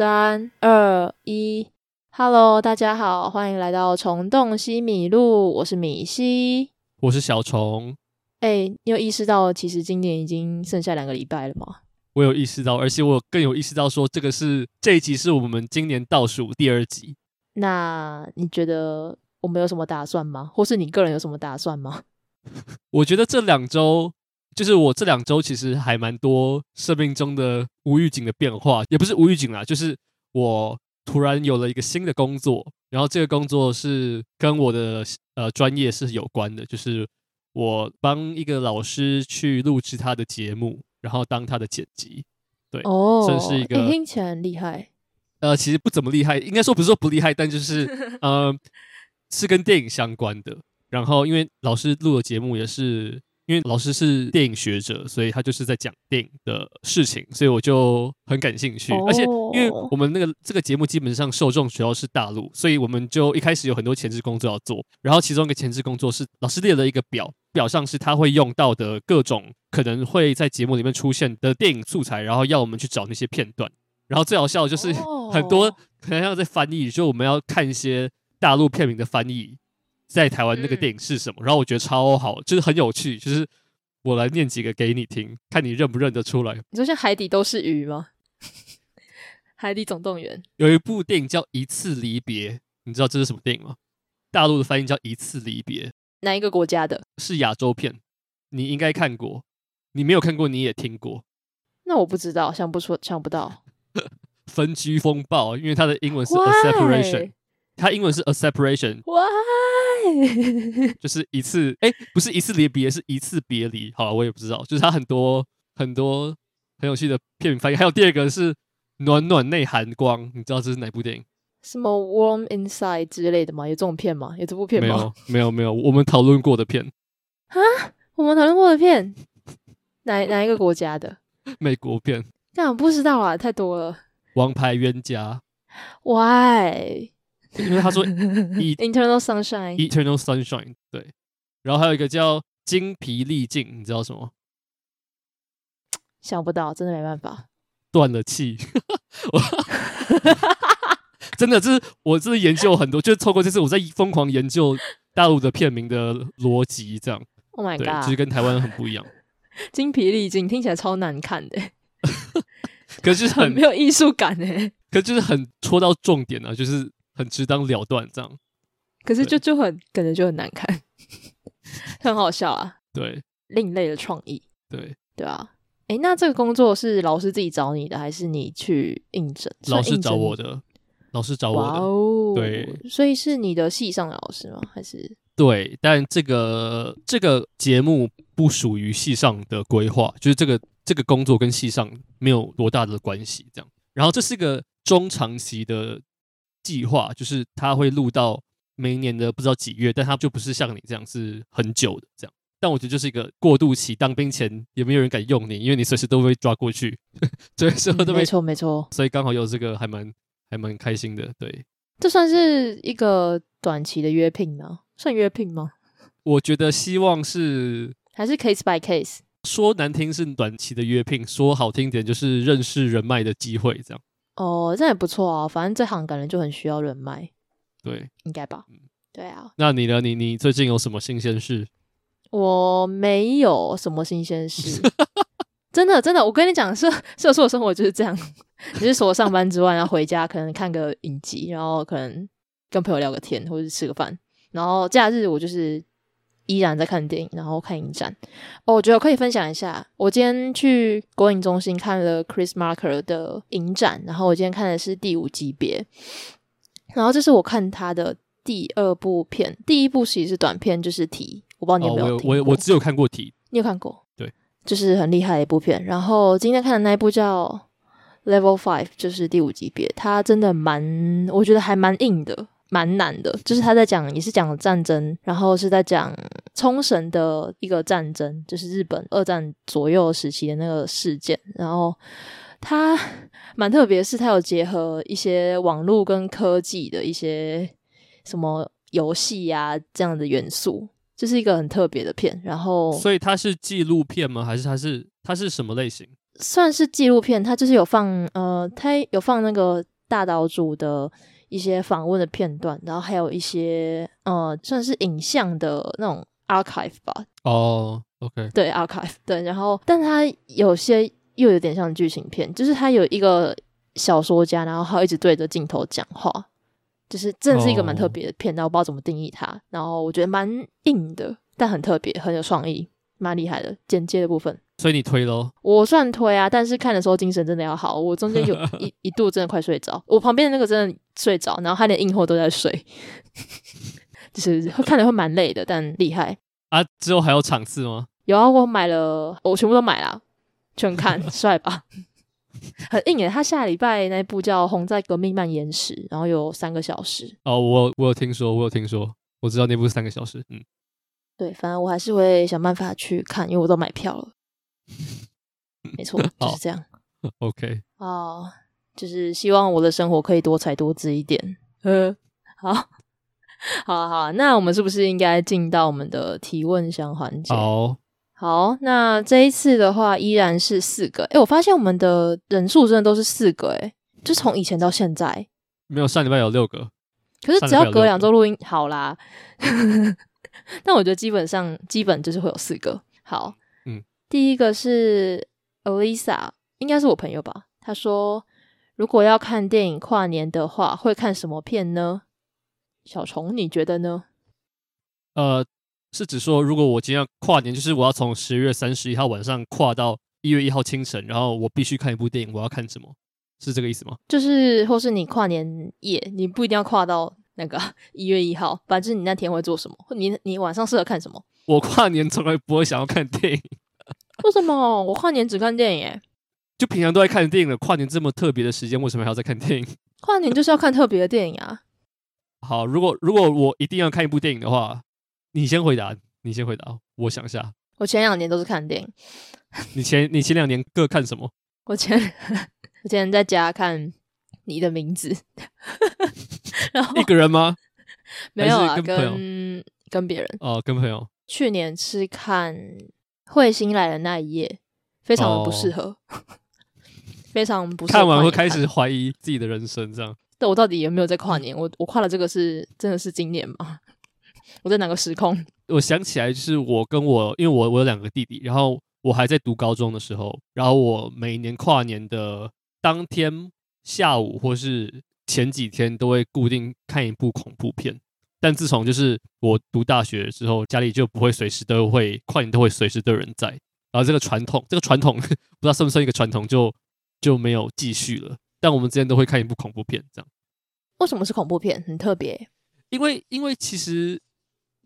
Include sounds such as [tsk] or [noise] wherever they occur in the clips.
三二一，Hello，大家好，欢迎来到虫洞西米露，我是米西，我是小虫。哎，你有意识到其实今年已经剩下两个礼拜了吗？我有意识到，而且我更有意识到说，这个是这一集是我们今年倒数第二集。那你觉得我们有什么打算吗？或是你个人有什么打算吗？[laughs] 我觉得这两周。就是我这两周其实还蛮多生命中的无预警的变化，也不是无预警啦，就是我突然有了一个新的工作，然后这个工作是跟我的呃专业是有关的，就是我帮一个老师去录制他的节目，然后当他的剪辑，对，哦，算是一个听起来很厉害，呃，其实不怎么厉害，应该说不是说不厉害，但就是 [laughs] 呃是跟电影相关的，然后因为老师录的节目也是。因为老师是电影学者，所以他就是在讲电影的事情，所以我就很感兴趣。而且，因为我们那个这个节目基本上受众主要是大陆，所以我们就一开始有很多前置工作要做。然后，其中一个前置工作是老师列了一个表，表上是他会用到的各种可能会在节目里面出现的电影素材，然后要我们去找那些片段。然后最好笑的就是很多可能要在翻译，就我们要看一些大陆片名的翻译。在台湾那个电影是什么？嗯、然后我觉得超好，就是很有趣。就是我来念几个给你听，看你认不认得出来。你说像《海底都是鱼》吗？[laughs]《海底总动员》有一部电影叫《一次离别》，你知道这是什么电影吗？大陆的翻译叫《一次离别》。哪一个国家的？是亚洲片，你应该看过。你没有看过，你也听过。那我不知道，想不出，想不到。[laughs] 分居风暴，因为它的英文是 A separation，它英文是 A separation。Why？。就是一次，哎、欸，不是一次离别，是一次别离。好了，我也不知道。就是它很多很多很有趣的片名翻译，还有第二个是暖暖内含光，你知道这是哪部电影？什么 Warm Inside 之类的吗？有这种片吗？有这部片吗？没有，没有，没有。我们讨论过的片啊，我们讨论过的片，哪哪一个国家的？美国片。但我不知道啊，太多了。王牌冤家。Why？因为他说 [laughs] Eternal Sunshine，Eternal Sunshine，对，然后还有一个叫精疲力尽，你知道什么？想不到，真的没办法。断了气，[laughs] 真的，这是我这是研究很多，就是透过这次我在疯狂研究大陆的片名的逻辑，这样。Oh my god，就是跟台湾很不一样。[laughs] 精疲力尽听起来超难看的，可是很，很没有艺术感诶。可是就是很戳到重点啊，就是。很直当了断这样，可是就就很感觉就很难看，[laughs] 很好笑啊。对，另类的创意。对对啊，哎、欸，那这个工作是老师自己找你的，还是你去应征？老师找我的，老师找我的。哦，对，所以是你的系上的老师吗？还是？对，但这个这个节目不属于系上的规划，就是这个这个工作跟系上没有多大的关系。这样，然后这是个中长期的。计划就是他会录到每一年的不知道几月，但他就不是像你这样是很久的这样。但我觉得就是一个过渡期，当兵前也没有人敢用你，因为你随时都会抓过去，[laughs] 对，什么都没错没错。所以刚好有这个还蛮还蛮开心的。对，这算是一个短期的约聘吗？算约聘吗？我觉得希望是还是 case by case。说难听是短期的约聘，说好听点就是认识人脉的机会这样。哦，这也不错啊，反正这行感觉就很需要人脉，对，应该吧？嗯，对啊。那你呢？你你最近有什么新鲜事？我没有什么新鲜事，[laughs] 真的真的，我跟你讲，社社畜的生活就是这样，你是除了上班之外，然后回家可能看个影集，然后可能跟朋友聊个天，或者是吃个饭，然后假日我就是。依然在看电影，然后看影展。哦，我觉得我可以分享一下，我今天去国影中心看了 Chris Marker 的影展，然后我今天看的是第五级别，然后这是我看他的第二部片，第一部其实是短片，就是题，我不知道你有没有听？哦，我我我只有看过题，你有看过？对，就是很厉害的一部片。然后今天看的那一部叫 Level Five，就是第五级别，它真的蛮，我觉得还蛮硬的。蛮难的，就是他在讲，也是讲战争，然后是在讲冲绳的一个战争，就是日本二战左右时期的那个事件。然后他蛮特别，是他有结合一些网络跟科技的一些什么游戏呀这样的元素，就是一个很特别的片。然后，所以它是纪录片吗？还是它是它是什么类型？算是纪录片，它就是有放呃，它有放那个大岛主的一些访问的片段，然后还有一些呃，算是影像的那种 archive 吧。哦、oh，OK，对 archive，对，然后但它有些又有点像剧情片，就是它有一个小说家，然后他一直对着镜头讲话，就是真的是一个蛮特别的片，但、oh. 我不知道怎么定义它，然后我觉得蛮硬的，但很特别，很有创意。蛮厉害的，剪接的部分，所以你推咯？我算推啊，但是看的时候精神真的要好。我中间有 [laughs] 一一度真的快睡着，我旁边的那个真的睡着，然后他连映后都在睡，[laughs] 就是看的会蛮累的，但厉害啊！之后还有场次吗？有啊，我买了，我全部都买了，全看，[laughs] 帅吧？很硬诶，他下礼拜那部叫《红在革命蔓延时》，然后有三个小时。哦，我我有听说，我有听说，我知道那部是三个小时，嗯。对，反正我还是会想办法去看，因为我都买票了。[laughs] 没错，[laughs] 就是这样。[laughs] OK。哦，就是希望我的生活可以多彩多姿一点。呃，好，好啊，好啊。那我们是不是应该进到我们的提问箱环节？好，好。那这一次的话，依然是四个。哎，我发现我们的人数真的都是四个，哎，就从以前到现在。没有，上礼拜有六个。可是只要隔两周录音，好啦。但我觉得基本上基本就是会有四个。好，嗯，第一个是 Elisa，应该是我朋友吧？他说，如果要看电影跨年的话，会看什么片呢？小虫，你觉得呢？呃，是指说，如果我今天要跨年，就是我要从十月三十一号晚上跨到一月一号清晨，然后我必须看一部电影，我要看什么？是这个意思吗？就是，或是你跨年夜，你不一定要跨到。那个 [laughs] 一月一号，反正你那天会做什么？你你晚上适合看什么？我跨年从来不会想要看电影。为什么？我跨年只看电影耶。就平常都在看电影了，跨年这么特别的时间，为什么还要再看电影？[laughs] 跨年就是要看特别的电影啊。好，如果如果我一定要看一部电影的话，你先回答，你先回答，我想一下。我前两年都是看电影。你前你前两年各看什么？[laughs] 我前我前在家看。你的名字，[laughs] 然后一个人吗？没有啊，跟跟跟别人哦，跟朋友。去年是看《彗星来的那一夜》，非常的不适合，哦、非常不适合。看完会开始怀疑自己的人生，这样。[laughs] 对，我到底有没有在跨年？我我跨了这个是真的是今年吗？[laughs] 我在哪个时空？我想起来，就是我跟我，因为我我有两个弟弟，然后我还在读高中的时候，然后我每年跨年的当天。下午或是前几天都会固定看一部恐怖片，但自从就是我读大学之后，家里就不会随时都会跨年都会随时都有人在，然后这个传统，这个传统 [laughs] 不知道算不算一个传统，就就没有继续了。但我们之间都会看一部恐怖片，这样。为什么是恐怖片？很特别。因为因为其实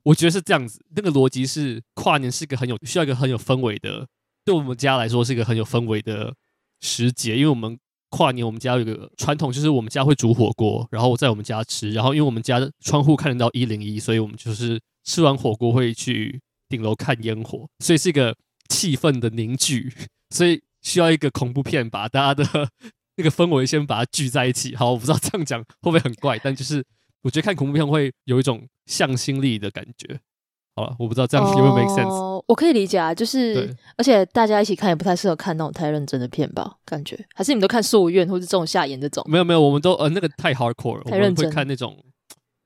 我觉得是这样子，那个逻辑是跨年是一个很有需要一个很有氛围的，对我们家来说是一个很有氛围的时节，因为我们。跨年我们家有个传统，就是我们家会煮火锅，然后我在我们家吃。然后因为我们家的窗户看得到一零一，所以我们就是吃完火锅会去顶楼看烟火，所以是一个气氛的凝聚。[laughs] 所以需要一个恐怖片把大家的那个氛围先把它聚在一起。好，我不知道这样讲会不会很怪，但就是我觉得看恐怖片会有一种向心力的感觉。好了，我不知道这样有没有 make sense。哦，我可以理解啊，就是而且大家一起看也不太适合看那种太认真的片吧？感觉还是你们都看素院或者这种下眼这种？没有没有，我们都呃那个太 hardcore 了，太认真，我们会看那种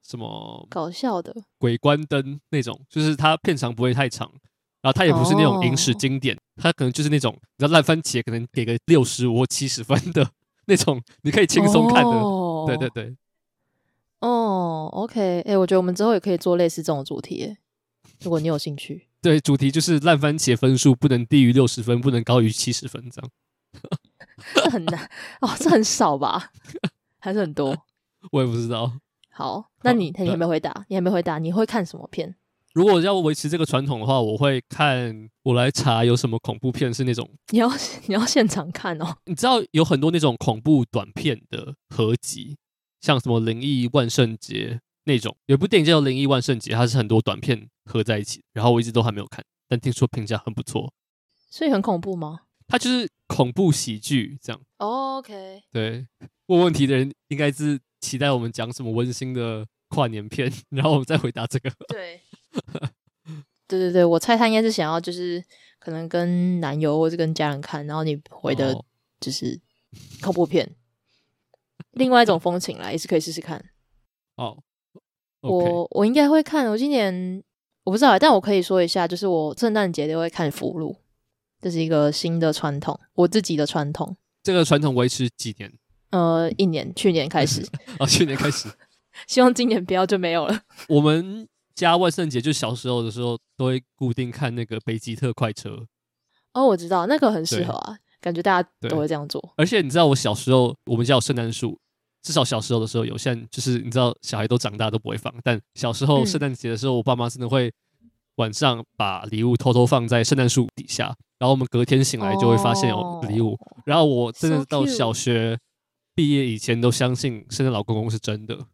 什么搞笑的鬼关灯那种，就是它片长不会太长，然后它也不是那种影史经典，哦、它可能就是那种你知道烂番茄可能给个六十五或七十分的 [laughs] 那种，你可以轻松看的。哦、对对对。哦，OK，哎、欸，我觉得我们之后也可以做类似这种主题。如果你有兴趣，对，主题就是烂番茄分数不能低于六十分，不能高于七十分，这样。这很难哦，这很少吧？[laughs] 还是很多？我也不知道。好，那你你还没回答，你还没回答，你会看什么片？如果要维持这个传统的话，我会看。我来查有什么恐怖片是那种你要你要现场看哦。你知道有很多那种恐怖短片的合集，像什么《灵异万圣节》。那种有部电影叫《灵异万圣节》，它是很多短片合在一起，然后我一直都还没有看，但听说评价很不错。所以很恐怖吗？它就是恐怖喜剧这样。Oh, OK。对，问问题的人应该是期待我们讲什么温馨的跨年片，然后我们再回答这个。对。对对对，我猜他应该是想要就是可能跟男友或者跟家人看，然后你回的就是恐怖片。另外一种风情啦，也是可以试试看。哦.我我应该会看。我今年我不知道，但我可以说一下，就是我圣诞节都会看《福禄》，这是一个新的传统，我自己的传统。这个传统维持几年？呃，一年，去年开始。[laughs] 哦，去年开始。[laughs] 希望今年不要就没有了。[laughs] 我们家万圣节就小时候的时候都会固定看那个《北极特快车》。哦，我知道那个很适合啊。感觉大家都会这样做，而且你知道，我小时候我们家有圣诞树，至少小时候的时候有。现在就是你知道，小孩都长大都不会放，但小时候圣诞节的时候，我爸妈真的会晚上把礼物偷偷放在圣诞树底下，然后我们隔天醒来就会发现有礼物。然后我真的到小学毕业以前都相信圣诞老公公是真的。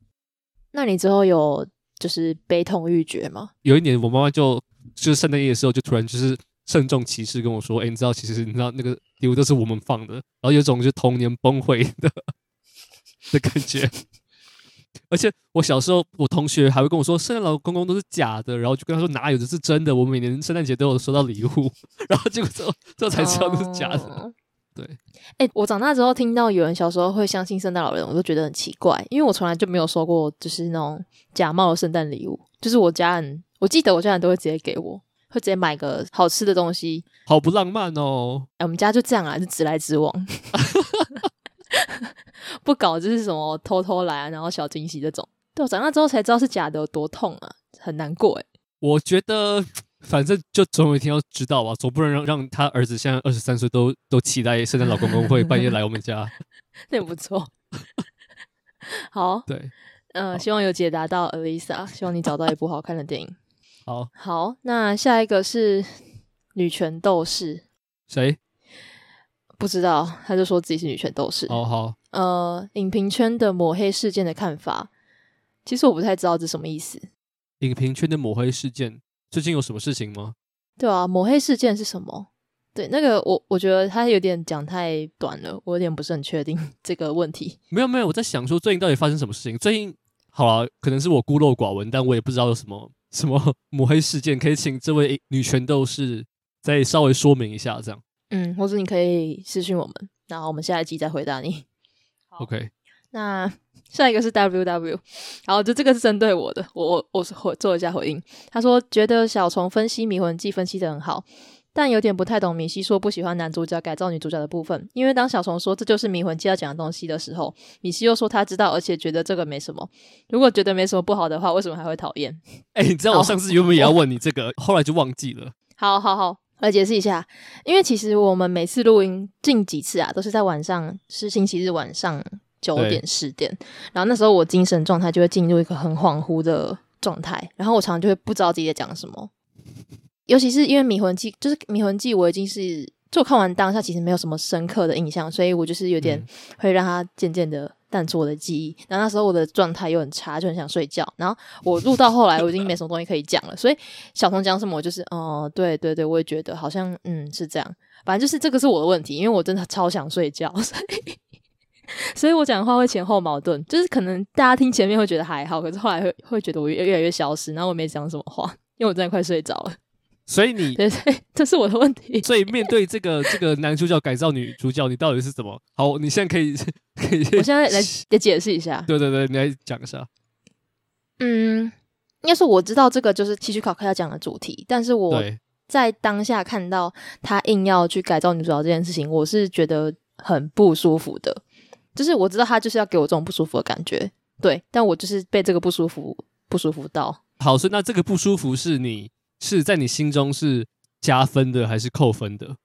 那你之后有就是悲痛欲绝吗？有一年我妈妈就就是圣诞夜的时候就突然就是。郑重其事跟我说：“哎、欸，你知道，其实你知道那个礼物都是我们放的，然后有种就童年崩溃的 [laughs] 的感觉。而且我小时候，我同学还会跟我说，圣诞老公公都是假的，然后就跟他说哪有的是真的。我每年圣诞节都有收到礼物，[laughs] 然后结果之后之后才知道那是假的。哦、[laughs] 对，哎、欸，我长大之后听到有人小时候会相信圣诞老人，我都觉得很奇怪，因为我从来就没有收过就是那种假冒的圣诞礼物，就是我家人，我记得我家人都会直接给我。”会直接买个好吃的东西，好不浪漫哦！哎，我们家就这样啊，就直来直往，[laughs] 不搞就是什么偷偷来啊，然后小惊喜这种。对，我长大之后才知道是假的，有多痛啊，很难过哎。我觉得 [tsk] 反正就总有一天要知道吧，总不能让让他儿子现在二十三岁都都期待圣诞老公公会半夜来我们家，[laughs] 那也不错。[laughs] 好，对，嗯、呃，希望有解答到 Elisa，希望你找到一部好看的电影。好好，那下一个是女权斗士，谁？不知道，他就说自己是女权斗士。哦好，呃，影评圈的抹黑事件的看法，其实我不太知道这什么意思。影评圈的抹黑事件，最近有什么事情吗？对啊，抹黑事件是什么？对，那个我我觉得他有点讲太短了，我有点不是很确定这个问题。[laughs] 没有没有，我在想说最近到底发生什么事情？最近好了，可能是我孤陋寡闻，但我也不知道有什么。什么 [laughs] 抹黑事件？可以请这位女权斗士再稍微说明一下，这样。嗯，或者你可以私信我们，然后我们下一集再回答你。[laughs] OK。那下一个是 WW，然后就这个是针对我的，我我我回做一下回应。他说觉得小虫分析《迷魂记》分析的很好。但有点不太懂米西说不喜欢男主角改造女主角的部分，因为当小虫说这就是迷魂记要讲的东西的时候，米西又说他知道，而且觉得这个没什么。如果觉得没什么不好的话，为什么还会讨厌？哎、欸，你知道我上次原本也要问你这个，[laughs] 后来就忘记了。好好好，来解释一下，因为其实我们每次录音近几次啊，都是在晚上，是星期日晚上九点十点，然后那时候我精神状态就会进入一个很恍惚的状态，然后我常常就会不知道自己在讲什么。尤其是因为《迷魂记》，就是《迷魂记》，我已经是就看完当下，其实没有什么深刻的印象，所以我就是有点会让它渐渐的淡出我的记忆。然后那时候我的状态又很差，就很想睡觉。然后我录到后来，我已经没什么东西可以讲了，所以小虫讲什么，我就是哦，对对对，我也觉得好像嗯是这样。反正就是这个是我的问题，因为我真的超想睡觉，所以所以我讲的话会前后矛盾，就是可能大家听前面会觉得还好，可是后来会会觉得我越越来越消失，然后我没讲什么话，因为我真的快睡着了。所以你对对，这是我的问题。[laughs] 所以面对这个 [laughs] 这个男主角改造女主角，你到底是怎么？好，你现在可以 [laughs] 可以，我现在来来解释一下。对对对，你来讲一下。嗯，应该说我知道这个就是期许考克要讲的主题，但是我在当下看到他硬要去改造女主角这件事情，我是觉得很不舒服的。就是我知道他就是要给我这种不舒服的感觉，对，但我就是被这个不舒服不舒服到。好，所以那这个不舒服是你。是在你心中是加分的还是扣分的？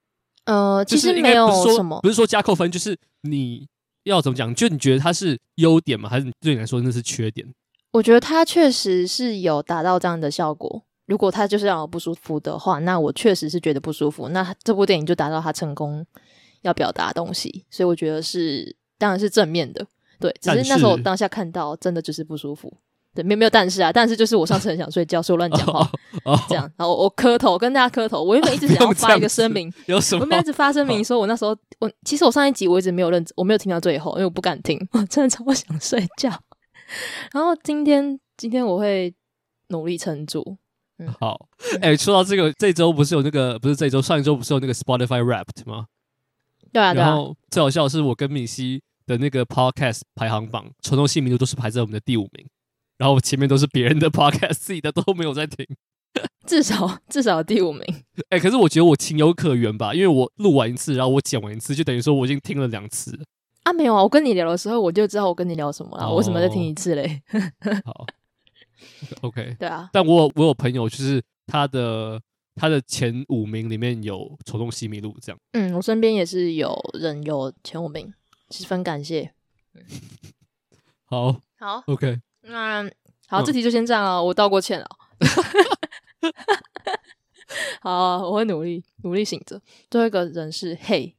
呃，其实没有什么，不是说加扣分，就是你要怎么讲？就你觉得它是优点吗？还是对你来说那是缺点？我觉得它确实是有达到这样的效果。如果它就是让我不舒服的话，那我确实是觉得不舒服。那这部电影就达到它成功要表达的东西，所以我觉得是当然是正面的。对，只是那时候我当下看到真的就是不舒服。对，没有没有，但是啊，但是就是我上次很想睡觉，所以我乱讲话，这样，然后我磕头跟大家磕头。我原本一直想要发一个声明，有什么？我原本一直发声明说，我那时候我其实我上一集我一直没有认，我没有听到最后，因为我不敢听，我真的超想睡觉。[laughs] 然后今天今天我会努力撑住，嗯，好。哎、欸，说到这个，这周不是有那个，不是这周，上一周不是有那个 Spotify Wrapped 吗？对啊，对啊。然后最好笑的是，我跟米西的那个 Podcast 排行榜，传统性名度都是排在我们的第五名，然后前面都是别人的 [laughs] Podcast，自己的都没有在听。至少至少第五名。[laughs] 哎、欸，可是我觉得我情有可原吧，因为我录完一次，然后我剪完一次，就等于说我已经听了两次了。啊，没有啊，我跟你聊的时候，我就知道我跟你聊什么了，哦、我为什么再听一次嘞？[laughs] 好，OK，对啊。但我我有朋友，就是他的他的前五名里面有《丑东西迷路》这样。嗯，我身边也是有人有前五名，十分感谢。好，好，OK，那好，这题就先这样了，我道过歉了。[laughs] 好、啊，我会努力努力醒着。最后一个人是嘿，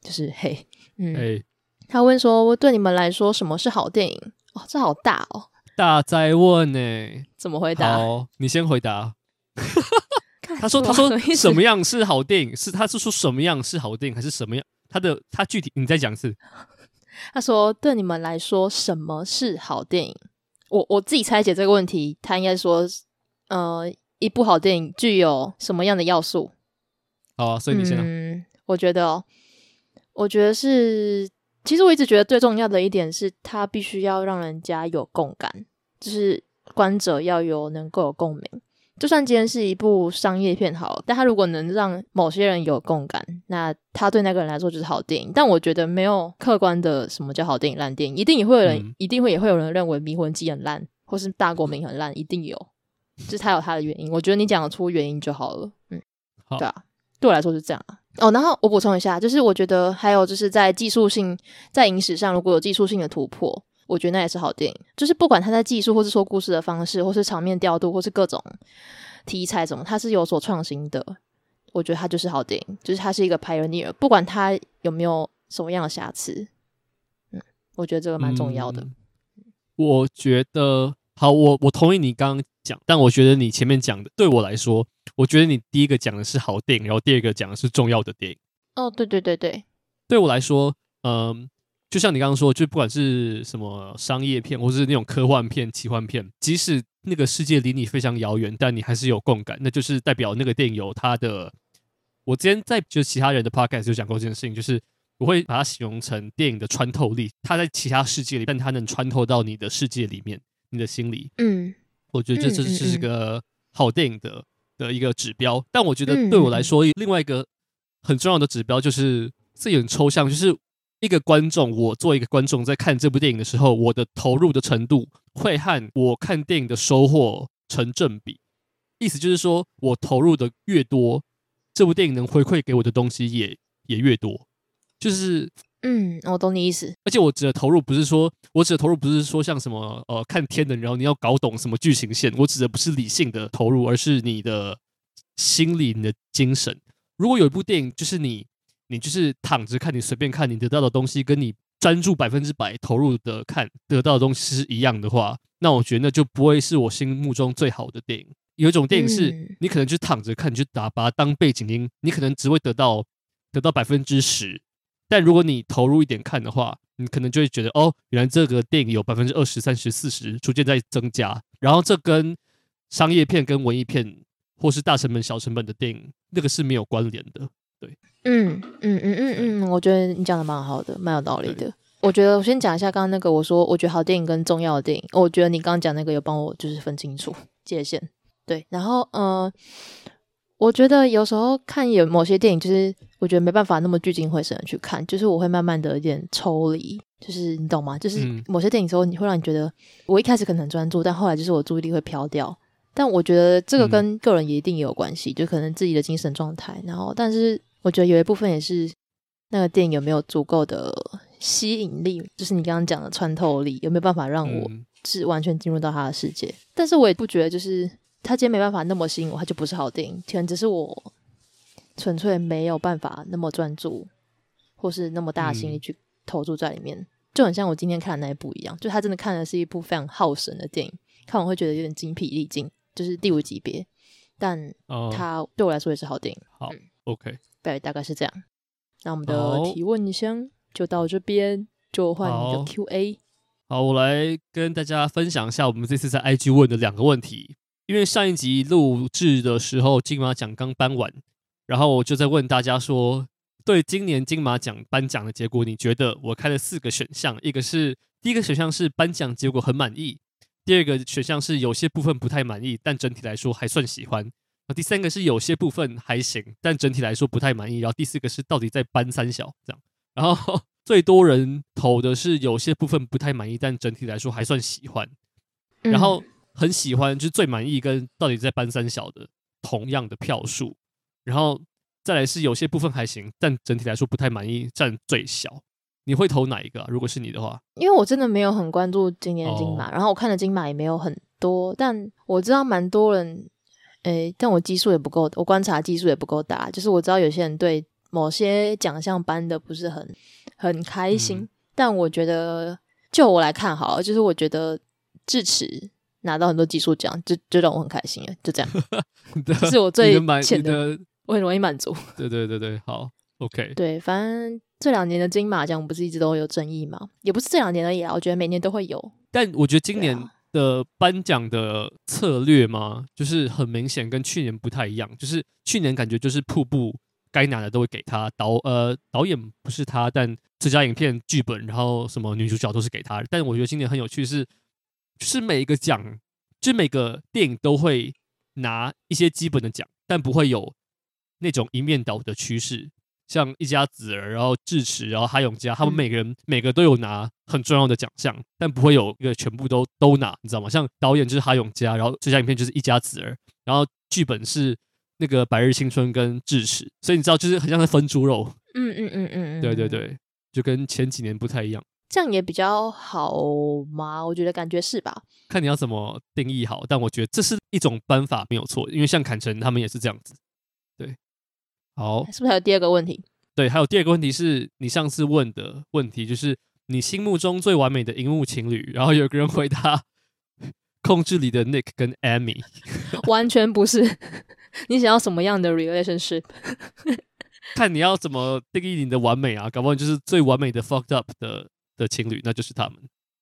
就是嘿，嗯，hey. 他问说：“我对你们来说，什么是好电影？”哦，这好大哦，大灾问呢？怎么回答？好，你先回答。[laughs] 他说：“他说什么样是好电影？是他是说什么样是好电影，还是什么样？他的他具体你再讲一次。”他说：“对你们来说，什么是好电影？”我我自己拆解这个问题，他应该说：“呃。”一部好电影具有什么样的要素？好啊，所以你先。嗯，我觉得，哦我觉得是，其实我一直觉得最重要的一点是，它必须要让人家有共感，就是观者要有能够有共鸣。就算今天是一部商业片好，但它如果能让某些人有共感，那他对那个人来说就是好电影。但我觉得没有客观的什么叫好电影、烂电影，一定也会有人，嗯、一定会也会有人认为《迷魂记》很烂，或是《大国民》很烂，一定有。就是他有他的原因，我觉得你讲得出原因就好了。嗯，好，对啊，对我来说是这样啊。哦，然后我补充一下，就是我觉得还有就是在技术性，在影史上如果有技术性的突破，我觉得那也是好电影。就是不管他在技术，或是说故事的方式，或是场面调度，或是各种题材什么，他是有所创新的，我觉得他就是好电影。就是他是一个 pioneer，不管他有没有什么样的瑕疵，嗯，我觉得这个蛮重要的。嗯，我觉得。好，我我同意你刚刚讲，但我觉得你前面讲的，对我来说，我觉得你第一个讲的是好电影，然后第二个讲的是重要的电影。哦，对对对对，对我来说，嗯，就像你刚刚说，就不管是什么商业片，或是那种科幻片、奇幻片，即使那个世界离你非常遥远，但你还是有共感，那就是代表那个电影有它的。我之前在就是其他人的 podcast 就讲过这件事情，就是我会把它形容成电影的穿透力，它在其他世界里，但它能穿透到你的世界里面。你的心里，嗯，我觉得这这这是个好电影的、的一个指标。但我觉得对我来说，嗯、另外一个很重要的指标就是这也很抽象，就是一个观众，我作为一个观众在看这部电影的时候，我的投入的程度会和我看电影的收获成正比。意思就是说，我投入的越多，这部电影能回馈给我的东西也也越多，就是。嗯，我懂你意思。而且我指的投入不是说，我指的投入不是说像什么呃看天能，然后你要搞懂什么剧情线。我指的不是理性的投入，而是你的心理、你的精神。如果有一部电影，就是你你就是躺着看，你随便看，你得到的东西跟你专注百分之百投入的看得到的东西是一样的话，那我觉得那就不会是我心目中最好的电影。有一种电影是你可能就躺着看，你就打把它当背景音，你可能只会得到得到百分之十。但如果你投入一点看的话，你可能就会觉得哦，原来这个电影有百分之二十、三十、四十逐渐在增加。然后这跟商业片、跟文艺片或是大成本、小成本的电影那个是没有关联的。对，嗯嗯嗯嗯嗯，我觉得你讲的蛮好的，蛮有道理的。我觉得我先讲一下刚刚那个，我说我觉得好电影跟重要的电影，我觉得你刚刚讲那个有帮我就是分清楚界限。对，然后嗯。呃我觉得有时候看有某些电影，就是我觉得没办法那么聚精会神的去看，就是我会慢慢的有点抽离，就是你懂吗？就是某些电影时候，你会让你觉得我一开始可能很专注，但后来就是我注意力会飘掉。但我觉得这个跟个人也一定也有关系，就可能自己的精神状态。然后，但是我觉得有一部分也是那个电影有没有足够的吸引力，就是你刚刚讲的穿透力，有没有办法让我是完全进入到他的世界？但是我也不觉得就是。他今天没办法那么吸引我，他就不是好电影。可能只是我纯粹没有办法那么专注，或是那么大的心力去投注在里面，嗯、就很像我今天看的那一部一样。就他真的看的是一部非常耗神的电影，看完会觉得有点精疲力尽，就是第五级别。但它对我来说也是好电影。好、嗯、，OK，对，大概是这样。那我们的提问箱就到这边，就换你的 Q&A。好，我来跟大家分享一下我们这次在 IG 问的两个问题。因为上一集录制的时候金马奖刚颁完，然后我就在问大家说，对今年金马奖颁奖的结果，你觉得？我开了四个选项，一个是第一个选项是颁奖结果很满意，第二个选项是有些部分不太满意，但整体来说还算喜欢。第三个是有些部分还行，但整体来说不太满意。然后第四个是到底在搬三小这样。然后最多人投的是有些部分不太满意，但整体来说还算喜欢。然后。很喜欢，就是最满意跟到底在搬三小的同样的票数，然后再来是有些部分还行，但整体来说不太满意，占最小。你会投哪一个啊？如果是你的话，因为我真的没有很关注今年的金马，哦、然后我看的金马也没有很多，但我知道蛮多人，诶，但我基数也不够，我观察基数也不够大。就是我知道有些人对某些奖项颁的不是很很开心，嗯、但我觉得就我来看好了，就是我觉得智齿。拿到很多技术奖，就就让我很开心诶，就这样，[laughs] 这是我最浅的，我很容易满足。对对对对，好，[laughs] OK。对，反正这两年的金马奖不是一直都有争议吗？也不是这两年而已啊，我觉得每年都会有。但我觉得今年的颁奖的策略嘛，啊、就是很明显跟去年不太一样。就是去年感觉就是瀑布该拿的都会给他导，呃，导演不是他，但最佳影片、剧本，然后什么女主角都是给他。但我觉得今年很有趣是。就是每一个奖，就每个电影都会拿一些基本的奖，但不会有那种一面倒的趋势。像一家子儿，然后智齿，然后哈永家，他们每个人、嗯、每个都有拿很重要的奖项，但不会有一个全部都都拿，你知道吗？像导演就是哈永家，然后最佳影片就是一家子儿，然后剧本是那个白日青春跟智齿，所以你知道，就是很像在分猪肉。嗯嗯嗯嗯，对对对，就跟前几年不太一样。这样也比较好吗？我觉得感觉是吧？看你要怎么定义好，但我觉得这是一种办法，没有错。因为像坎城他们也是这样子。对，好，是不是还有第二个问题？对，还有第二个问题是你上次问的问题，就是你心目中最完美的荧幕情侣。然后有个人回答：控制里的 Nick 跟 Amy。[laughs] 完全不是。[laughs] 你想要什么样的 relationship？[laughs] 看你要怎么定义你的完美啊？搞不好就是最完美的 fucked up 的。的情侣，那就是他们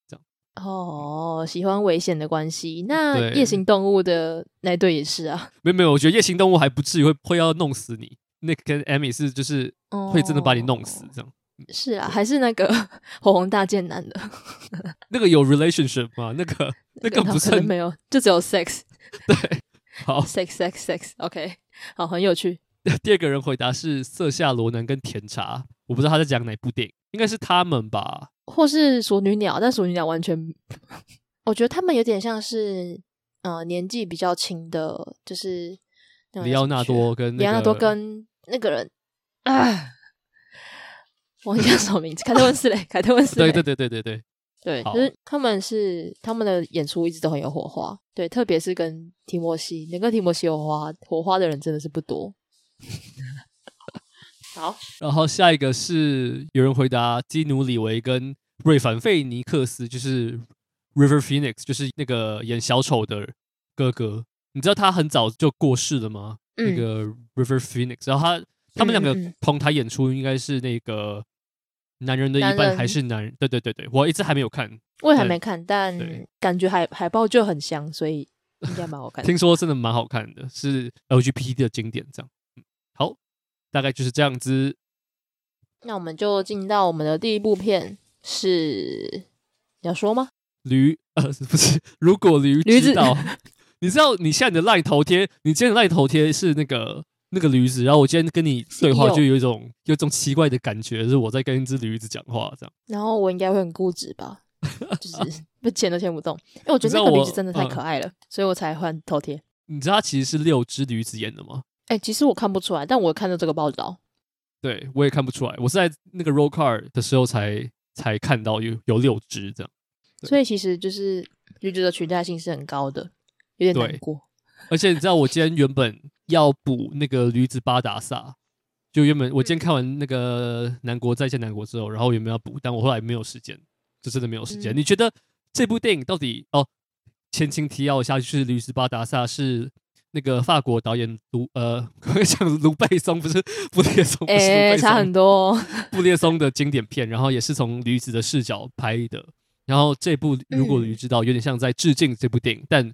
这样哦。喜欢危险的关系，那夜行动物的那对也是啊。没有没有，我觉得夜行动物还不至于会会要弄死你。Nick 跟 Amy 是就是会真的把你弄死这样。哦、是啊，还是那个 [laughs] 火红大剑男的 [laughs] 那个有 relationship 吗？那个那个不是没有，就只有 sex。[laughs] 对，好，sex sex sex。OK，好，很有趣。第二个人回答是色下罗南跟甜茶，我不知道他在讲哪部电影，应该是他们吧。或是熟女鸟，但熟女鸟完全，我觉得他们有点像是，呃，年纪比较轻的，就是里奥纳多跟里奥纳多跟那个人啊，忘记叫什么名字，凯特温斯雷，凯特温斯雷，对对对对对对，对，就是他们是他们的演出一直都很有火花，对，特别是跟提摩西，能跟提摩西有火花火花的人真的是不多。[laughs] 好，然后下一个是有人回答基努里维跟瑞凡费尼克斯，就是 River Phoenix，就是那个演小丑的哥哥。你知道他很早就过世了吗？嗯、那个 River Phoenix，然后他他们两个同台演出，应该是那个男人的一半还是男人？对对对对，我一直还没有看，我也还没看，但感觉海海报就很香，所以应该蛮好看的。听说真的蛮好看的，是 LGBT 的经典，这样。好。大概就是这样子，那我们就进到我们的第一部片，是要说吗？驴呃不是，如果驴知道，[laughs] 你知道你现在你的赖头贴，你今天的赖头贴是那个那个驴子，然后我今天跟你对话就有一种有，一种奇怪的感觉，就是我在跟一只驴子讲话这样。然后我应该会很固执吧，[laughs] 就是不牵都牵不动，因为我觉得那个驴子真的太可爱了，嗯、所以我才换头贴。你知道它其实是六只驴子演的吗？哎、欸，其实我看不出来，但我看到这个报道，对我也看不出来。我是在那个 roll card 的时候才才看到有有六只这样，所以其实就是驴子的取代性是很高的，有点难过。而且你知道，我今天原本要补那个驴子巴达萨，就原本我今天看完那个《南国再见南国》之后，然后原本要补，但我后来没有时间，就真的没有时间。嗯、你觉得这部电影到底哦？前情提要一下，就是驴子巴达萨是。那个法国导演卢呃，我讲卢贝松不是布列松，哎、欸，差很多、哦。布列松的经典片，然后也是从驴子的视角拍的。然后这部如果驴知道，有点像在致敬这部电影，但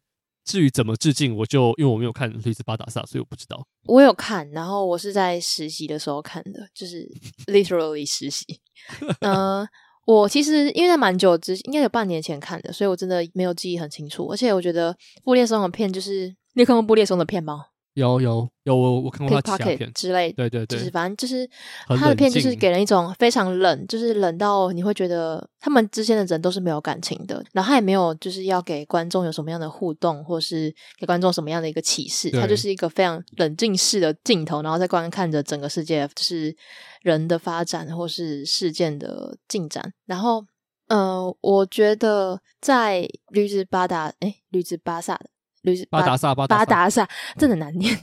至于怎么致敬，我就因为我没有看《驴子巴达萨》，所以我不知道。我有看，然后我是在实习的时候看的，就是 literally 实习。[laughs] 嗯、呃，我其实因为在蛮久之，应该有半年前看的，所以我真的没有记忆很清楚。而且我觉得布列松的片，就是你有看过布列松的片吗？有有有，我我看过他其他片之类，对对对，就是反正就是他的片，就是给人一种非常冷，就是冷到你会觉得他们之间的人都是没有感情的，然后他也没有就是要给观众有什么样的互动，或是给观众什么样的一个启示，他就是一个非常冷静式的镜头，然后在观看着整个世界，就是人的发展或是事件的进展。然后，呃，我觉得在驴子巴达，哎，驴子巴萨的。驴子巴达萨，巴达萨真的难念。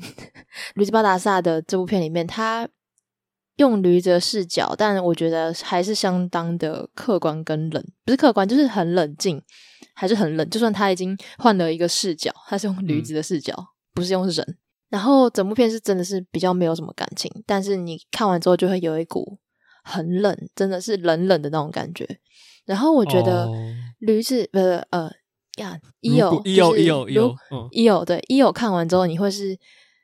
驴子巴达萨的这部片里面，他用驴子的视角，但我觉得还是相当的客观跟冷，不是客观，就是很冷静，还是很冷。就算他已经换了一个视角，他是用驴子的视角，嗯、不是用人。然后整部片是真的是比较没有什么感情，但是你看完之后就会有一股很冷，真的是冷冷的那种感觉。然后我觉得驴子不是、哦、呃。呀，伊有伊有伊有伊有，伊有对伊有看完之后，你会是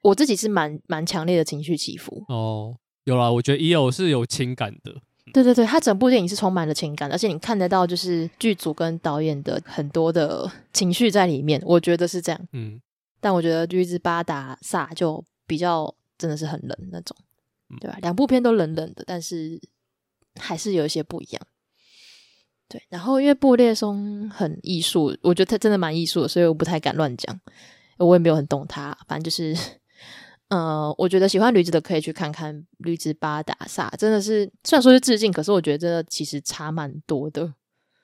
我自己是蛮蛮强烈的情绪起伏哦。有啦，我觉得伊有是有情感的。对对对，他整部电影是充满了情感，而且你看得到就是剧组跟导演的很多的情绪在里面。我觉得是这样。嗯，但我觉得《驴子巴达萨》就比较真的是很冷那种，对吧？两部片都冷冷的，但是还是有一些不一样。对，然后因为布列松很艺术，我觉得他真的蛮艺术的，所以我不太敢乱讲。我也没有很懂他，反正就是，呃，我觉得喜欢驴子的可以去看看《驴子巴达萨》，真的是虽然说是致敬，可是我觉得真的其实差蛮多的。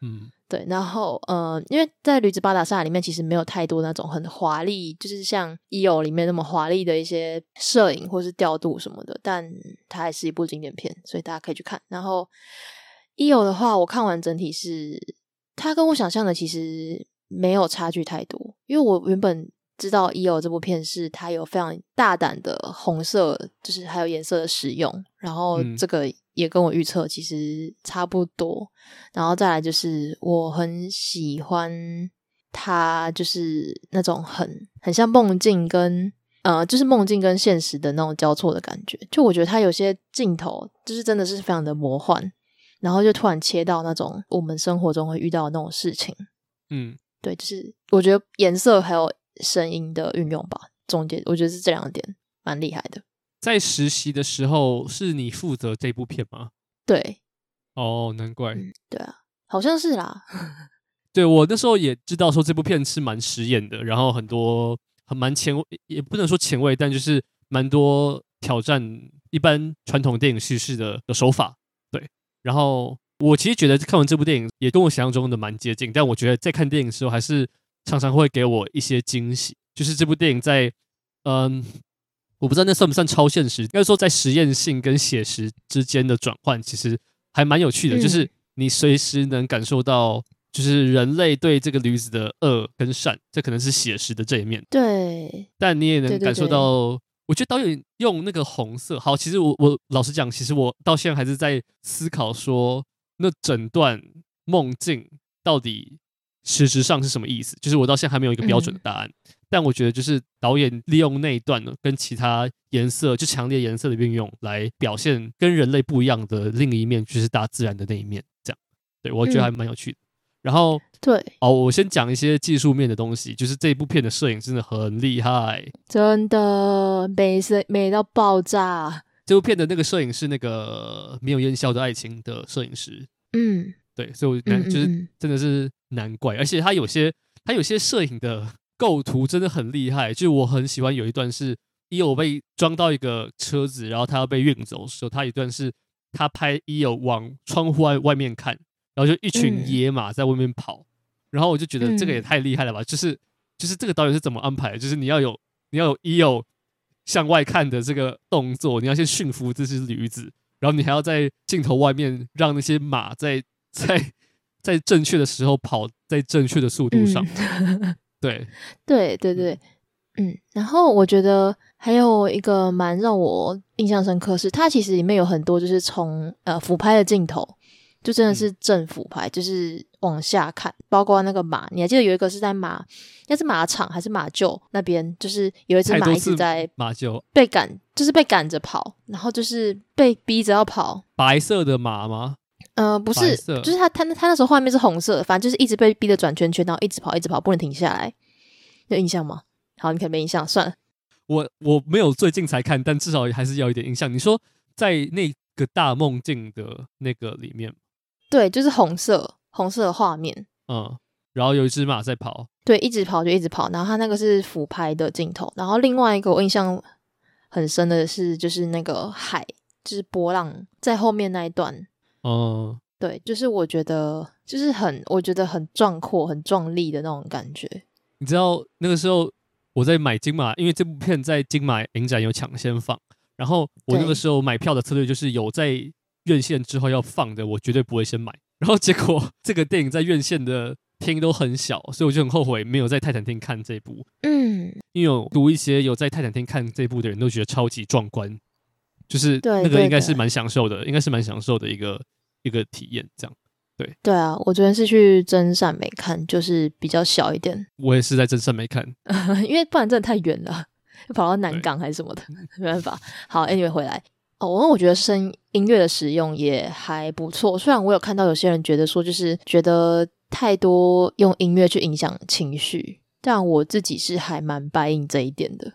嗯，对。然后，呃，因为在《驴子巴达萨》里面其实没有太多那种很华丽，就是像《E.O.》里面那么华丽的一些摄影或是调度什么的，但它还是一部经典片，所以大家可以去看。然后。E.O. 的话，我看完整体是，它跟我想象的其实没有差距太多，因为我原本知道 E.O. 这部片是它有非常大胆的红色，就是还有颜色的使用，然后这个也跟我预测其实差不多，然后再来就是我很喜欢它，就是那种很很像梦境跟呃，就是梦境跟现实的那种交错的感觉，就我觉得它有些镜头就是真的是非常的魔幻。然后就突然切到那种我们生活中会遇到的那种事情，嗯，对，就是我觉得颜色还有声音的运用吧，总结我觉得是这两点蛮厉害的。在实习的时候是你负责这部片吗？对，哦，难怪，嗯，对啊，好像是啦。[laughs] 对，我那时候也知道说这部片是蛮实验的，然后很多很蛮前卫，也不能说前卫，但就是蛮多挑战一般传统电影叙事的的手法。然后我其实觉得看完这部电影也跟我想象中的蛮接近，但我觉得在看电影的时候还是常常会给我一些惊喜。就是这部电影在，嗯，我不知道那算不算超现实，应该说在实验性跟写实之间的转换，其实还蛮有趣的。就是你随时能感受到，就是人类对这个驴子的恶跟善，这可能是写实的这一面。对，但你也能感受到。我觉得导演用那个红色好，其实我我老实讲，其实我到现在还是在思考说，那整段梦境到底实质上是什么意思？就是我到现在还没有一个标准的答案。嗯、但我觉得就是导演利用那一段呢，跟其他颜色就强烈颜色的运用来表现跟人类不一样的另一面，就是大自然的那一面。这样，对我觉得还蛮有趣的。嗯然后，对，哦，我先讲一些技术面的东西，就是这部片的摄影真的很厉害，真的美色美到爆炸。这部片的那个摄影是那个没有烟消的爱情的摄影师，嗯，对，所以我难就是真的是难怪，而且他有些他有些摄影的构图真的很厉害，就我很喜欢有一段是 E.O. 被装到一个车子，然后他要被运走的时候，他一段是他拍 E.O. 往窗户外外面看。然后就一群野马在外面跑，嗯、然后我就觉得这个也太厉害了吧！嗯、就是就是这个导演是怎么安排的？就是你要有你要有 E.O. 向外看的这个动作，你要先驯服这只驴子，然后你还要在镜头外面让那些马在在在正确的时候跑在正确的速度上。嗯、对 [laughs] 对对对，嗯。然后我觉得还有一个蛮让我印象深刻是，它其实里面有很多就是从呃俯拍的镜头。就真的是政府牌，就是往下看，包括那个马，你还记得有一个是在马，那是马场还是马厩那边？就是有一只马一直在马厩被赶，就是被赶着跑，然后就是被逼着要跑。白色的马吗？呃，不是，就是他他他那时候画面是红色的，反正就是一直被逼着转圈圈，然后一直跑，一直跑，不能停下来。有印象吗？好，你可能没印象，算了。我我没有最近才看，但至少还是要一点印象。你说在那个大梦境的那个里面，对，就是红色红色的画面，嗯，然后有一只马在跑，对，一直跑就一直跑，然后它那个是俯拍的镜头，然后另外一个我印象很深的是，就是那个海，就是波浪在后面那一段，嗯，对，就是我觉得就是很我觉得很壮阔、很壮丽的那种感觉。你知道那个时候我在买金马，因为这部片在金马影展有抢先放，然后我那个时候买票的策略就是有在院线之后要放的，我绝对不会先买。[laughs] 然后结果这个电影在院线的厅都很小，所以我就很后悔没有在泰坦厅看这部。嗯，因为有读一些有在泰坦厅看这部的人都觉得超级壮观，就是那个应该是蛮享受的，应该是蛮享受的一个一个体验，这样。对对啊，我昨天是去真善美看，就是比较小一点。我也是在真善美看，[laughs] 因为不然真的太远了，[laughs] 跑到南港还是什么的，没办法。好，Anyway 回来哦，我觉得声音乐的使用也还不错。虽然我有看到有些人觉得说，就是觉得太多用音乐去影响情绪，但我自己是还蛮 buy in 这一点的，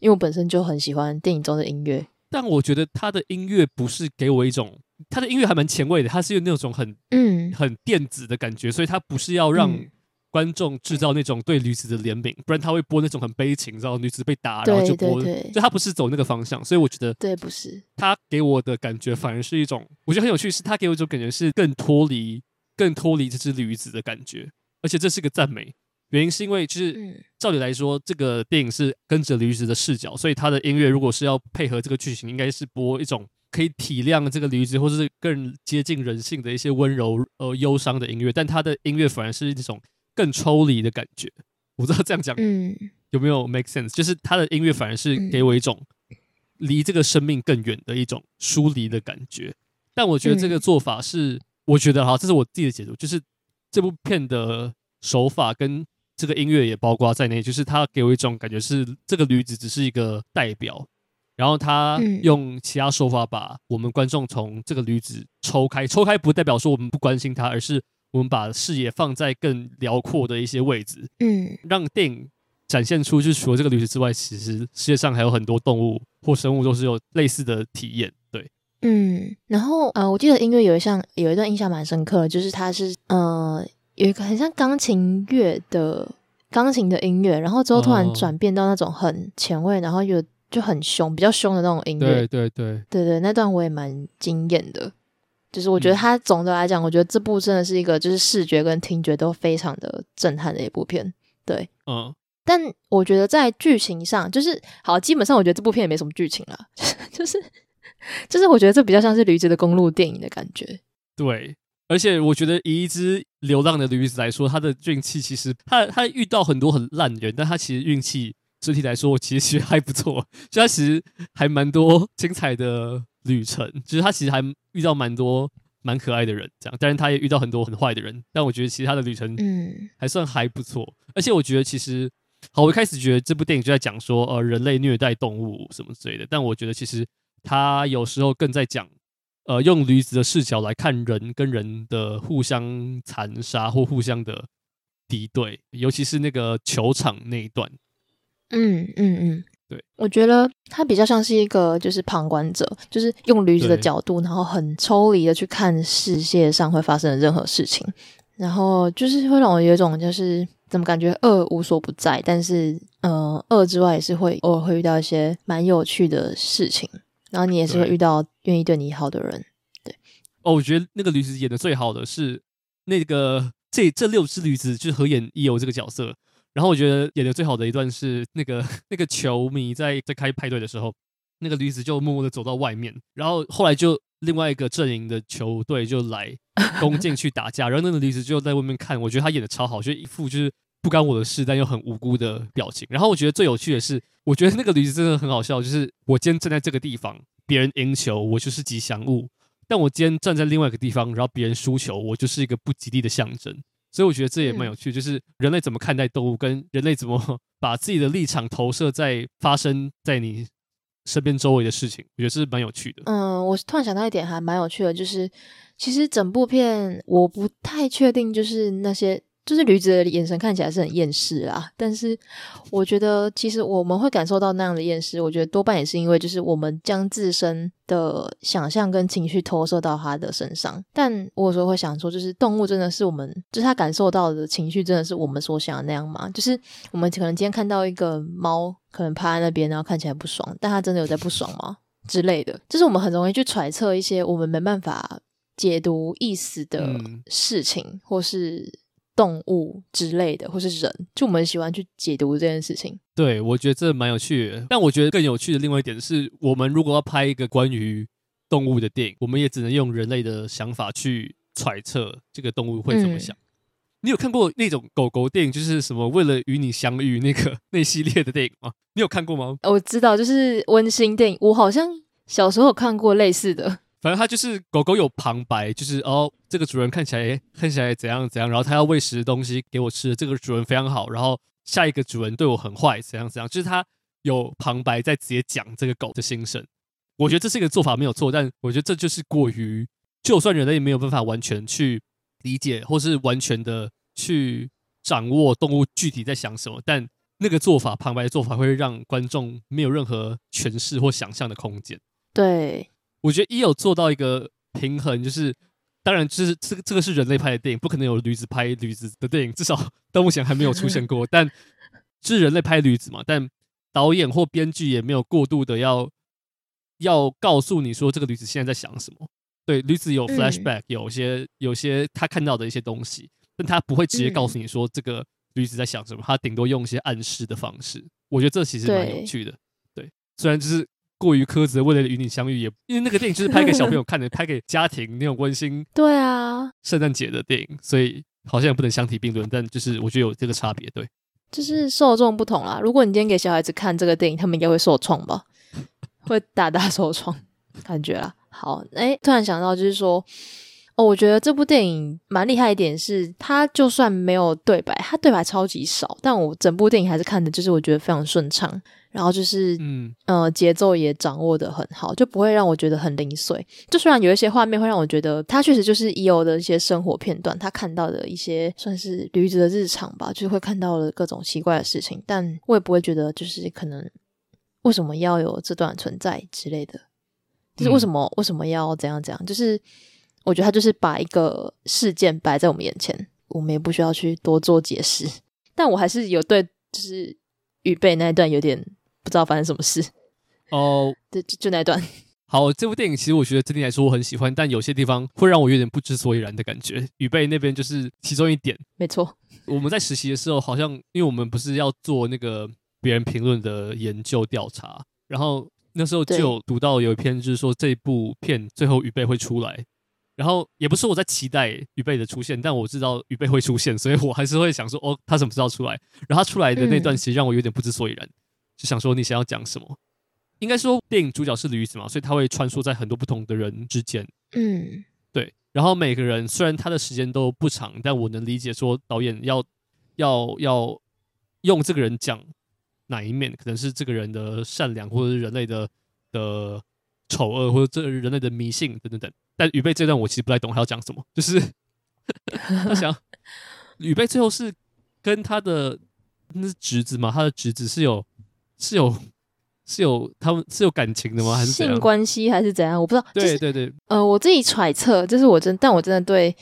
因为我本身就很喜欢电影中的音乐。但我觉得他的音乐不是给我一种。他的音乐还蛮前卫的，他是有那种很嗯很电子的感觉，所以他不是要让观众制造那种对女子的怜悯，不然他会播那种很悲情，然后女子被打，然后就播，就他不是走那个方向，所以我觉得对，不是。他给我的感觉反而是一种，我觉得很有趣，是他给我一种感觉是更脱离更脱离这只驴子的感觉，而且这是个赞美，原因是因为就是照理来说，这个电影是跟着驴子的视角，所以他的音乐如果是要配合这个剧情，应该是播一种。可以体谅这个驴子，或者是更接近人性的一些温柔呃忧伤的音乐，但他的音乐反而是一种更抽离的感觉。我不知道这样讲，嗯，有没有 make sense？就是他的音乐反而是给我一种离这个生命更远的一种疏离的感觉。但我觉得这个做法是，嗯、我觉得哈，这是我自己的解读，就是这部片的手法跟这个音乐也包括在内，就是他给我一种感觉是这个驴子只是一个代表。然后他用其他手法把我们观众从这个驴子抽开，抽开不代表说我们不关心他，而是我们把视野放在更辽阔的一些位置，嗯，让电影展现出，就是除了这个驴子之外，其实世界上还有很多动物或生物都是有类似的体验，对，嗯。然后呃，我记得音乐有一项有一段印象蛮深刻的，就是它是呃有一个很像钢琴乐的钢琴的音乐，然后之后突然转变到那种很前卫，然后有。就很凶，比较凶的那种音乐。对对对对对，那段我也蛮惊艳的。就是我觉得它总的来讲，我觉得这部真的是一个就是视觉跟听觉都非常的震撼的一部片。对，嗯。但我觉得在剧情上，就是好，基本上我觉得这部片也没什么剧情了，[laughs] 就是就是我觉得这比较像是驴子的公路电影的感觉。对，而且我觉得以一只流浪的驴子来说，它的运气其实它它遇到很多很烂人，但它其实运气。整体来说，我其实还不错，就他其实还蛮多精彩的旅程，[laughs] 就是他其实还遇到蛮多蛮可爱的人，这样，但是他也遇到很多很坏的人，但我觉得其实他的旅程嗯。还算还不错，而且我觉得其实好，我一开始觉得这部电影就在讲说呃人类虐待动物什么之类的，但我觉得其实他有时候更在讲呃用驴子的视角来看人跟人的互相残杀或互相的敌对，尤其是那个球场那一段。嗯嗯嗯，对，我觉得他比较像是一个就是旁观者，就是用驴子的角度，然后很抽离的去看世界上会发生的任何事情，然后就是会让我有一种就是怎么感觉恶无所不在，但是呃恶之外也是会偶尔会遇到一些蛮有趣的事情，然后你也是会遇到愿意对你好的人，对。哦，我觉得那个驴子演的最好的是那个这这六只驴子，就是合演 EO 这个角色。然后我觉得演的最好的一段是那个 [laughs] 那个球迷在在开派对的时候，那个驴子就默默的走到外面，然后后来就另外一个阵营的球队就来攻进去打架，然后那个驴子就在外面看，我觉得他演的超好，就一副就是不干我的事但又很无辜的表情。然后我觉得最有趣的是，我觉得那个驴子真的很好笑，就是我今天站在这个地方，别人赢球，我就是吉祥物，但我今天站在另外一个地方，然后别人输球，我就是一个不吉利的象征。所以我觉得这也蛮有趣，就是人类怎么看待动物，跟人类怎么 [laughs] 把自己的立场投射在发生在你身边周围的事情，我觉得是蛮有趣的。嗯，我突然想到一点，还蛮有趣的，就是其实整部片我不太确定，就是那些。就是驴子的眼神看起来是很厌世啊，但是我觉得其实我们会感受到那样的厌世，我觉得多半也是因为就是我们将自身的想象跟情绪投射到他的身上。但我有时候会想说，就是动物真的是我们，就是他感受到的情绪真的是我们所想的那样吗？就是我们可能今天看到一个猫可能趴在那边，然后看起来不爽，但它真的有在不爽吗？之类的，就是我们很容易去揣测一些我们没办法解读意思的事情，嗯、或是。动物之类的，或是人，就我们喜欢去解读这件事情。对，我觉得这蛮有趣的。但我觉得更有趣的另外一点是，我们如果要拍一个关于动物的电影，我们也只能用人类的想法去揣测这个动物会怎么想。嗯、你有看过那种狗狗电影，就是什么为了与你相遇那个那系列的电影吗？你有看过吗？我知道，就是温馨电影。我好像小时候有看过类似的。反正它就是狗狗有旁白，就是哦，这个主人看起来看起来怎样怎样，然后它要喂食的东西给我吃，这个主人非常好，然后下一个主人对我很坏，怎样怎样，就是它有旁白在直接讲这个狗的心声。我觉得这是一个做法没有错，但我觉得这就是过于，就算人类也没有办法完全去理解，或是完全的去掌握动物具体在想什么，但那个做法旁白的做法会让观众没有任何诠释或想象的空间。对。我觉得一有做到一个平衡，就是当然，就是这个这个是人类拍的电影，不可能有驴子拍驴子的电影，至少 [laughs] 到目前还没有出现过。[laughs] 但是人类拍驴子嘛，但导演或编剧也没有过度的要要告诉你说这个驴子现在在想什么。对，驴子有 flashback，有些有些他看到的一些东西，但他不会直接告诉你说这个驴子在想什么，他顶多用一些暗示的方式。我觉得这其实蛮有趣的。对，对，虽然就是。过于苛责，为了与你相遇，也因为那个电影就是拍给小朋友看的，拍给家庭那种温馨。[laughs] 对啊，圣诞节的电影，所以好像也不能相提并论。但就是我觉得有这个差别，对，就是受众不同啦。如果你今天给小孩子看这个电影，他们应该会受创吧，[laughs] 会大大受创，感觉啦。好，哎，突然想到，就是说，哦，我觉得这部电影蛮厉害一点是，它就算没有对白，它对白超级少，但我整部电影还是看的，就是我觉得非常顺畅。然后就是，嗯，呃，节奏也掌握的很好，就不会让我觉得很零碎。就虽然有一些画面会让我觉得，它确实就是已有的一些生活片段，他看到的一些算是驴子的日常吧，就是会看到了各种奇怪的事情，但我也不会觉得就是可能为什么要有这段存在之类的，就是为什么、嗯、为什么要怎样怎样，就是我觉得他就是把一个事件摆在我们眼前，我们也不需要去多做解释。[laughs] 但我还是有对，就是预备那一段有点。不知道发生什么事哦，[laughs] 对，就就那段。好，这部电影其实我觉得整体来说我很喜欢，但有些地方会让我有点不知所以然的感觉。预备那边就是其中一点，没错。我们在实习的时候，好像因为我们不是要做那个别人评论的研究调查，然后那时候就有读到有一篇就是说这部片最后预备会出来，然后也不是我在期待预备的出现，但我知道预备会出现，所以我还是会想说哦，他什么时候出来？然后他出来的那段其实让我有点不知所以然。嗯就想说你想要讲什么？应该说电影主角是驴子嘛，所以他会穿梭在很多不同的人之间。嗯，对。然后每个人虽然他的时间都不长，但我能理解说导演要要要用这个人讲哪一面，可能是这个人的善良，或者是人类的的丑恶，或者这人类的迷信等等等。但预备这段我其实不太懂他要讲什么，就是 [laughs] 他想 [laughs] 预备最后是跟他的那是侄子嘛，他的侄子是有。是有是有他们是有感情的吗？还是性关系还是怎样？我不知道。对对对。呃，我自己揣测，就是我真，但我真的对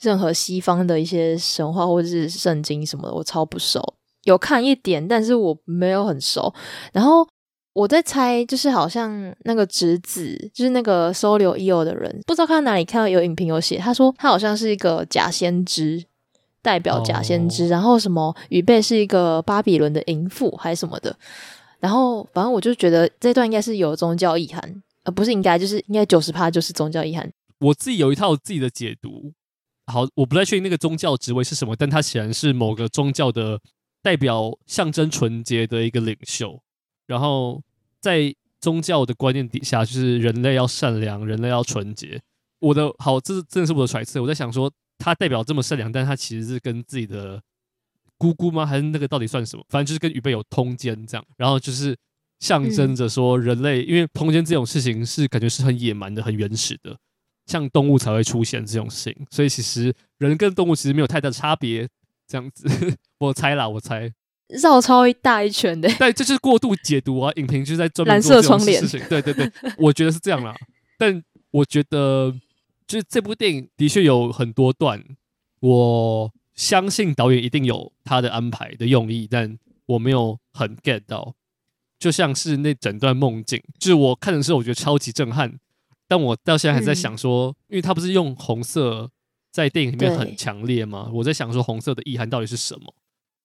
任何西方的一些神话或者是圣经什么的，我超不熟。有看一点，但是我没有很熟。然后我在猜，就是好像那个侄子，就是那个收留 EO 的人，不知道看到哪里看到有影评有写，他说他好像是一个假先知。代表假先知，然后什么预备是一个巴比伦的淫妇还是什么的，然后反正我就觉得这段应该是有宗教意涵，呃不是应该就是应该九十趴就是宗教意涵。我自己有一套自己的解读，好，我不太确定那个宗教职位是什么，但他显然是某个宗教的代表，象征纯洁的一个领袖。然后在宗教的观念底下，就是人类要善良，人类要纯洁，我的好，这是真的是我的揣测。我在想说，他代表这么善良，但他其实是跟自己的姑姑吗？还是那个到底算什么？反正就是跟预备有通奸这样，然后就是象征着说人类，嗯、因为通奸这种事情是感觉是很野蛮的、很原始的，像动物才会出现这种事情，所以其实人跟动物其实没有太大的差别。这样子，[laughs] 我猜啦，我猜 [laughs] 绕超一大一圈的，但这就是过度解读啊！影评就是在专门做这种事情，对对对，我觉得是这样啦。但我觉得，就是这部电影的确有很多段，我相信导演一定有他的安排的用意，但我没有很 get 到。就像是那整段梦境，就是我看的时候，我觉得超级震撼。但我到现在还在想说，嗯、因为他不是用红色。在电影里面很强烈吗？我在想说，红色的意涵到底是什么？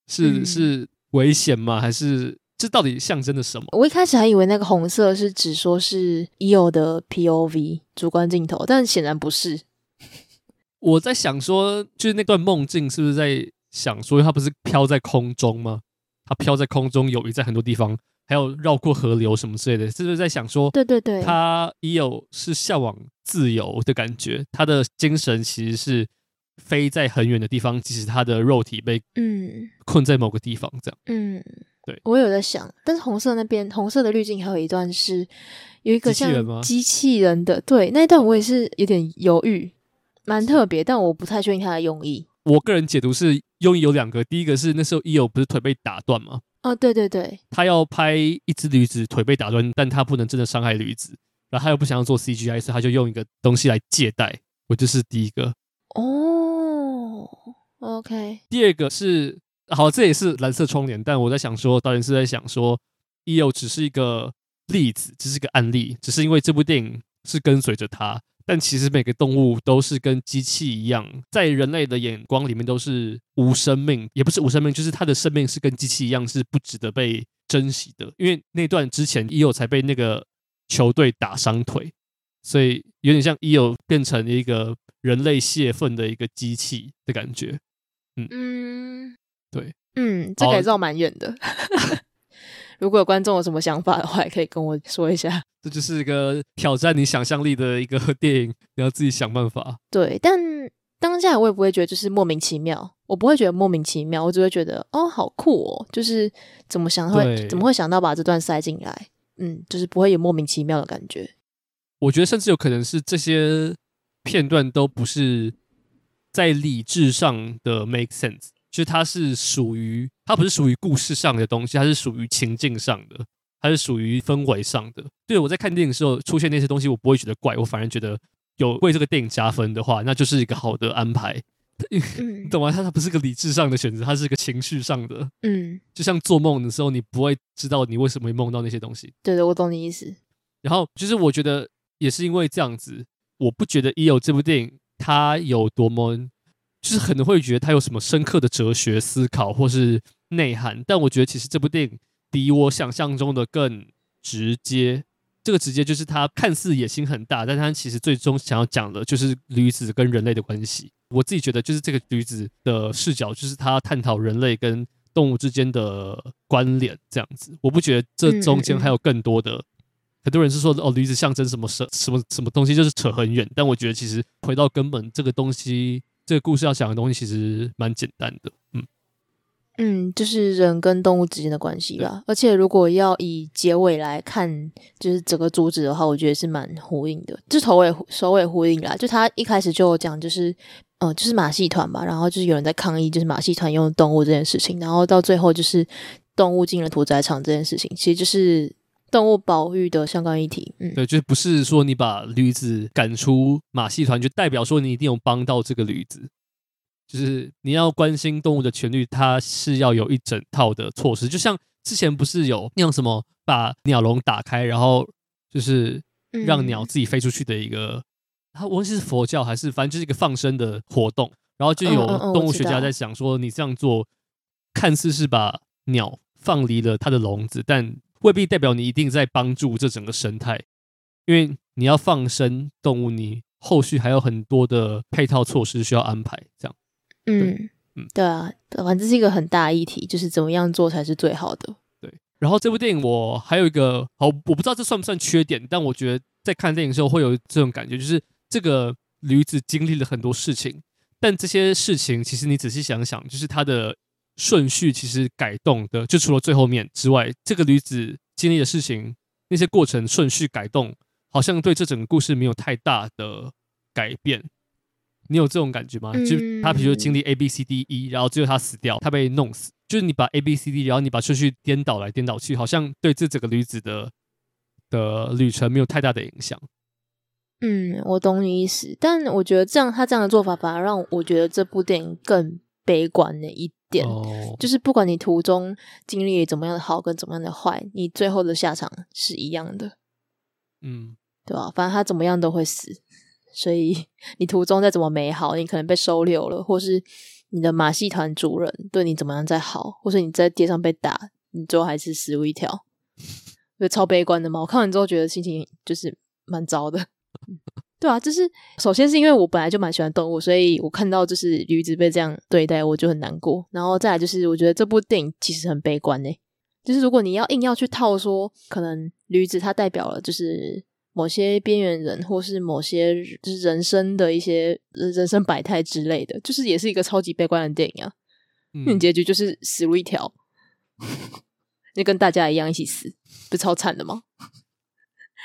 是、嗯、是危险吗？还是这到底象征着什么？我一开始还以为那个红色是指说是 EO 的 POV 主观镜头，但显然不是。[laughs] 我在想说，就是那段梦境是不是在想说，它不是飘在空中吗？它飘在空中，友谊在很多地方。还有绕过河流什么之类的，是不是在想说，对对对，他也有是向往自由的感觉，他的精神其实是飞在很远的地方，即使他的肉体被嗯困在某个地方，这样嗯，对，我有在想，但是红色那边红色的滤镜还有一段是有一个像机器人的，对，那一段我也是有点犹豫，蛮特别，但我不太确定他的用意。我个人解读是用意有两个，第一个是那时候 EO 不是腿被打断吗？哦，对对对，他要拍一只驴子腿被打断，但他不能真的伤害驴子，然后他又不想要做 CGI，所以他就用一个东西来借代。我就是第一个。哦，OK。第二个是，好，这也是蓝色窗帘，但我在想说，导演是在想说，EO 只是一个例子，只是一个案例，只是因为这部电影是跟随着他。但其实每个动物都是跟机器一样，在人类的眼光里面都是无生命，也不是无生命，就是它的生命是跟机器一样，是不值得被珍惜的。因为那段之前，EO 才被那个球队打伤腿，所以有点像 EO 变成一个人类泄愤的一个机器的感觉。嗯嗯，对，嗯，这改造蛮远的。[laughs] 如果有观众有什么想法的话，也可以跟我说一下。这就是一个挑战你想象力的一个 [laughs] 电影，你要自己想办法。对，但当下我也不会觉得就是莫名其妙，我不会觉得莫名其妙，我只会觉得哦，好酷哦，就是怎么想会怎么会想到把这段塞进来？嗯，就是不会有莫名其妙的感觉。我觉得甚至有可能是这些片段都不是在理智上的 make sense。就它是属于，它不是属于故事上的东西，它是属于情境上的，它是属于氛围上的。对，我在看电影的时候出现那些东西，我不会觉得怪，我反而觉得有为这个电影加分的话，那就是一个好的安排。[laughs] 你，懂吗？它它不是个理智上的选择，它是一个情绪上的。嗯，就像做梦的时候，你不会知道你为什么会梦到那些东西。对的，我懂你意思。然后就是我觉得也是因为这样子，我不觉得《EO》这部电影它有多么。就是可能会觉得它有什么深刻的哲学思考或是内涵，但我觉得其实这部电影比我想象中的更直接。这个直接就是它看似野心很大，但它其实最终想要讲的就是驴子跟人类的关系。我自己觉得就是这个驴子的视角，就是它探讨人类跟动物之间的关联这样子。我不觉得这中间还有更多的。很多人是说哦，驴子象征什么什什么什么东西，就是扯很远。但我觉得其实回到根本，这个东西。这个故事要讲的东西其实蛮简单的，嗯嗯，就是人跟动物之间的关系吧。而且如果要以结尾来看，就是整个主旨的话，我觉得是蛮呼应的，就头尾首尾呼应啦。就他一开始就有讲，就是嗯、呃，就是马戏团吧，然后就是有人在抗议，就是马戏团用动物这件事情，然后到最后就是动物进了屠宰场这件事情，其实就是。动物保育的相关议题，嗯，对，就是不是说你把驴子赶出马戏团，就代表说你一定有帮到这个驴子，就是你要关心动物的权利，它是要有一整套的措施。就像之前不是有那种什么把鸟笼打开，然后就是让鸟自己飞出去的一个，它、嗯、无论是佛教还是反正就是一个放生的活动，然后就有动物学家在讲说，你这样做看似是把鸟放离了它的笼子，但未必代表你一定在帮助这整个生态，因为你要放生动物，你后续还有很多的配套措施需要安排。这样，嗯嗯，对啊，反正是一个很大议题，就是怎么样做才是最好的。对。然后这部电影我还有一个好，我不知道这算不算缺点，但我觉得在看电影的时候会有这种感觉，就是这个驴子经历了很多事情，但这些事情其实你仔细想想，就是它的顺序其实改动的，就除了最后面之外，这个女子经历的事情那些过程顺序改动，好像对这整个故事没有太大的改变。你有这种感觉吗？就他比如说经历 A B C D E，然后最后他死掉，他被弄死，就是你把 A B C D，然后你把顺序颠倒来颠倒去，好像对这整个女子的的旅程没有太大的影响。嗯，我懂你意思，但我觉得这样他这样的做法反而让我觉得这部电影更悲观的一点。哦，就是不管你途中经历怎么样的好跟怎么样的坏，你最后的下场是一样的。嗯，对吧？反正他怎么样都会死，所以你途中再怎么美好，你可能被收留了，或是你的马戏团主人对你怎么样再好，或是你在街上被打，你最后还是死路一条，[laughs] 就超悲观的嘛。我看完之后觉得心情就是蛮糟的。对啊，就是首先是因为我本来就蛮喜欢动物，所以我看到就是驴子被这样对待，我就很难过。然后再来就是，我觉得这部电影其实很悲观诶。就是如果你要硬要去套说，可能驴子它代表了就是某些边缘人，或是某些就是人生的一些人生百态之类的，就是也是一个超级悲观的电影啊。嗯，因为结局就是死路一条，[laughs] 就跟大家一样一起死，不是超惨的吗？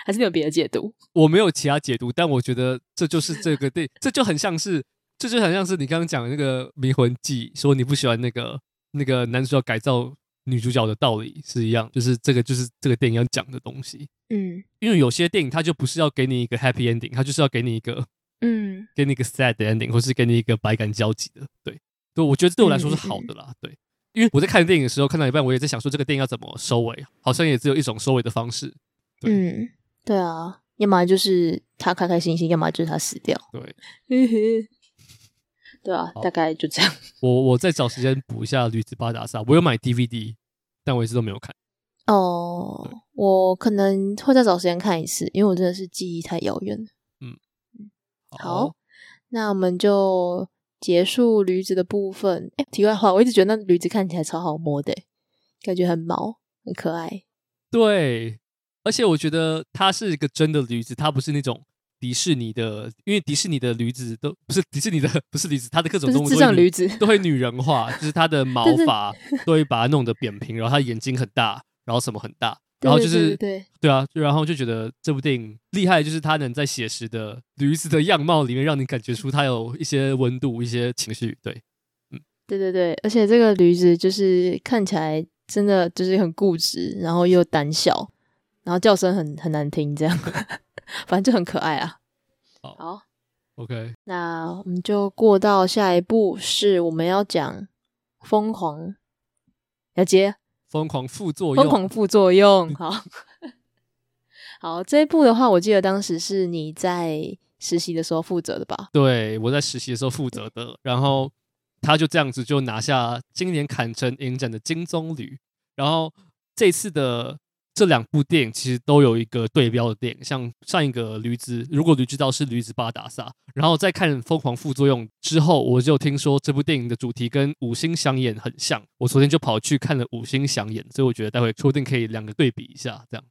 还是没有别的解读？我没有其他解读，但我觉得这就是这个对，这就很像是，这就很像是你刚刚讲的那个《迷魂记》，说你不喜欢那个那个男主角改造女主角的道理是一样，就是这个就是这个电影要讲的东西。嗯，因为有些电影它就不是要给你一个 happy ending，它就是要给你一个嗯，给你一个 sad ending，或是给你一个百感交集的。对，对，我觉得对我来说是好的啦。嗯、对，因为我在看电影的时候看到一半，我也在想说这个电影要怎么收尾，好像也只有一种收尾的方式。对。嗯。对啊，要么就是他开开心心，要么就是他死掉。对，[laughs] 对啊，大概就这样。我我再找时间补一下《驴子巴达萨》，我有买 DVD，但我一直都没有看。哦，我可能会再找时间看一次，因为我真的是记忆太遥远了。嗯，好，好，那我们就结束驴子的部分。哎，题外话，我一直觉得那驴子看起来超好摸的，感觉很毛，很可爱。对。而且我觉得它是一个真的驴子，它不是那种迪士尼的，因为迪士尼的驴子都不是迪士尼的，不是驴子，它的各种动物都会驴子都会女人化，就是它的毛发都会把它弄得扁平，然后它眼睛很大，然后什么很大，然后就是对对，对，对，对啊，然后就觉得这部电影厉害，就是它能在写实的驴子的样貌里面，让你感觉出它有一些温度、一些情绪。对，嗯，对对对，而且这个驴子就是看起来真的就是很固执，然后又胆小。然后叫声很很难听，这样，[laughs] 反正就很可爱啊。好，好，OK，那我们就过到下一步，是我们要讲疯狂，要接疯狂副作用，疯狂副作用。[laughs] 好，好，这一步的话，我记得当时是你在实习的时候负责的吧？对，我在实习的时候负责的，然后他就这样子就拿下今年坎城影展的金棕榈，然后这次的。这两部电影其实都有一个对标的电影，像上一个驴子，如果驴知道是驴子巴达萨，然后再看《疯狂副作用》之后，我就听说这部电影的主题跟《五星响眼》很像，我昨天就跑去看了《五星响眼》，所以我觉得待会说不定可以两个对比一下，这样。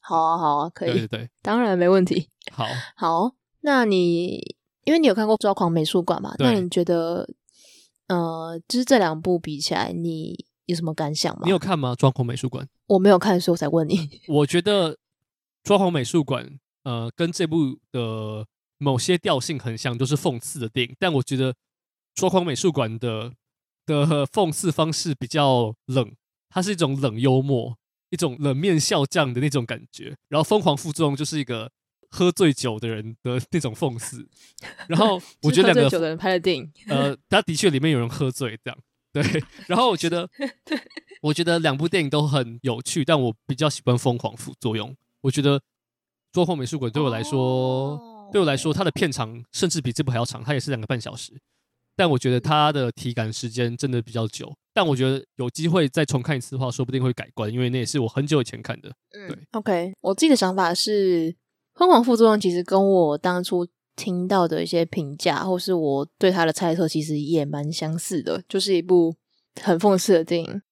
好啊，好啊，可以，对对对，当然没问题。[laughs] 好，好，那你因为你有看过《抓狂美术馆》嘛？那你觉得，呃，就是这两部比起来，你有什么感想吗？你有看吗？《抓狂美术馆》？我没有看，所以我才问你。[laughs] 我觉得《抓狂美术馆》呃，跟这部的某些调性很像，都是讽刺的电影。但我觉得《抓狂美术馆》的的讽刺方式比较冷，它是一种冷幽默，一种冷面笑匠的那种感觉。然后《疯狂副作用》就是一个喝醉酒的人的那种讽刺。然后 [laughs] 我觉得两个酒的人拍的电影，呃，他的确里面有人喝醉这样。对，然后我觉得，[laughs] 我觉得两部电影都很有趣，但我比较喜欢《疯狂副作用》。我觉得《抓狂美术馆》对我来说，哦、对我来说，它的片长甚至比这部还要长，它也是两个半小时。但我觉得它的体感时间真的比较久。但我觉得有机会再重看一次的话，说不定会改观，因为那也是我很久以前看的。对、嗯、OK，我自己的想法是，《疯狂副作用》其实跟我当初。听到的一些评价，或是我对他的猜测，其实也蛮相似的，就是一部很讽刺的电影。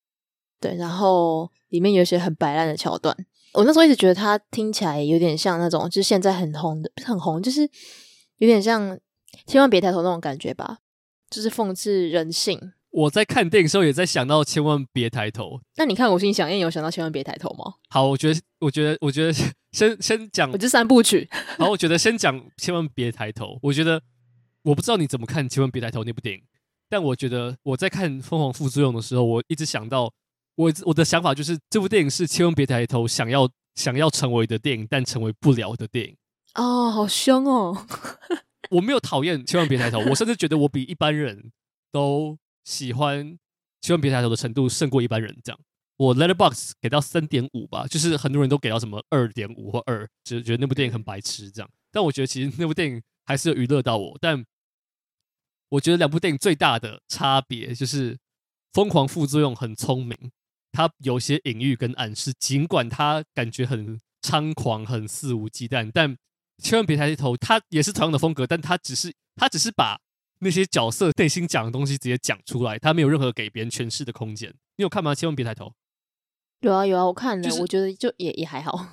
对，然后里面有一些很摆烂的桥段，我那时候一直觉得他听起来有点像那种，就是现在很红的，很红，就是有点像千万别抬头那种感觉吧，就是讽刺人性。我在看电影的时候也在想到千万别抬头。那你看《五星响宴》有想到千万别抬头吗？好，我觉得，我觉得，[laughs] 我觉得先先讲，我这三部曲。好，我觉得先讲千万别抬头。我觉得我不知道你怎么看《千万别抬头》那部电影，但我觉得我在看《疯狂副作用》的时候，我一直想到我我的想法就是这部电影是千万别抬头想要想要成为的电影，但成为不了的电影。哦，好凶哦！我没有讨厌千万别抬头，我甚至觉得我比一般人都。喜欢千万别抬头的程度胜过一般人，这样我 Letterbox 给到三点五吧，就是很多人都给到什么二点五或二，只觉得那部电影很白痴这样。但我觉得其实那部电影还是娱乐到我。但我觉得两部电影最大的差别就是《疯狂副作用》很聪明，它有些隐喻跟暗示，尽管它感觉很猖狂、很肆无忌惮，但千万别抬头，它也是同样的风格，但它只是它只是把。那些角色内心讲的东西直接讲出来，他没有任何给别人诠释的空间。你有看吗？千万别抬头。有啊有啊，我看了，就是、我觉得就也也还好。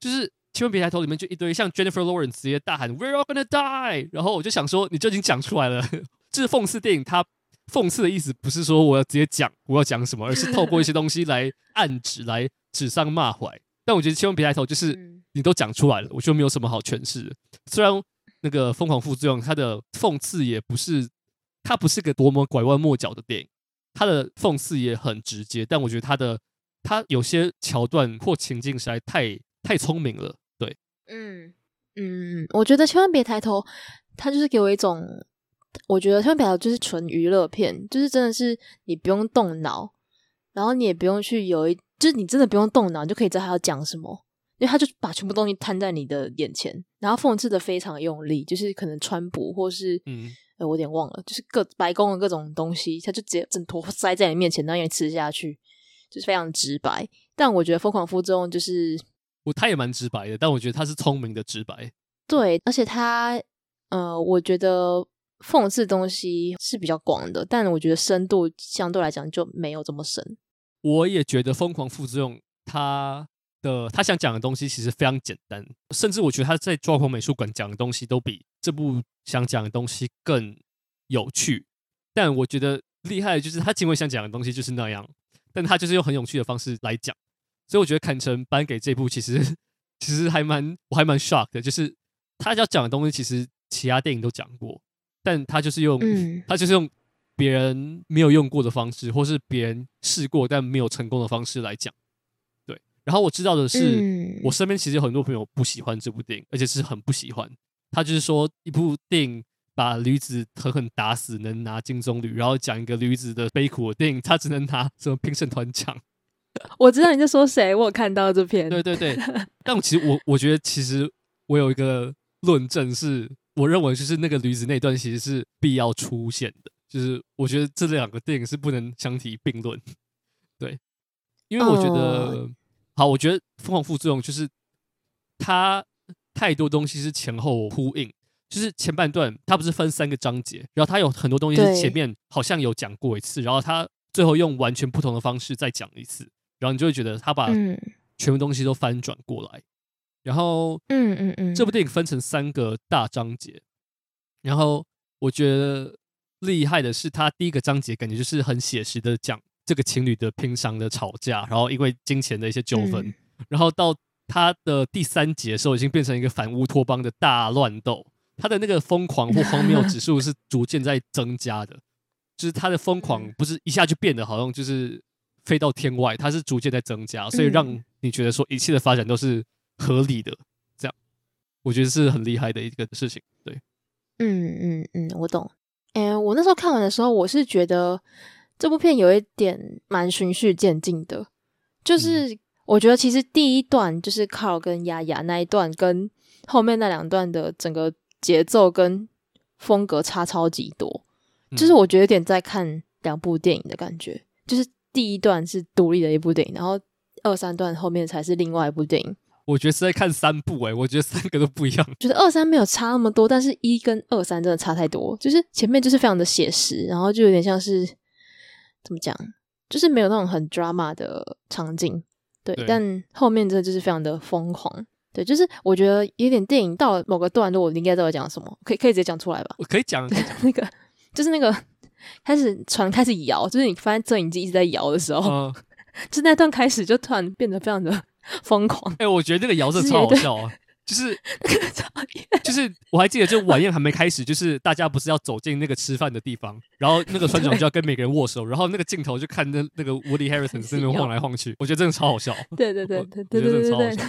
就是千万别抬头里面就一堆像 Jennifer Lawrence 直接大喊 “We're all gonna die”，然后我就想说，你就已经讲出来了。[laughs] 这是讽刺电影，它讽刺的意思不是说我要直接讲我要讲什么，而是透过一些东西来暗指、来指桑骂槐。但我觉得千万别抬头就是你都讲出来了，我就没有什么好诠释。虽然。那个疯狂副作用，它的讽刺也不是，它不是个多么拐弯抹角的电影，它的讽刺也很直接，但我觉得它的它有些桥段或情境实在太太聪明了，对，嗯嗯，我觉得千万别抬头，它就是给我一种，我觉得千万别抬头就是纯娱乐片，就是真的是你不用动脑，然后你也不用去有一，就是你真的不用动脑，你就可以知道他要讲什么。因为他就把全部东西摊在你的眼前，然后讽刺的非常用力，就是可能川普或是嗯、呃，我有点忘了，就是各白宫的各种东西，他就直接整坨 [laughs] 塞在你面前，然后让你吃下去，就是非常直白。但我觉得疯狂副作用就是，我他也蛮直白的，但我觉得他是聪明的直白。对，而且他呃，我觉得讽刺东西是比较广的，但我觉得深度相对来讲就没有这么深。我也觉得疯狂副作用他。的他想讲的东西其实非常简单，甚至我觉得他在抓狂美术馆讲的东西都比这部想讲的东西更有趣。但我觉得厉害的就是他尽管想讲的东西就是那样，但他就是用很有趣的方式来讲。所以我觉得坎城颁给这部其实 [laughs] 其实还蛮我还蛮 shock 的，就是他要讲的东西其实其他电影都讲过，但他就是用、嗯、他就是用别人没有用过的方式，或是别人试过但没有成功的方式来讲。然后我知道的是，嗯、我身边其实有很多朋友不喜欢这部电影，而且是很不喜欢。他就是说，一部电影把驴子狠狠打死能拿金棕榈，然后讲一个驴子的悲苦的电影，他只能拿什么评审团奖。[laughs] 我知道你在说谁，我有看到这篇。对 [laughs] 对对，但我其实我我觉得其实我有一个论证是，我认为就是那个驴子那段其实是必要出现的，就是我觉得这两个电影是不能相提并论。对，因为我觉得。哦好，我觉得疯狂副作用就是它太多东西是前后呼应，就是前半段它不是分三个章节，然后它有很多东西是前面好像有讲过一次，然后它最后用完全不同的方式再讲一次，然后你就会觉得它把全部东西都翻转过来，然后嗯嗯嗯，这部电影分成三个大章节，然后我觉得厉害的是它第一个章节感觉就是很写实的讲。这个情侣的平常的吵架，然后因为金钱的一些纠纷，嗯、然后到他的第三节的时候，已经变成一个反乌托邦的大乱斗。他的那个疯狂或荒谬指数是逐渐在增加的，就是他的疯狂不是一下就变得好像就是飞到天外，它是逐渐在增加，所以让你觉得说一切的发展都是合理的。这样，我觉得是很厉害的一个事情。对，嗯嗯嗯，我懂。哎，我那时候看完的时候，我是觉得。这部片有一点蛮循序渐进的，就是我觉得其实第一段就是 Carl 跟雅雅那一段，跟后面那两段的整个节奏跟风格差超级多，就是我觉得有点在看两部电影的感觉，就是第一段是独立的一部电影，然后二三段后面才是另外一部电影。我觉得是在看三部诶、欸，我觉得三个都不一样。觉得二三没有差那么多，但是一跟二三真的差太多，就是前面就是非常的写实，然后就有点像是。怎么讲？就是没有那种很 drama 的场景，对，对，但后面真的就是非常的疯狂。对，就是我觉得有点电影到了某个段落，我应该知道讲什么，可以可以直接讲出来吧？我可以讲，[laughs] 那个就是那个开始船开始摇，就是你发现摄影机一直在摇的时候，嗯、[laughs] 就那段开始就突然变得非常的 [laughs] 疯狂。哎、欸，我觉得那个摇是超好笑啊！就是 [laughs] 就是我还记得，就晚宴还没开始，就是大家不是要走进那个吃饭的地方，然后那个船长就要跟每个人握手，然后那个镜头就看那那个 Woody Harrelson 在那边晃来晃去，我觉得真的超好笑。对对对对对对对对。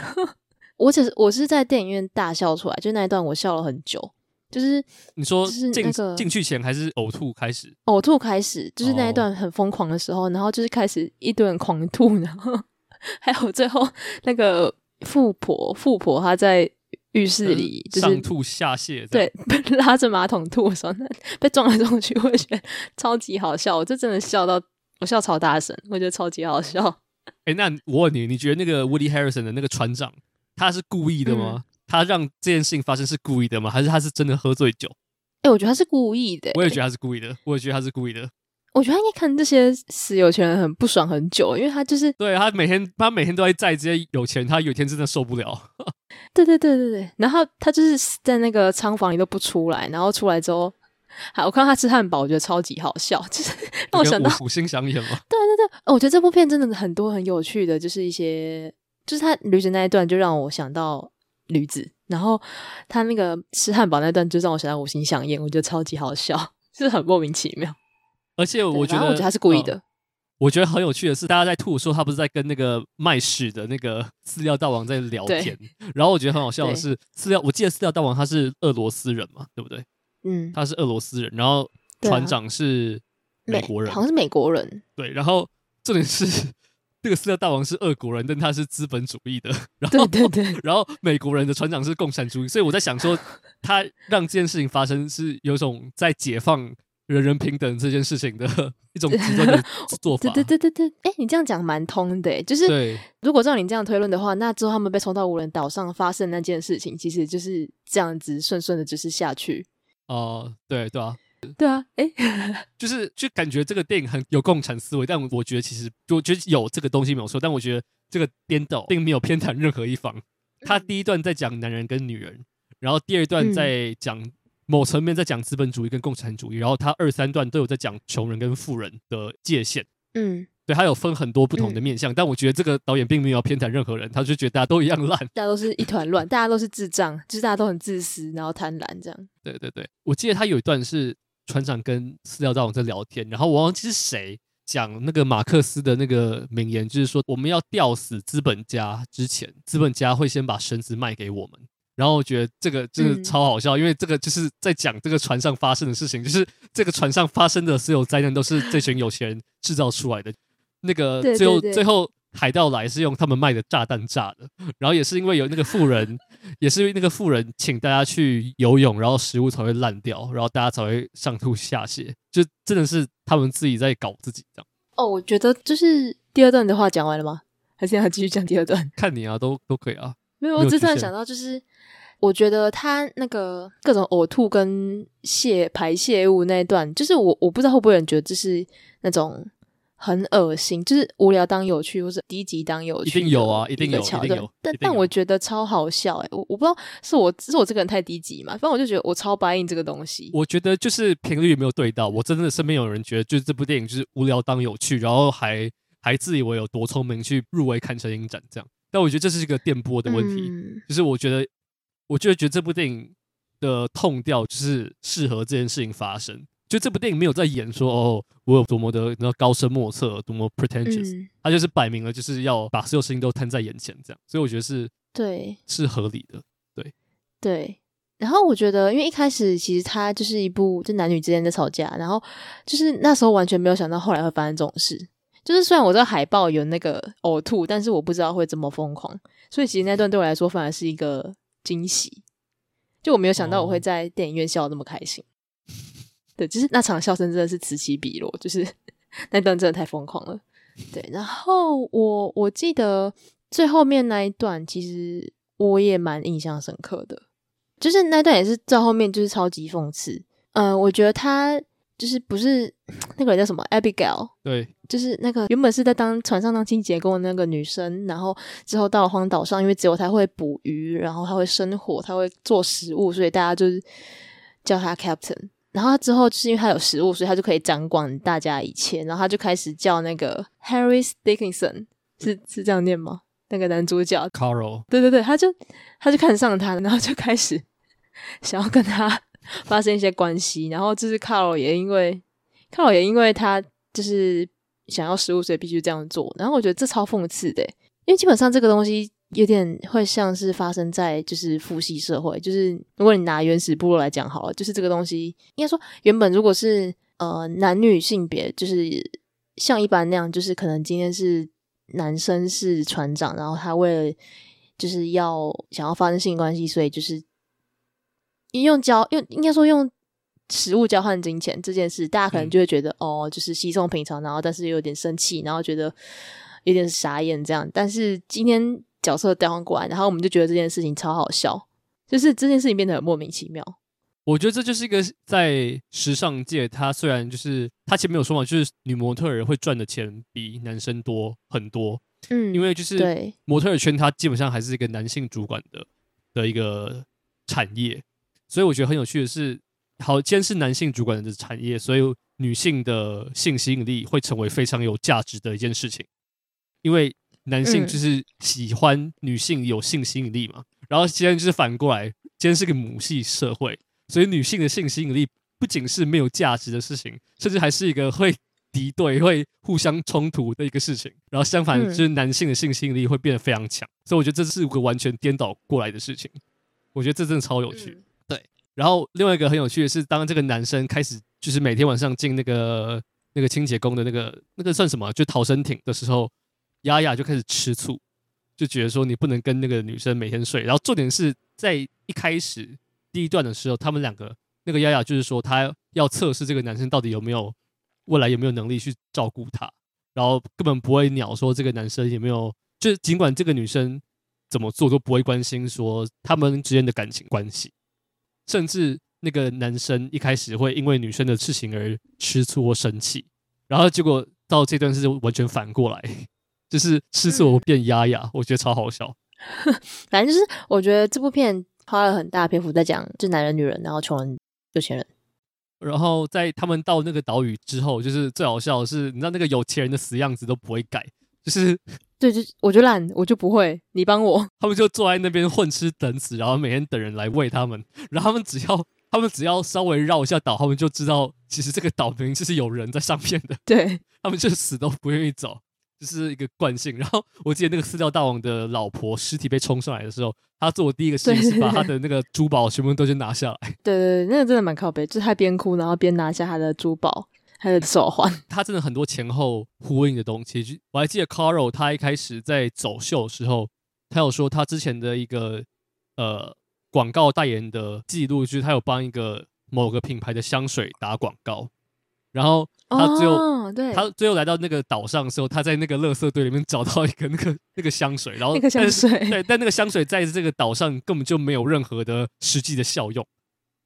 我 [laughs] 只是我是在电影院大笑出来，就那一段我笑了很久。就是你说就是那个进去前还是呕吐开始？呕吐开始，就是那一段很疯狂的时候，然后就是开始一顿狂吐，然后 [laughs] 还有最后那个。富婆，富婆，她在浴室里就是上吐下泻，对，[laughs] 被拉着马桶吐的时候，被撞来撞去，我觉得超级好笑。我就真的笑到我笑超大声，我觉得超级好笑。[laughs] 哎、欸，那我问你，你觉得那个 Woody Harrelson 的那个船长，他是故意的吗？嗯、他让这件事情发生是故意的吗？还是他是真的喝醉酒？哎、欸，我觉得他是故意的。我也觉得他是故意的。我也觉得他是故意的。我觉得他应该看这些死有钱人很不爽很久，因为他就是对他每天他每天都在载这些有钱，他有一天真的受不了。[laughs] 对对对对对，然后他就是在那个仓房里都不出来，然后出来之后，还我看到他吃汉堡，我觉得超级好笑，就是让我想到五星想演嘛。[laughs] 对对对，我觉得这部片真的很多很有趣的，就是一些就是他驴子那一段就让我想到驴子，然后他那个吃汉堡那段就让我想到五星想演，我觉得超级好笑，[laughs] 就是很莫名其妙。而且我觉得，我觉得他是故意的、呃。我觉得很有趣的是，大家在吐的时候，他不是在跟那个卖屎的那个 [laughs] 饲料大王在聊天。然后我觉得很好笑的是，饲料，我记得饲料大王他是俄罗斯人嘛，对不对？嗯，他是俄罗斯人。然后船长是美国人，好像是美国人。对，然后重点是这个饲料大王是俄国人，但他是资本主义的。然后对对对，[laughs] 然后美国人的船长是共产主义，所以我在想说，他让这件事情发生是有种在解放。人人平等这件事情的 [laughs] 一种极端的 [laughs] 做法。对对对对对，哎、欸，你这样讲蛮通的，就是如果照你这样推论的话，那之后他们被冲到无人岛上发生那件事情，其实就是这样子顺顺的，就是下去。哦、呃，对对啊，对啊，哎、欸，[laughs] 就是就感觉这个电影很有共产思维，但我觉得其实我觉得有这个东西没有错，但我觉得这个颠倒并没有偏袒任何一方。他第一段在讲男人跟女人，然后第二段在讲、嗯。某层面在讲资本主义跟共产主义，然后他二三段都有在讲穷人跟富人的界限。嗯，对，他有分很多不同的面向，嗯、但我觉得这个导演并没有偏袒任何人，他就觉得大家都一样烂，大家都是一团乱，大家都是智障，就是大家都很自私，然后贪婪这样。对对对，我记得他有一段是船长跟饲料大王在聊天，然后我忘记是谁讲那个马克思的那个名言，就是说我们要吊死资本家之前，资本家会先把绳子卖给我们。然后我觉得这个真的超好笑，嗯、因为这个就是在讲这个船上发生的事情，就是这个船上发生的所有灾难都是这群有钱人制造出来的。那个最后最后海盗来是用他们卖的炸弹炸的，然后也是因为有那个富人，也是因为那个富人请大家去游泳，然后食物才会烂掉，然后大家才会上吐下泻，就真的是他们自己在搞自己这样。哦，我觉得就是第二段的话讲完了吗？还是要继续讲第二段？看你啊，都都可以啊。没有，我只突然想到就是。我觉得他那个各种呕吐跟泄排泄物那一段，就是我我不知道会不会有人觉得这是那种很恶心，就是无聊当有趣，或者低级当有趣。一定有啊，一定有，一定有。但但我觉得超好笑哎、欸，我我不知道是我是我这个人太低级嘛，反正我就觉得我超白应这个东西。我觉得就是频率有没有对到，我真的身边有人觉得就是这部电影就是无聊当有趣，然后还还自以为有多聪明去入围坎城影展这样。但我觉得这是一个电波的问题，嗯、就是我觉得。我就觉得这部电影的痛调就是适合这件事情发生。就这部电影没有在演说哦，我有多么的你知道高深莫测，多么 pretentious，他、嗯、就是摆明了就是要把所有事情都摊在眼前这样。所以我觉得是对，是合理的。对对。然后我觉得，因为一开始其实他就是一部就男女之间在吵架，然后就是那时候完全没有想到后来会发生这种事。就是虽然我知道海报有那个呕吐，但是我不知道会这么疯狂。所以其实那段对我来说反而是一个。惊喜，就我没有想到我会在电影院笑得那么开心。哦、对，就是那场笑声真的是此起彼落，就是 [laughs] 那段真的太疯狂了。对，然后我我记得最后面那一段，其实我也蛮印象深刻的，就是那段也是在后面就是超级讽刺。嗯、呃，我觉得他就是不是那个人叫什么 Abigail？对，就是那个原本是在当船上当清洁工的那个女生，然后之后到了荒岛上，因为只有她会捕鱼，然后她会生火，她会做食物，所以大家就是叫她 Captain。然后她之后就是因为她有食物，所以她就可以掌管大家一切。然后她就开始叫那个 Harris Dickinson，是是这样念吗？那个男主角 Carl，对对对，他就他就看上了他，然后就开始 [laughs] 想要跟他。[laughs] 发生一些关系，然后就是卡罗也因为卡罗也因为他就是想要食物，所以必须这样做。然后我觉得这超讽刺的，因为基本上这个东西有点会像是发生在就是父系社会。就是如果你拿原始部落来讲好了，就是这个东西应该说原本如果是呃男女性别，就是像一般那样，就是可能今天是男生是船长，然后他为了就是要想要发生性关系，所以就是。用交用应该说用食物交换金钱这件事，大家可能就会觉得、嗯、哦，就是稀松平常，然后但是又有点生气，然后觉得有点傻眼这样。但是今天角色调换过来，然后我们就觉得这件事情超好笑，就是这件事情变得很莫名其妙。我觉得这就是一个在时尚界，他虽然就是他前面有说嘛，就是女模特儿会赚的钱比男生多很多，嗯，因为就是模特儿圈，它基本上还是一个男性主管的的一个产业。所以我觉得很有趣的是，好，既然是男性主管的产业，所以女性的性吸引力会成为非常有价值的一件事情，因为男性就是喜欢女性有性吸引力嘛。然后今天就是反过来，今天是个母系社会，所以女性的性吸引力不仅是没有价值的事情，甚至还是一个会敌对、会互相冲突的一个事情。然后相反，就是男性的性吸引力会变得非常强。所以我觉得这是一个完全颠倒过来的事情。我觉得这真的超有趣。然后另外一个很有趣的是，当这个男生开始就是每天晚上进那个那个清洁工的那个那个算什么，就逃生艇的时候，丫丫就开始吃醋，就觉得说你不能跟那个女生每天睡。然后重点是在一开始第一段的时候，他们两个那个丫丫就是说她要测试这个男生到底有没有未来有没有能力去照顾她，然后根本不会鸟说这个男生有没有，就尽管这个女生怎么做都不会关心说他们之间的感情关系。甚至那个男生一开始会因为女生的事情而吃醋或生气，然后结果到这段是完全反过来，[laughs] 就是吃醋变压压，我觉得超好笑。[laughs] 反正就是我觉得这部片花了很大篇幅在讲，就男人、女人，然后穷人、有钱人。然后在他们到那个岛屿之后，就是最好笑的是，你知道那个有钱人的死样子都不会改，就是。对，就我就懒，我就不会。你帮我，[laughs] 他们就坐在那边混吃等死，然后每天等人来喂他们。然后他们只要，他们只要稍微绕一下岛，他们就知道其实这个岛明明就是有人在上面的。对，他们就死都不愿意走，就是一个惯性。然后我记得那个饲料大王的老婆尸体被冲上来的时候，他做的第一个事情是把他的那个珠宝全部都先拿下来。对对对，那个真的蛮靠背，就是他边哭然后边拿下他的珠宝。还有手环，[laughs] 他真的很多前后呼应的东西。我还记得 Caro 他一开始在走秀的时候，他有说他之前的一个呃广告代言的记录，就是他有帮一个某个品牌的香水打广告。然后他最后、哦、对他最后来到那个岛上的时候，他在那个垃圾堆里面找到一个那个那个香水，然后那个香水对，但那个香水在这个岛上根本就没有任何的实际的效用，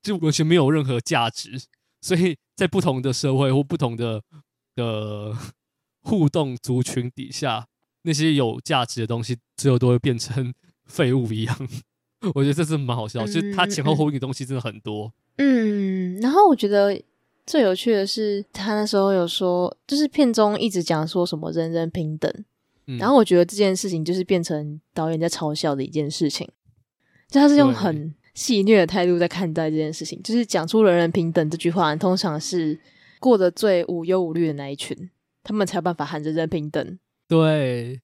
就完全没有任何价值。所以在不同的社会或不同的的互动族群底下，那些有价值的东西最后都会变成废物一样。[laughs] 我觉得这是蛮好笑，嗯、就是它前后呼应的东西真的很多。嗯，然后我觉得最有趣的是，他那时候有说，就是片中一直讲说什么人人平等，嗯、然后我觉得这件事情就是变成导演在嘲笑的一件事情，就他是用很。戏谑的态度在看待这件事情，就是讲出“人人平等”这句话，通常是过得最无忧无虑的那一群，他们才有办法喊着“人人平等”。对，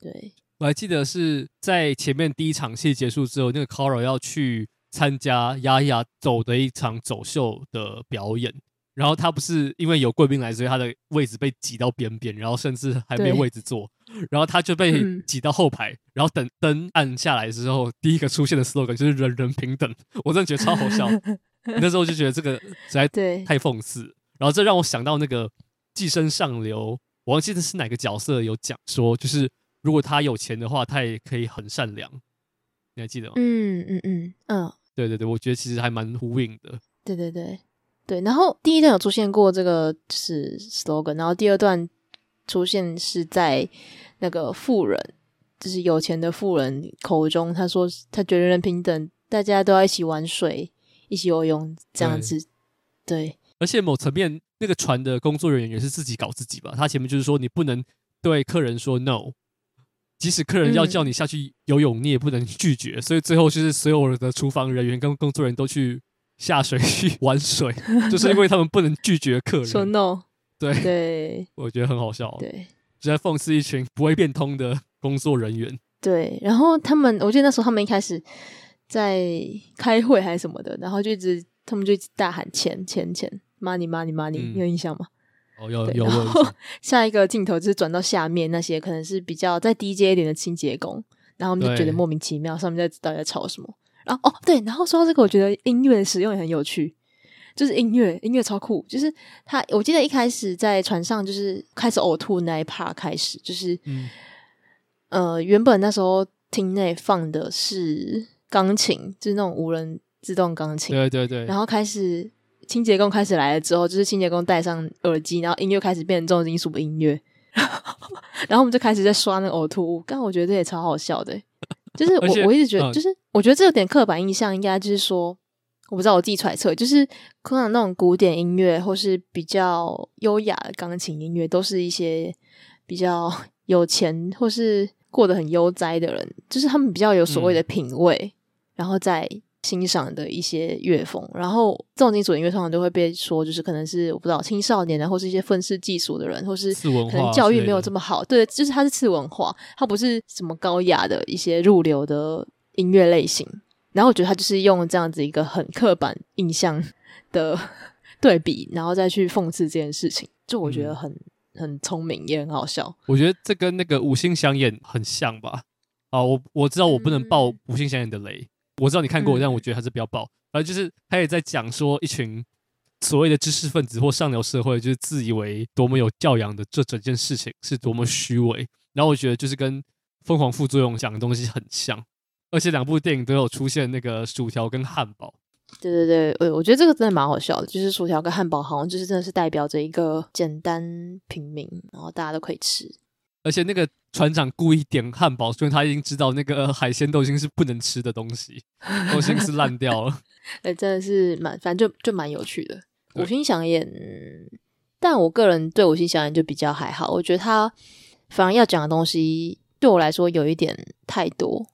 对，我还记得是在前面第一场戏结束之后，那个 Carl 要去参加丫丫走的一场走秀的表演。然后他不是因为有贵宾来，所以他的位置被挤到边边，然后甚至还没有位置坐，对然后他就被挤到后排。嗯、然后等灯暗下来之后，第一个出现的 slogan 就是“人人平等”，我真的觉得超好笑。[laughs] 那时候就觉得这个实在太讽刺。然后这让我想到那个《寄生上流》，我忘记的是哪个角色有讲说，就是如果他有钱的话，他也可以很善良。你还记得吗？嗯嗯嗯嗯，嗯嗯对对对，我觉得其实还蛮呼应的。对对对。对，然后第一段有出现过这个就是 slogan，然后第二段出现是在那个富人，就是有钱的富人口中，他说他觉得人人平等，大家都要一起玩水，一起游泳这样子。对，对而且某层面，那个船的工作人员也是自己搞自己吧？他前面就是说你不能对客人说 no。即使客人要叫你下去游泳，嗯、你也不能拒绝。所以最后就是所有的厨房人员跟工作人员都去下水 [laughs] 去玩水，[laughs] 就是因为他们不能拒绝客人。说 no，对对，我觉得很好笑。对，就在讽刺一群不会变通的工作人员。[laughs] 对，然后他们，我记得那时候他们一开始在开会还是什么的，然后就一直他们就一直大喊钱钱钱，money money money，你有印象吗？哦，有有。然后 [laughs] 下一个镜头就是转到下面那些可能是比较再低阶一点的清洁工，然后我们就觉得莫名其妙，上面在到底在吵什么？然后哦，对，然后说到这个，我觉得音乐的使用也很有趣，就是音乐音乐超酷，就是他，我记得一开始在船上就是开始呕吐那一 part 开始，就是、嗯、呃，原本那时候厅内放的是钢琴，就是那种无人自动钢琴，对对对，然后开始。清洁工开始来了之后，就是清洁工戴上耳机，然后音乐开始变成重金属的音乐，[laughs] 然后我们就开始在刷那个呕吐物。刚刚我觉得这也超好笑的，就是 [laughs] 我我一直觉得，就是我觉得这有点刻板印象，应该就是说，我不知道我自己揣测，就是可能那种古典音乐或是比较优雅的钢琴音乐，都是一些比较 [laughs] 有钱或是过得很悠哉的人，就是他们比较有所谓的品味，嗯、然后在。欣赏的一些乐风，然后这种金属音乐通常都会被说，就是可能是我不知道青少年的，或是一些愤世嫉俗的人，或是可能教育没有这么好。对，就是它是次文化，它不是什么高雅的一些入流的音乐类型。然后我觉得他就是用这样子一个很刻板印象的对比，然后再去讽刺这件事情，就我觉得很、嗯、很聪明，也很好笑。我觉得这跟那个五星响眼很像吧？啊，我我知道我不能爆五星响眼的雷。嗯我知道你看过，但我觉得还是不要爆。反正就是他也在讲说，一群所谓的知识分子或上流社会，就是自以为多么有教养的这整件事情是多么虚伪。然后我觉得就是跟《疯狂副作用》讲的东西很像，而且两部电影都有出现那个薯条跟汉堡。对对对，我我觉得这个真的蛮好笑的，就是薯条跟汉堡好像就是真的是代表着一个简单平民，然后大家都可以吃。而且那个船长故意点汉堡，所以他已经知道那个海鲜都已经是不能吃的东西，都已经是烂掉了。[laughs] 哎、欸，真的是蛮，反正就就蛮有趣的。五星想演，但我个人对五星想演就比较还好。我觉得他反而要讲的东西对我来说有一点太多，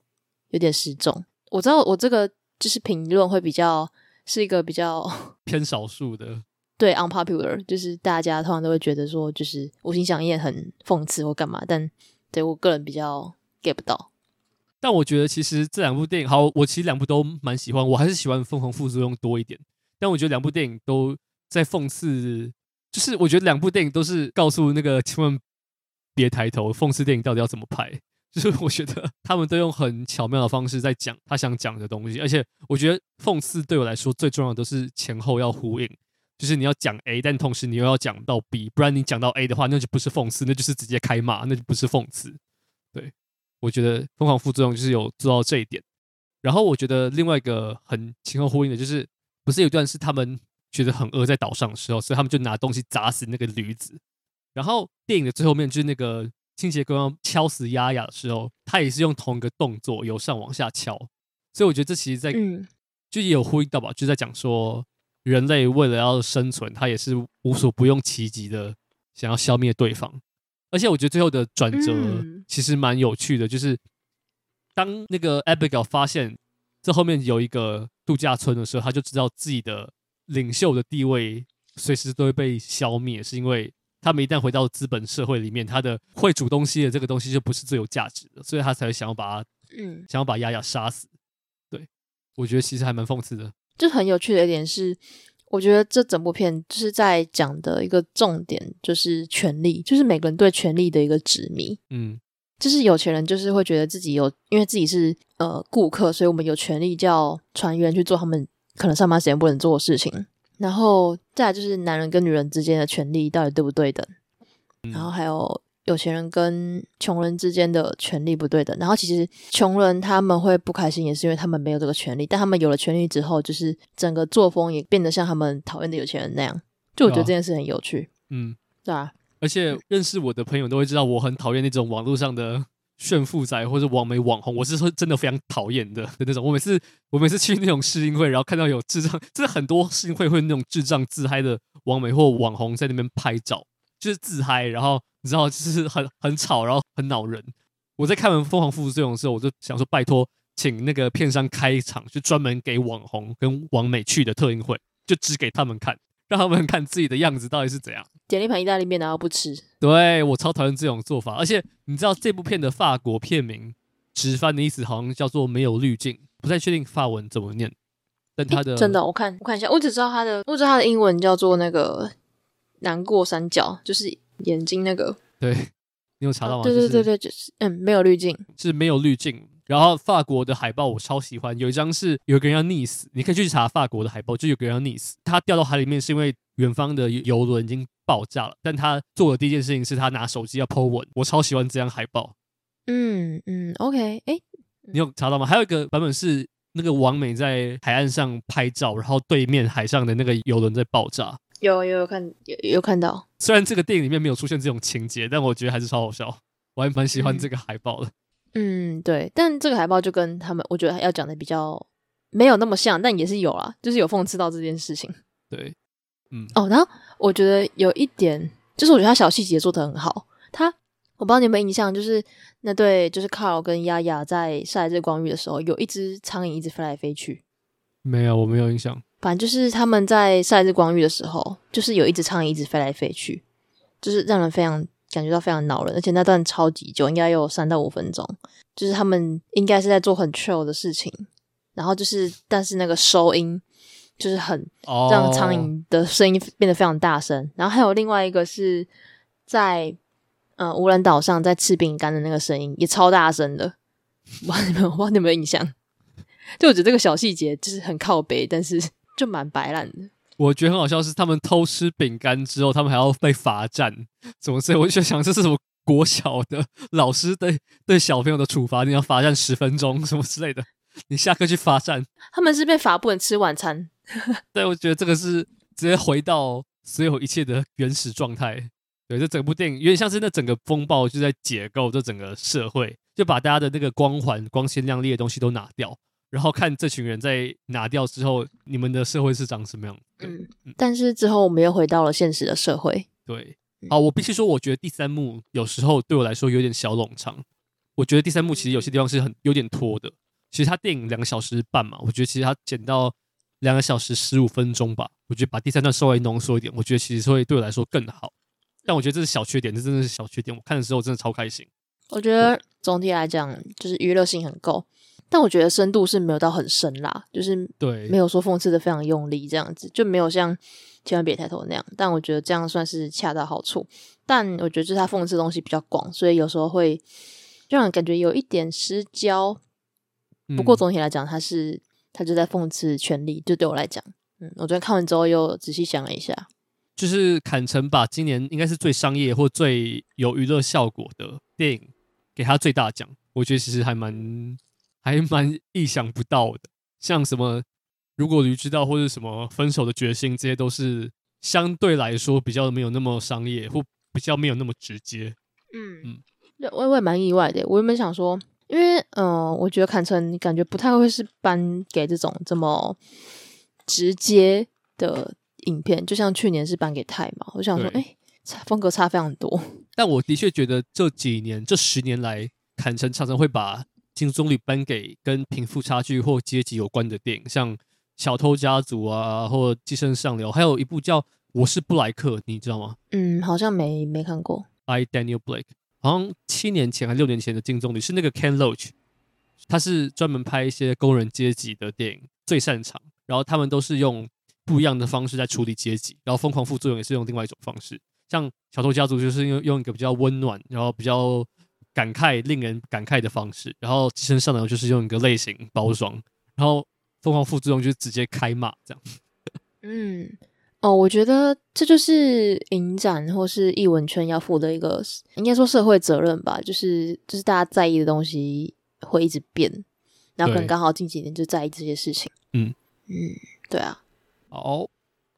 有点失重。我知道我这个就是评论会比较是一个比较 [laughs] 偏少数的。对，unpopular 就是大家通常都会觉得说，就是五星响眼很讽刺或干嘛，但对我个人比较 get 不到。但我觉得其实这两部电影，好，我其实两部都蛮喜欢，我还是喜欢《疯狂副作用》多一点。但我觉得两部电影都在讽刺，就是我觉得两部电影都是告诉那个千万别抬头，讽刺电影到底要怎么拍。就是我觉得 [laughs] 他们都用很巧妙的方式在讲他想讲的东西，而且我觉得讽刺对我来说最重要的都是前后要呼应。就是你要讲 A，但同时你又要讲到 B，不然你讲到 A 的话，那就不是讽刺，那就是直接开骂，那就不是讽刺。对，我觉得疯狂副作用就是有做到这一点。然后我觉得另外一个很前后呼应的，就是不是有一段是他们觉得很饿在岛上的时候，所以他们就拿东西砸死那个驴子。然后电影的最后面就是那个清洁工要敲死丫丫的时候，他也是用同一个动作由上往下敲。所以我觉得这其实在，嗯、就也有呼应到吧，就在讲说。人类为了要生存，他也是无所不用其极的想要消灭对方。而且我觉得最后的转折其实蛮有趣的，就是当那个 Abigail 发现这后面有一个度假村的时候，他就知道自己的领袖的地位随时都会被消灭，是因为他们一旦回到资本社会里面，他的会煮东西的这个东西就不是最有价值的，所以他才会想要把他，嗯，想要把雅雅杀死。对，我觉得其实还蛮讽刺的。就很有趣的一点是，我觉得这整部片就是在讲的一个重点，就是权力，就是每个人对权力的一个执迷。嗯，就是有钱人就是会觉得自己有，因为自己是呃顾客，所以我们有权利叫船员去做他们可能上班时间不能做的事情。然后再来就是男人跟女人之间的权利到底对不对等？然后还有有钱人跟穷人之间的权利不对等，然后其实穷人他们会不开心，也是因为他们没有这个权利，但他们有了权利之后，就是整个作风也变得像他们讨厌的有钱人那样。就我觉得这件事很有趣，嗯，对啊。而且认识我的朋友都会知道，我很讨厌那种网络上的炫富仔或者网美网红，我是说真的非常讨厌的的那种。我每次我每次去那种试映会，然后看到有智障，就是很多试映会会那种智障自嗨的网美或网红在那边拍照，就是自嗨，然后你知道就是很很吵，然后很恼人。我在看完《疯狂复仇》这种时候，我就想说，拜托，请那个片商开一场，就专门给网红跟网美去的特映会，就只给他们看。让他们看自己的样子到底是怎样，点一盘意大利面然后不吃，对，我超讨厌这种做法。而且你知道这部片的法国片名直翻的意思好像叫做“没有滤镜”，不太确定法文怎么念。但他的真的，我看我看一下，我只知道他的，我知道他的英文叫做那个“难过三角”，就是眼睛那个。对，你有查到吗？对对对对，就是嗯，没有滤镜，是没有滤镜。然后法国的海报我超喜欢，有一张是有个人要溺死，你可以去查法国的海报，就有个人要溺死，他掉到海里面是因为远方的游轮已经爆炸了，但他做的第一件事情是他拿手机要 po 文，我超喜欢这张海报。嗯嗯，OK，哎，你有查到吗？还有一个版本是那个王美在海岸上拍照，然后对面海上的那个游轮在爆炸，有有有看有有看到，虽然这个电影里面没有出现这种情节，但我觉得还是超好笑，我还蛮喜欢这个海报的。嗯嗯，对，但这个海报就跟他们，我觉得要讲的比较没有那么像，但也是有啦，就是有讽刺到这件事情。对，嗯，哦，然后我觉得有一点，就是我觉得他小细节做的很好。他，我不知道你有没有印象，就是那对，就是 Carl 跟丫丫在晒日光浴的时候，有一只苍蝇一直飞来飞去。没有，我没有印象。反正就是他们在晒日光浴的时候，就是有一只苍蝇一直飞来飞去，就是让人非常。感觉到非常恼人，而且那段超级久，应该有三到五分钟。就是他们应该是在做很 chill 的事情，然后就是，但是那个收音就是很让苍蝇的声音变得非常大声。Oh. 然后还有另外一个是在呃无人岛上在吃饼干的那个声音也超大声的。我不知道你们，我不知道你们有没有印象？就我觉得这个小细节就是很靠北，但是就蛮白烂的。我觉得很好笑，是他们偷吃饼干之后，他们还要被罚站，怎么这？我就想这是什么国小的老师对对小朋友的处罚？你要罚站十分钟什么之类的？你下课去罚站？他们是被罚不能吃晚餐。[laughs] 对，我觉得这个是直接回到所有一切的原始状态。对，这整部电影有点像是那整个风暴就在解构这整个社会，就把大家的那个光环、光鲜亮丽的东西都拿掉。然后看这群人在拿掉之后，你们的社会是长什么样？嗯，但是之后我们又回到了现实的社会。对，好，我必须说，我觉得第三幕有时候对我来说有点小冗长。我觉得第三幕其实有些地方是很有点拖的。其实他电影两个小时半嘛，我觉得其实他剪到两个小时十五分钟吧。我觉得把第三段稍微浓缩一点，我觉得其实会对我来说更好。但我觉得这是小缺点，这真的是小缺点。我看的时候真的超开心。我觉得总体来讲，就是娱乐性很够。但我觉得深度是没有到很深啦，就是对，没有说讽刺的非常用力这样子，就没有像千万别抬头那样。但我觉得这样算是恰到好处。但我觉得就是他讽刺的东西比较广，所以有时候会让人感觉有一点失焦。不过总体来讲，他是他就在讽刺权力。就对我来讲，嗯，我昨天看完之后又仔细想了一下，就是坎城把今年应该是最商业或最有娱乐效果的电影给他最大奖，我觉得其实还蛮。还蛮意想不到的，像什么如果驴知道或者什么分手的决心，这些都是相对来说比较没有那么商业，或比较没有那么直接。嗯嗯，我我也蛮意外的。我原本想说，因为嗯、呃，我觉得坎城感觉不太会是颁给这种这么直接的影片，就像去年是颁给泰嘛。我想说，哎，风格差非常多。[laughs] 但我的确觉得这几年这十年来，坎城常常会把。金棕榈颁给跟贫富差距或阶级有关的电影，像《小偷家族》啊，或《寄生上流》，还有一部叫《我是布莱克》，你知道吗？嗯，好像没没看过。I Daniel Blake，好像七年前还六年前的金棕榈是那个 Ken Loach，他是专门拍一些工人阶级的电影，最擅长。然后他们都是用不一样的方式在处理阶级，然后《疯狂副作用》也是用另外一种方式，像《小偷家族》就是用用一个比较温暖，然后比较。感慨令人感慨的方式，然后寄生上流就是用一个类型包装，然后疯狂副作用就是直接开骂这样。嗯，哦，我觉得这就是影展或是艺文圈要负的一个，应该说社会责任吧。就是就是大家在意的东西会一直变，然后可能刚好近几年就在意这些事情。嗯嗯，对啊。好，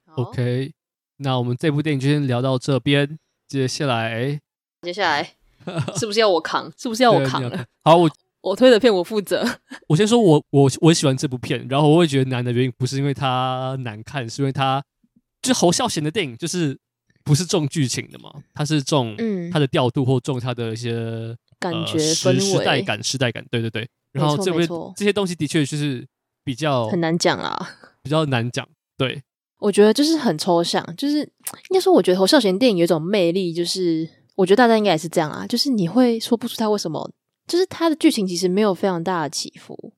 好，OK，那我们这部电影就先聊到这边。接下来，[laughs] 接下来 [laughs] 是不是要我扛？是不是要我扛？好，我 [laughs] 我推的片我负责。我先说我，我我我喜欢这部片，然后我会觉得难的原因不是因为它难看，是因为它。就侯孝贤的电影，就是不是重剧情的嘛？他是重他的调度或重他的一些感觉、氛围、时代感、时代感。对对对。然后这部这些东西的确就是比较很难讲啦，比较难讲。对，我觉得就是很抽象。就是应该说，我觉得侯孝贤电影有一种魅力，就是我觉得大家应该也是这样啊。就是你会说不出他为什么，就是他的剧情其实没有非常大的起伏，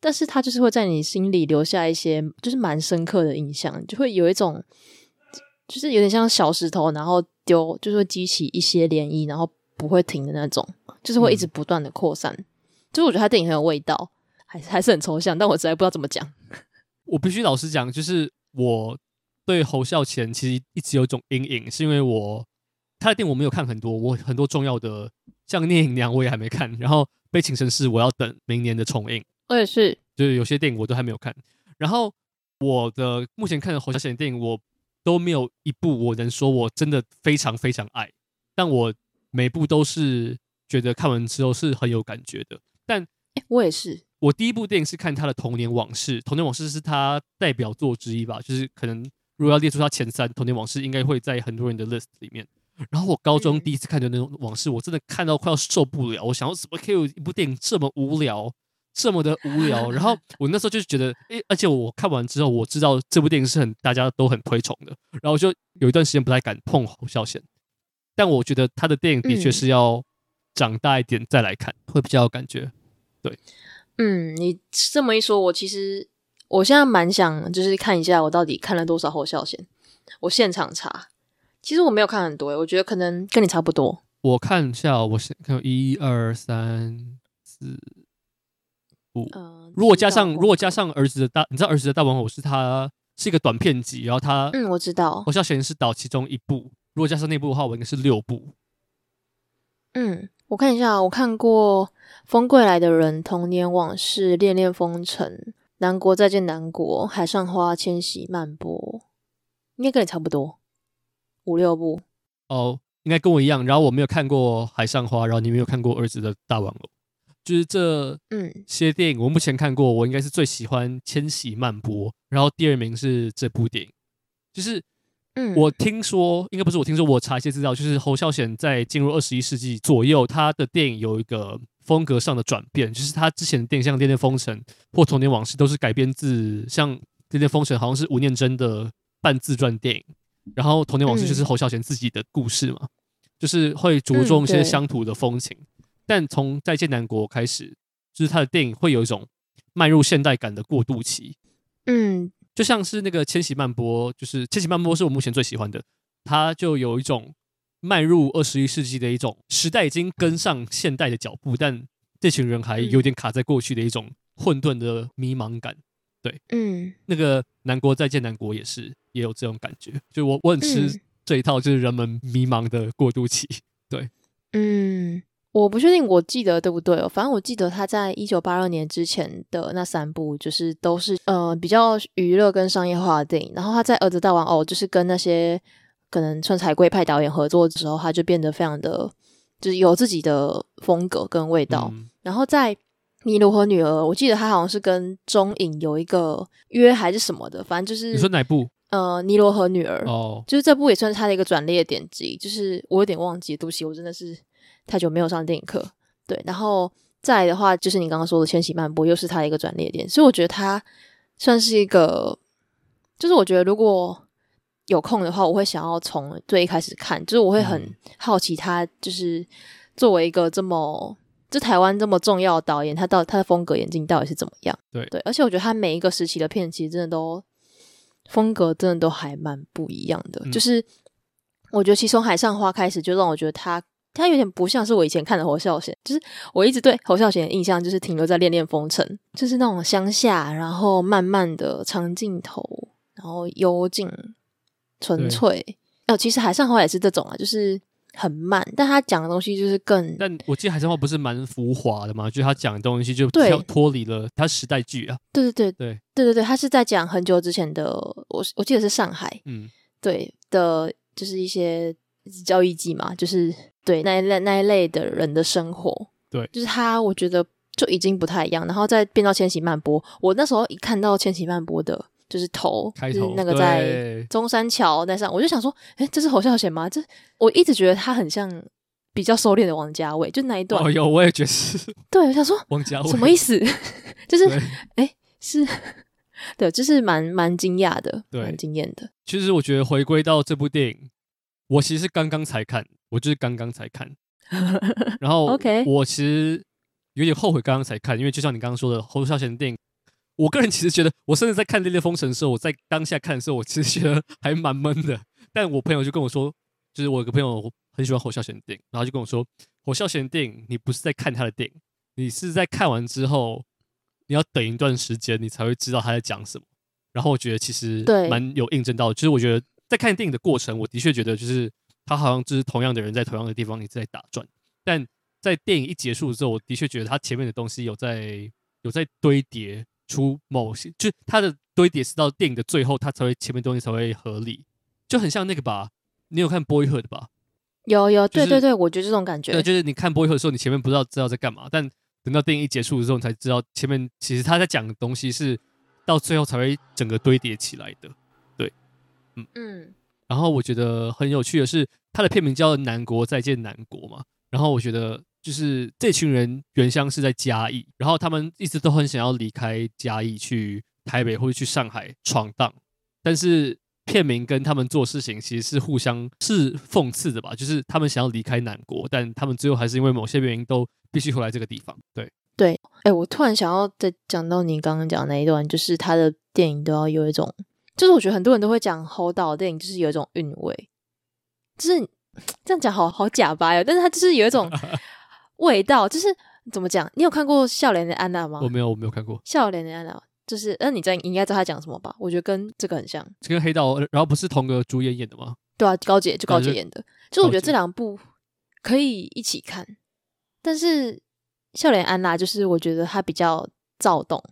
但是他就是会在你心里留下一些就是蛮深刻的印象，就会有一种。就是有点像小石头，然后丢，就是会激起一些涟漪，然后不会停的那种，就是会一直不断的扩散。嗯、就是我觉得他电影很有味道，还还是很抽象，但我实在不知道怎么讲。[laughs] 我必须老实讲，就是我对侯孝贤其实一直有一种阴影，是因为我他的电影我没有看很多，我很多重要的像《聂隐娘》我也还没看，然后《悲情城市》我要等明年的重映。我也是，就是有些电影我都还没有看。然后我的目前看的侯孝贤电影，我。都没有一部我能说我真的非常非常爱，但我每部都是觉得看完之后是很有感觉的。但我也是，我第一部电影是看他的《童年往事》，《童年往事》是他代表作之一吧，就是可能如果要列出他前三，《童年往事》应该会在很多人的 list 里面。然后我高中第一次看的那种往事，我真的看到快要受不了，我想要怎么可以有一部电影这么无聊？这么的无聊，[laughs] 然后我那时候就觉得，诶，而且我看完之后，我知道这部电影是很大家都很推崇的，然后就有一段时间不太敢碰侯孝贤，但我觉得他的电影的确是要长大一点再来看，嗯、会比较有感觉。对，嗯，你这么一说，我其实我现在蛮想就是看一下我到底看了多少侯孝贤，我现场查，其实我没有看很多，我觉得可能跟你差不多。我看一下，我先看一二三四。不，如果加上如果加上儿子的大，你知道儿子的大玩偶是他是一个短片集，然后他嗯，我知道侯孝贤是导其中一部，如果加上那部的话，我应该是六部。嗯，我看一下，我看过《风归来的人》《童年往事》《恋恋风尘》《南国再见南国》《海上花》《千禧曼波》，应该跟你差不多，五六部。哦，应该跟我一样。然后我没有看过《海上花》，然后你没有看过儿子的大玩偶。就是这嗯些电影，我目前看过，我应该是最喜欢《千禧曼波》，然后第二名是这部电影。就是，嗯，我听说，应该不是我听说，我查一些资料，就是侯孝贤在进入二十一世纪左右，他的电影有一个风格上的转变，就是他之前的电影像《恋恋风尘》或《童年往事》都是改编自像《恋恋风尘》，好像是吴念真的半自传电影，然后《童年往事》就是侯孝贤自己的故事嘛，嗯、就是会着重一些乡土的风情。嗯但从《再见南国》开始，就是他的电影会有一种迈入现代感的过渡期。嗯，就像是那个《千禧曼波》，就是《千禧曼波》是我目前最喜欢的。他就有一种迈入二十一世纪的一种时代已经跟上现代的脚步，但这群人还有点卡在过去的一种混沌的迷茫感。对，嗯，那个《南国再见南国》也是也有这种感觉。就我我很吃这一套，就是人们迷茫的过渡期。对，嗯。我不确定，我记得对不对哦？反正我记得他在一九八二年之前的那三部，就是都是呃比较娱乐跟商业化的电影。然后他在《儿子大玩偶》就是跟那些可能川彩贵派导演合作的时候，他就变得非常的，就是有自己的风格跟味道。嗯、然后在《尼罗河女儿》，我记得他好像是跟中影有一个约还是什么的，反正就是你说哪部？呃，《尼罗河女儿》哦，就是这部也算是他的一个转捩点之一。就是我有点忘记，对不起，我真的是。太久没有上电影课，对，然后再来的话，就是你刚刚说的《千禧漫步》，又是他的一个转捩点，所以我觉得他算是一个，就是我觉得如果有空的话，我会想要从最一开始看，就是我会很好奇他，就是作为一个这么就台湾这么重要的导演，他到他的风格演进到底是怎么样？对。对，而且我觉得他每一个时期的片其实真的都风格真的都还蛮不一样的，嗯、就是我觉得其实从《海上花》开始，就让我觉得他。他有点不像是我以前看的侯孝贤，就是我一直对侯孝贤的印象就是停留在《恋恋风尘》，就是那种乡下，然后慢慢的长镜头，然后幽静，纯粹。哦，其实《海上花》也是这种啊，就是很慢，但他讲的东西就是更……但我记得《海上花》不是蛮浮华的嘛？就是他讲的东西就脱脱离了他时代剧啊。对对对对对对对，他是在讲很久之前的，我我记得是上海，嗯，对的，就是一些交易记嘛，就是对那一类那一类的人的生活，对，就是他，我觉得。就已经不太一样，然后再变到千禧曼波。我那时候一看到千禧曼波的，就是头，开头就是那个在中山桥那上，我就想说，哎，这是侯孝贤吗？这我一直觉得他很像比较收敛的王家卫，就那一段。哦，有，我也觉得是。对，我想说王家卫什么意思？[laughs] 就是，哎，是，对，就是蛮蛮惊讶的，蛮惊艳的。其实我觉得回归到这部电影，我其实刚刚才看，我就是刚刚才看，[laughs] 然后 OK，我其实。有点后悔刚刚才看，因为就像你刚刚说的，侯孝贤的电影，我个人其实觉得，我甚至在看《烈烈风尘》的时候，我在当下看的时候，我其实觉得还蛮闷的。但我朋友就跟我说，就是我有个朋友很喜欢侯孝贤的电影，然后就跟我说，侯孝贤的电影，你不是在看他的电影，你是在看完之后，你要等一段时间，你才会知道他在讲什么。然后我觉得其实蛮有印证到，就是我觉得在看电影的过程，我的确觉得就是他好像就是同样的人在同样的地方一直在打转，但。在电影一结束之后，我的确觉得他前面的东西有在有在堆叠出某些，就他的堆叠是到电影的最后，他才会前面东西才会合理，就很像那个吧？你有看《Boyhood》吧？有有，就是、对对对，我觉得这种感觉，对，就是你看《Boyhood》的时候，你前面不知道知道在干嘛，但等到电影一结束的时候，你才知道前面其实他在讲的东西是到最后才会整个堆叠起来的。对，嗯嗯。然后我觉得很有趣的是，他的片名叫《南国再见南国》嘛，然后我觉得。就是这群人原乡是在嘉义，然后他们一直都很想要离开嘉义去台北或者去上海闯荡，但是片名跟他们做事情其实是互相是讽刺的吧？就是他们想要离开南国，但他们最后还是因为某些原因都必须回来这个地方。对对，哎，我突然想要再讲到你刚刚讲的那一段，就是他的电影都要有一种，就是我觉得很多人都会讲侯导的电影就是有一种韵味，就是 [tsk] 这样讲好好假掰哦，但是它就是有一种。[laughs] 味道就是怎么讲？你有看过《笑脸的安娜》吗？我没有，我没有看过《笑脸的安娜》。就是，那你在应该知道他讲什么吧？我觉得跟这个很像，这跟黑道，然后不是同个主演演的吗？对啊，高姐就高姐演的。就我觉得这两部可以一起看，但是《笑脸安娜》就是我觉得它比较躁动，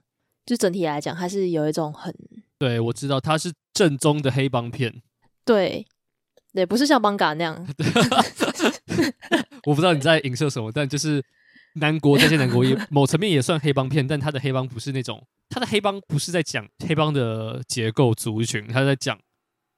就整体来讲，它是有一种很……对，我知道它是正宗的黑帮片。对，对，不是像邦嘎那样。[laughs] 我不知道你在影射什么，但就是《南国再见南国》也 [laughs] 某层面也算黑帮片，但它的黑帮不是那种，它的黑帮不是在讲黑帮的结构族群，它在讲，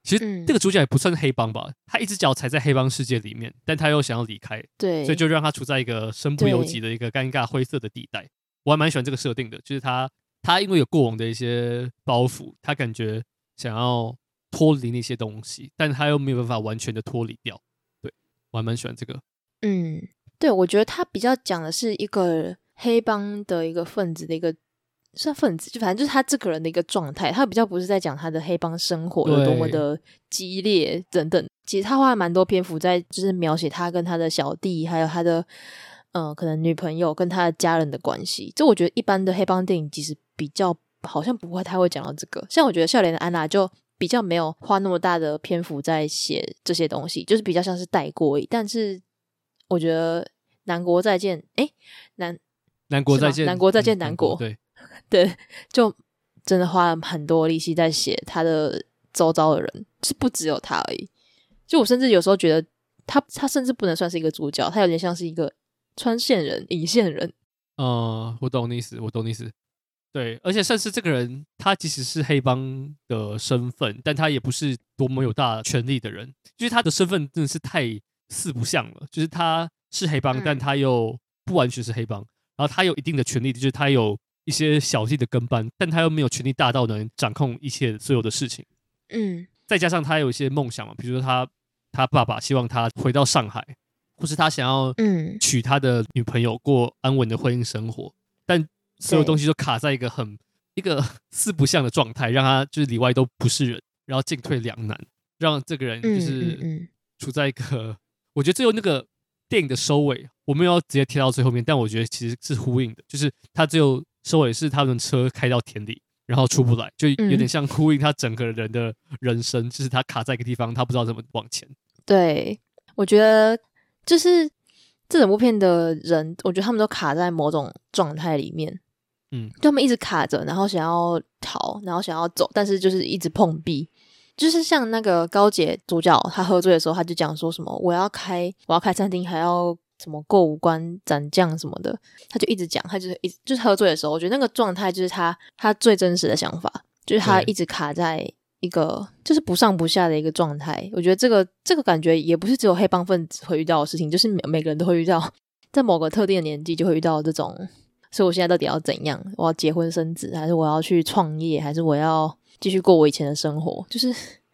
其实这个主角也不算黑帮吧，他一只脚踩在黑帮世界里面，但他又想要离开，对，所以就让他处在一个身不由己的一个尴尬灰色的地带。我还蛮喜欢这个设定的，就是他他因为有过往的一些包袱，他感觉想要脱离那些东西，但他又没有办法完全的脱离掉。对，我还蛮喜欢这个。嗯，对，我觉得他比较讲的是一个黑帮的一个分子的一个算分子，就反正就是他这个人的一个状态。他比较不是在讲他的黑帮生活有多么的激烈等等。其实他花了蛮多篇幅在就是描写他跟他的小弟，还有他的嗯、呃、可能女朋友跟他的家人的关系。就我觉得一般的黑帮电影其实比较好像不会太会讲到这个。像我觉得《笑脸的安娜》就比较没有花那么大的篇幅在写这些东西，就是比较像是带过而已。但是我觉得南国再见，哎，南南国再见，南国再见，南国，对对，就真的花了很多力气在写他的周遭的人，是不只有他而已。就我甚至有时候觉得他，他甚至不能算是一个主角，他有点像是一个穿线人、引线人。嗯，我懂你意思，我懂你意思。对，而且甚至这个人，他即使是黑帮的身份，但他也不是多么有大权力的人，就是他的身份真的是太。四不像了，就是他是黑帮，嗯，但他又不完全是黑帮。然后他有一定的权力，就是他有一些小弟的跟班，但他又没有权力大到能掌控一切所有的事情。嗯，再加上他有一些梦想嘛，比如说他他爸爸希望他回到上海，或是他想要嗯娶他的女朋友过安稳的婚姻生活，但所有东西都卡在一个很一个 [laughs] 四不像的状态，让他就是里外都不是人，然后进退两难，让这个人就是处在一个。我觉得最后那个电影的收尾，我没有要直接贴到最后面，但我觉得其实是呼应的，就是他最后收尾是他们车开到田里，然后出不来，就有点像呼应他整个人的人生，嗯、就是他卡在一个地方，他不知道怎么往前。对，我觉得就是这整部片的人，我觉得他们都卡在某种状态里面，嗯，就他们一直卡着，然后想要逃，然后想要走，但是就是一直碰壁，就是像那个高姐主角，她喝醉的时候，她就讲说什么我要开我要开餐厅，还要。什么过五关斩将什么的，她就一直讲，她就是一就是喝醉的时候，我觉得那个状态就是她她最真实的想法，就是她一直卡在一个就是不上不下的一个状态。我觉得这个这个感觉也不是只有黑帮分子会遇到的事情，就是每每个人都会遇到，在某个特定的年纪就会遇到这种。所以我现在到底要怎样？我要结婚生子，还是我要去创业，还是我要继续过我以前的生活？就是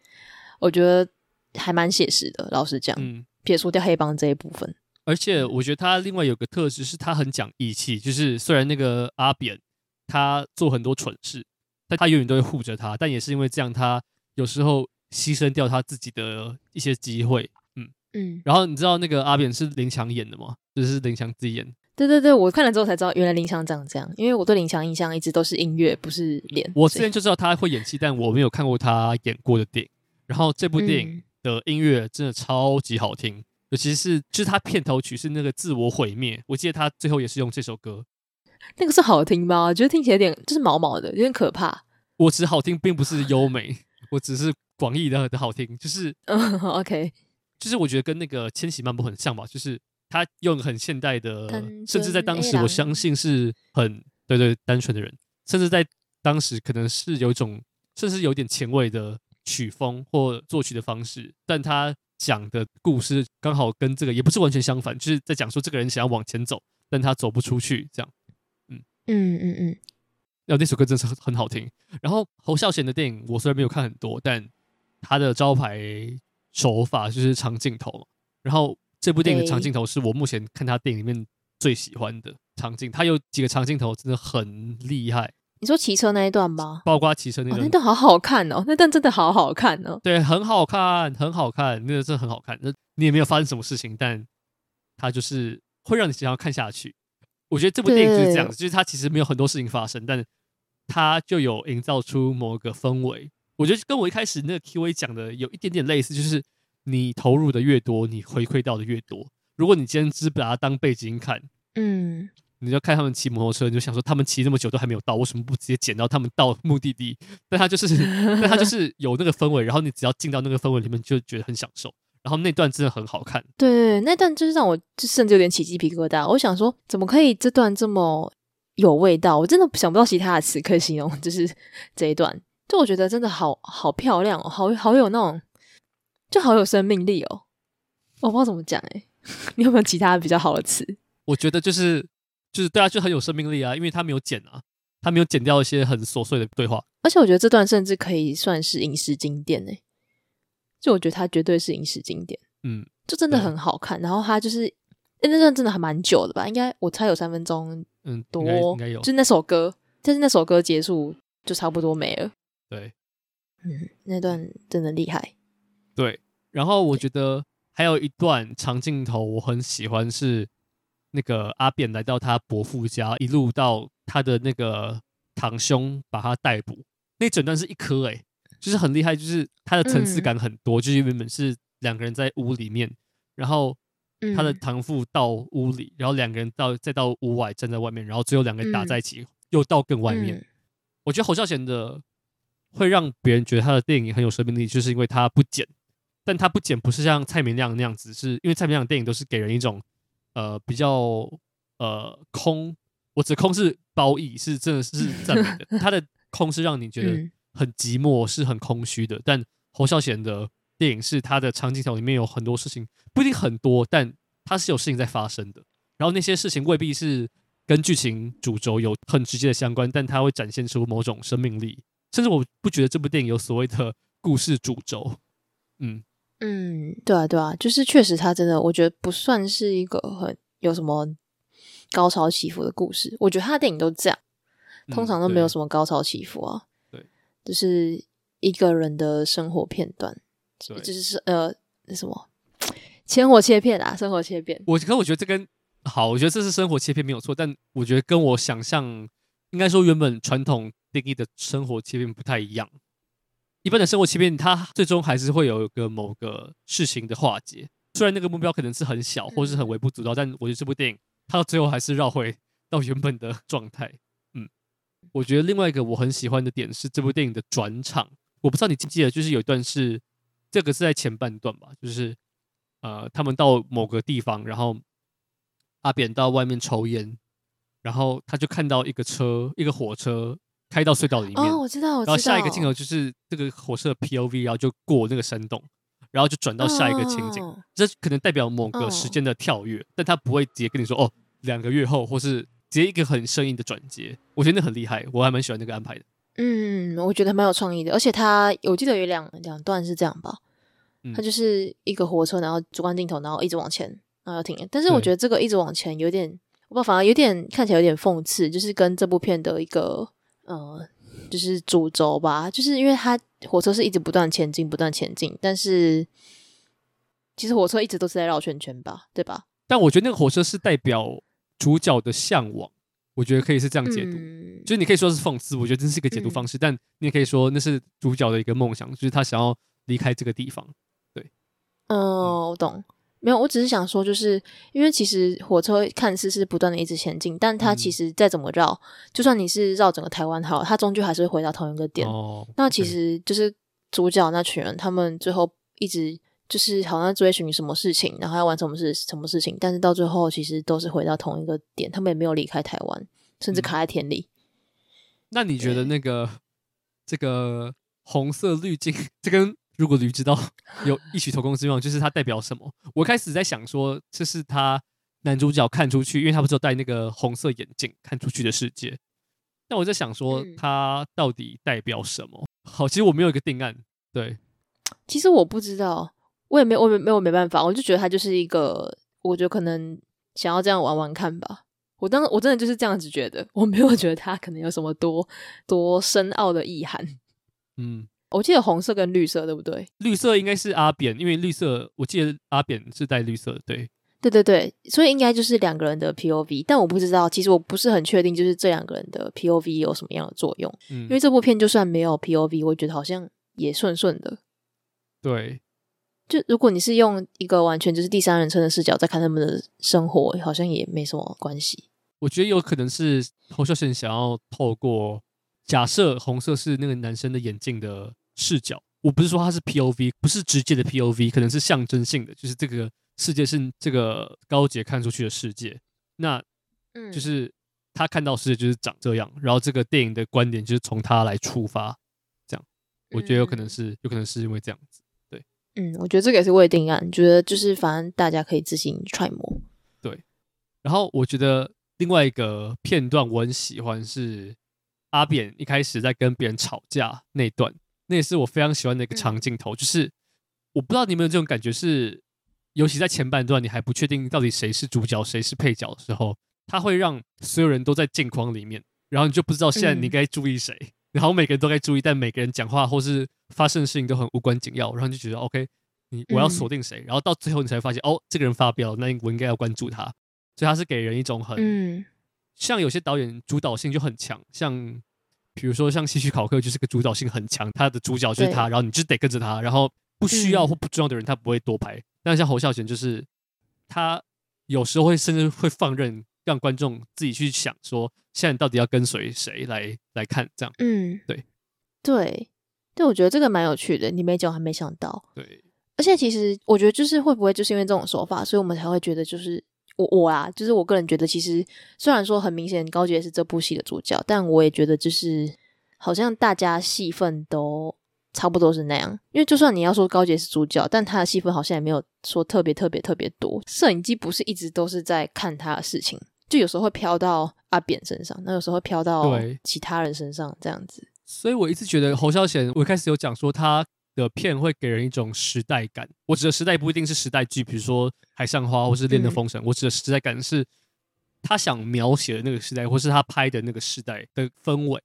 [laughs] 我觉得还蛮写实的，老实讲，嗯，撇除掉黑帮这一部分。而且我觉得他另外有个特质是，他很讲义气。就是虽然那个阿扁他做很多蠢事，但他永远都会护着他。但也是因为这样，他有时候牺牲掉他自己的一些机会。嗯嗯。然后你知道那个阿扁是林强演的吗？就是林强自己演。对对对，我看了之后才知道，原来林强长这样。因为我对林强印象一直都是音乐，不是脸。我之前就知道他会演戏，但我没有看过他演过的电影。然后这部电影的音乐真的超级好听。尤其是，就是他片头曲是那个自我毁灭，我记得他最后也是用这首歌。那个是好听吗？我觉得听起来有点就是毛毛的，有点可怕。[laughs] 我只是好听，并不是优美，我只是广义的的好听，就是嗯，[laughs] OK，就是我觉得跟那个千禧漫步很像吧，就是他用很现代的，甚至在当时我相信是很对对单纯的人，甚至在当时可能是有一种，甚至有点前卫的曲风或作曲的方式，但他。讲的故事刚好跟这个也不是完全相反，就是在讲说这个人想要往前走，但他走不出去，这样。嗯嗯嗯嗯。然后那首歌真是很很好听。然后侯孝贤的电影我虽然没有看很多，但他的招牌手法就是长镜头。然后这部电影的长镜头是我目前看他电影里面最喜欢的长镜，他有几个长镜头真的很厉害。你说骑车那一段吗？包括骑车那段，哦，那段好好看哦，那段真的好好看哦。对，很好看，很好看，那个真的很好看。那你也没有发生什么事情，但它就是会让你想要看下去。我觉得这部电影就是这样子，就是它其实没有很多事情发生，但它就有营造出某个氛围。我觉得跟我一开始那个 Q&A 讲的有一点点类似，就是你投入的越多，你回馈到的越多。如果你今天只把它当背景看，嗯。你就看他们骑摩托车，你就想说他们骑那么久都还没有到，为什么不直接捡到他们到目的地？但他就是，但他就是有那个氛围，然后你只要进到那个氛围里面，就觉得很享受。然后那段真的很好看，对，那段就是让我就甚至有点起鸡皮疙瘩。我想说，怎么可以这段这么有味道？我真的想不到其他的词可以形容，就是 [laughs] 这一段，就我觉得真的好好漂亮哦，好好有那种，就好有生命力哦。我不知道怎么讲哎，[laughs] 你有没有其他比较好的词？我觉得就是。就是对啊，就很有生命力啊，因为他没有剪啊，他没有剪掉一些很琐碎的对话。而且我觉得这段甚至可以算是影视经典诶，就我觉得它绝对是影视经典。嗯，就真的很好看。然后它就是，欸、那段真的还蛮久的吧？应该我猜有三分钟，嗯，多应该有。就那首歌，就是那首歌结束就差不多没了。对，嗯，那段真的厉害。对，然后我觉得还有一段长镜头我很喜欢是。那个阿扁来到他伯父家，一路到他的那个堂兄把他逮捕，那整段是一颗诶，就是很厉害，就是他的层次感很多，嗯、就是原本是两个人在屋里面，然后他的堂父到屋里，然后两个人到再到屋外站在外面，然后最后两个人打在一起，嗯、又到更外面。嗯、我觉得侯孝贤的会让别人觉得他的电影很有生命力，就是因为他不剪，但他不剪不是像蔡明亮那样子，是因为蔡明亮的电影都是给人一种。呃，比较呃空，我指空是褒义，是真的是赞美的。[laughs] 他的空是让你觉得很寂寞，是很空虚的。但侯孝贤的电影是他的长镜头里面有很多事情，不一定很多，但他是有事情在发生的。然后那些事情未必是跟剧情主轴有很直接的相关，但他会展现出某种生命力。甚至我不觉得这部电影有所谓的故事主轴，嗯。嗯，对啊，对啊，就是确实，他真的，我觉得不算是一个很有什么高潮起伏的故事。我觉得他的电影都这样，通常都没有什么高潮起伏啊。对，就是一个人的生活片段，就是呃，那什么，生活切片啊，生活切片。我可我觉得这跟好，我觉得这是生活切片没有错，但我觉得跟我想象应该说原本传统定义的生活切片不太一样。一般的生活切片，它最终还是会有一个某个事情的化解。虽然那个目标可能是很小，或是很微不足道，但我觉得这部电影它到最后还是绕回到原本的状态。嗯，我觉得另外一个我很喜欢的点是这部电影的转场。我不知道你记不记得，就是有一段是这个是在前半段吧，就是呃，他们到某个地方，然后阿扁到外面抽烟，然后他就看到一个车，一个火车开到隧道里面。哦，我知道，我知道。然后下一个镜头就是这个火车的 POV，然后就过那个山洞。然后就转到下一个情景，哦、这可能代表某个时间的跳跃，哦、但他不会直接跟你说哦，两个月后，或是直接一个很生硬的转接。我觉得那很厉害，我还蛮喜欢那个安排的。嗯，我觉得蛮有创意的，而且他我记得有两两段是这样吧，他就是一个火车，然后主观镜头，然后一直往前，然后要停。但是我觉得这个一直往前有点，我反而有点看起来有点讽刺，就是跟这部片的一个呃。就是主轴吧，就是因为它火车是一直不断前进，不断前进，但是其实火车一直都是在绕圈圈吧，对吧？但我觉得那个火车是代表主角的向往，我觉得可以是这样解读，嗯、就是你可以说是讽刺，我觉得这是一个解读方式，嗯、但你也可以说那是主角的一个梦想，就是他想要离开这个地方。对，嗯，嗯。我懂。没有，我只是想说，就是因为其实火车看似是不断的一直前进，但它其实再怎么绕，嗯、就算你是绕整个台湾好，它终究还是会回到同一个点。哦、那其实就是主角那群人，他们最后一直就是好像追寻什么事情，然后要完成什么事什么事情，但是到最后其实都是回到同一个点，他们也没有离开台湾，甚至卡在田里。嗯、那你觉得那个这个红色滤镜，[laughs] 这跟？如果驴知道有异曲同工之妙，就是它代表什么？我开始在想说，这是他男主角看出去，因为他不是有戴那个红色眼镜看出去的世界。那我在想说，它到底代表什么？好，其实我没有一个定案。对，其实我不知道，我也没有，我没没有没办法，我就觉得他就是一个，我觉得可能想要这样玩玩看吧。我当我真的就是这样子觉得，我没有觉得他可能有什么多多深奥的意涵。嗯。我记得红色跟绿色，对不对？绿色应该是阿扁，因为绿色我记得阿扁是带绿色的，对，对对对，所以应该就是两个人的 POV，但我不知道，其实我不是很确定，就是这两个人的 POV 有什么样的作用。嗯，因为这部片就算没有 POV，我觉得好像也顺顺的。对，就如果你是用一个完全就是第三人称的视角在看他们的生活，好像也没什么关系。我觉得有可能是侯孝贤想要透过。假设红色是那个男生的眼镜的视角，我不是说他是 POV，不是直接的 POV，可能是象征性的，就是这个世界是这个高杰看出去的世界，那，嗯，就是他看到世界就是长这样，然后这个电影的观点就是从他来出发，这样，我觉得有可能是，有可能是因为这样子，对，嗯，我觉得这个也是未定案，觉得就是反正大家可以自行揣摩，对，然后我觉得另外一个片段我很喜欢是。阿扁一开始在跟别人吵架那段，那也是我非常喜欢的一个长镜头。就是我不知道你有没有这种感觉，是尤其在前半段，你还不确定到底谁是主角，谁是配角的时候，他会让所有人都在镜框里面，然后你就不知道现在你该注意谁，然后每个人都该注意，但每个人讲话或是发生的事情都很无关紧要，然后你就觉得 OK，你我要锁定谁，然后到最后你才发现哦，这个人发飙，那我应该要关注他，所以他是给人一种很。像有些导演主导性就很强，像比如说像希区考克就是个主导性很强，他的主角就是他，然后你就得跟着他，然后不需要或不重要的人他不会多拍。嗯、但像侯孝贤就是他有时候会甚至会放任让观众自己去想说，现在到底要跟随谁来来看这样。嗯，对对对，我觉得这个蛮有趣的，你没讲还没想到。对，而且其实我觉得就是会不会就是因为这种手法，所以我们才会觉得就是。我我啊，就是我个人觉得，其实虽然说很明显高捷是这部戏的主角，但我也觉得就是好像大家戏份都差不多是那样。因为就算你要说高捷是主角，但他的戏份好像也没有说特别特别特别多。摄影机不是一直都是在看他的事情，就有时候会飘到阿扁身上，那有时候会飘到其他人身上这样子。所以我一直觉得侯孝贤，我一开始有讲说他。的片会给人一种时代感。我指的时代不一定是时代剧，比如说《海上花》或是《恋的风神》。我指的时代感是他想描写的那个时代，或是他拍的那个时代的氛围。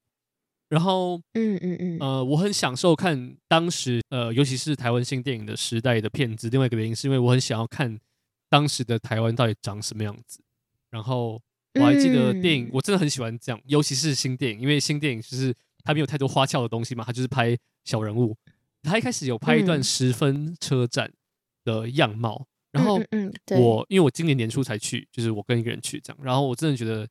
然后，嗯嗯嗯，呃，我很享受看当时，呃，尤其是台湾新电影的时代的片子。另外一个原因是因为我很想要看当时的台湾到底长什么样子。然后，我还记得电影，我真的很喜欢这样，尤其是新电影，因为新电影就是它没有太多花俏的东西嘛，它就是拍小人物。他一开始有拍一段十分车站的样貌，然后我因为我今年年初才去，就是我跟一个人去这样，然后我真的觉得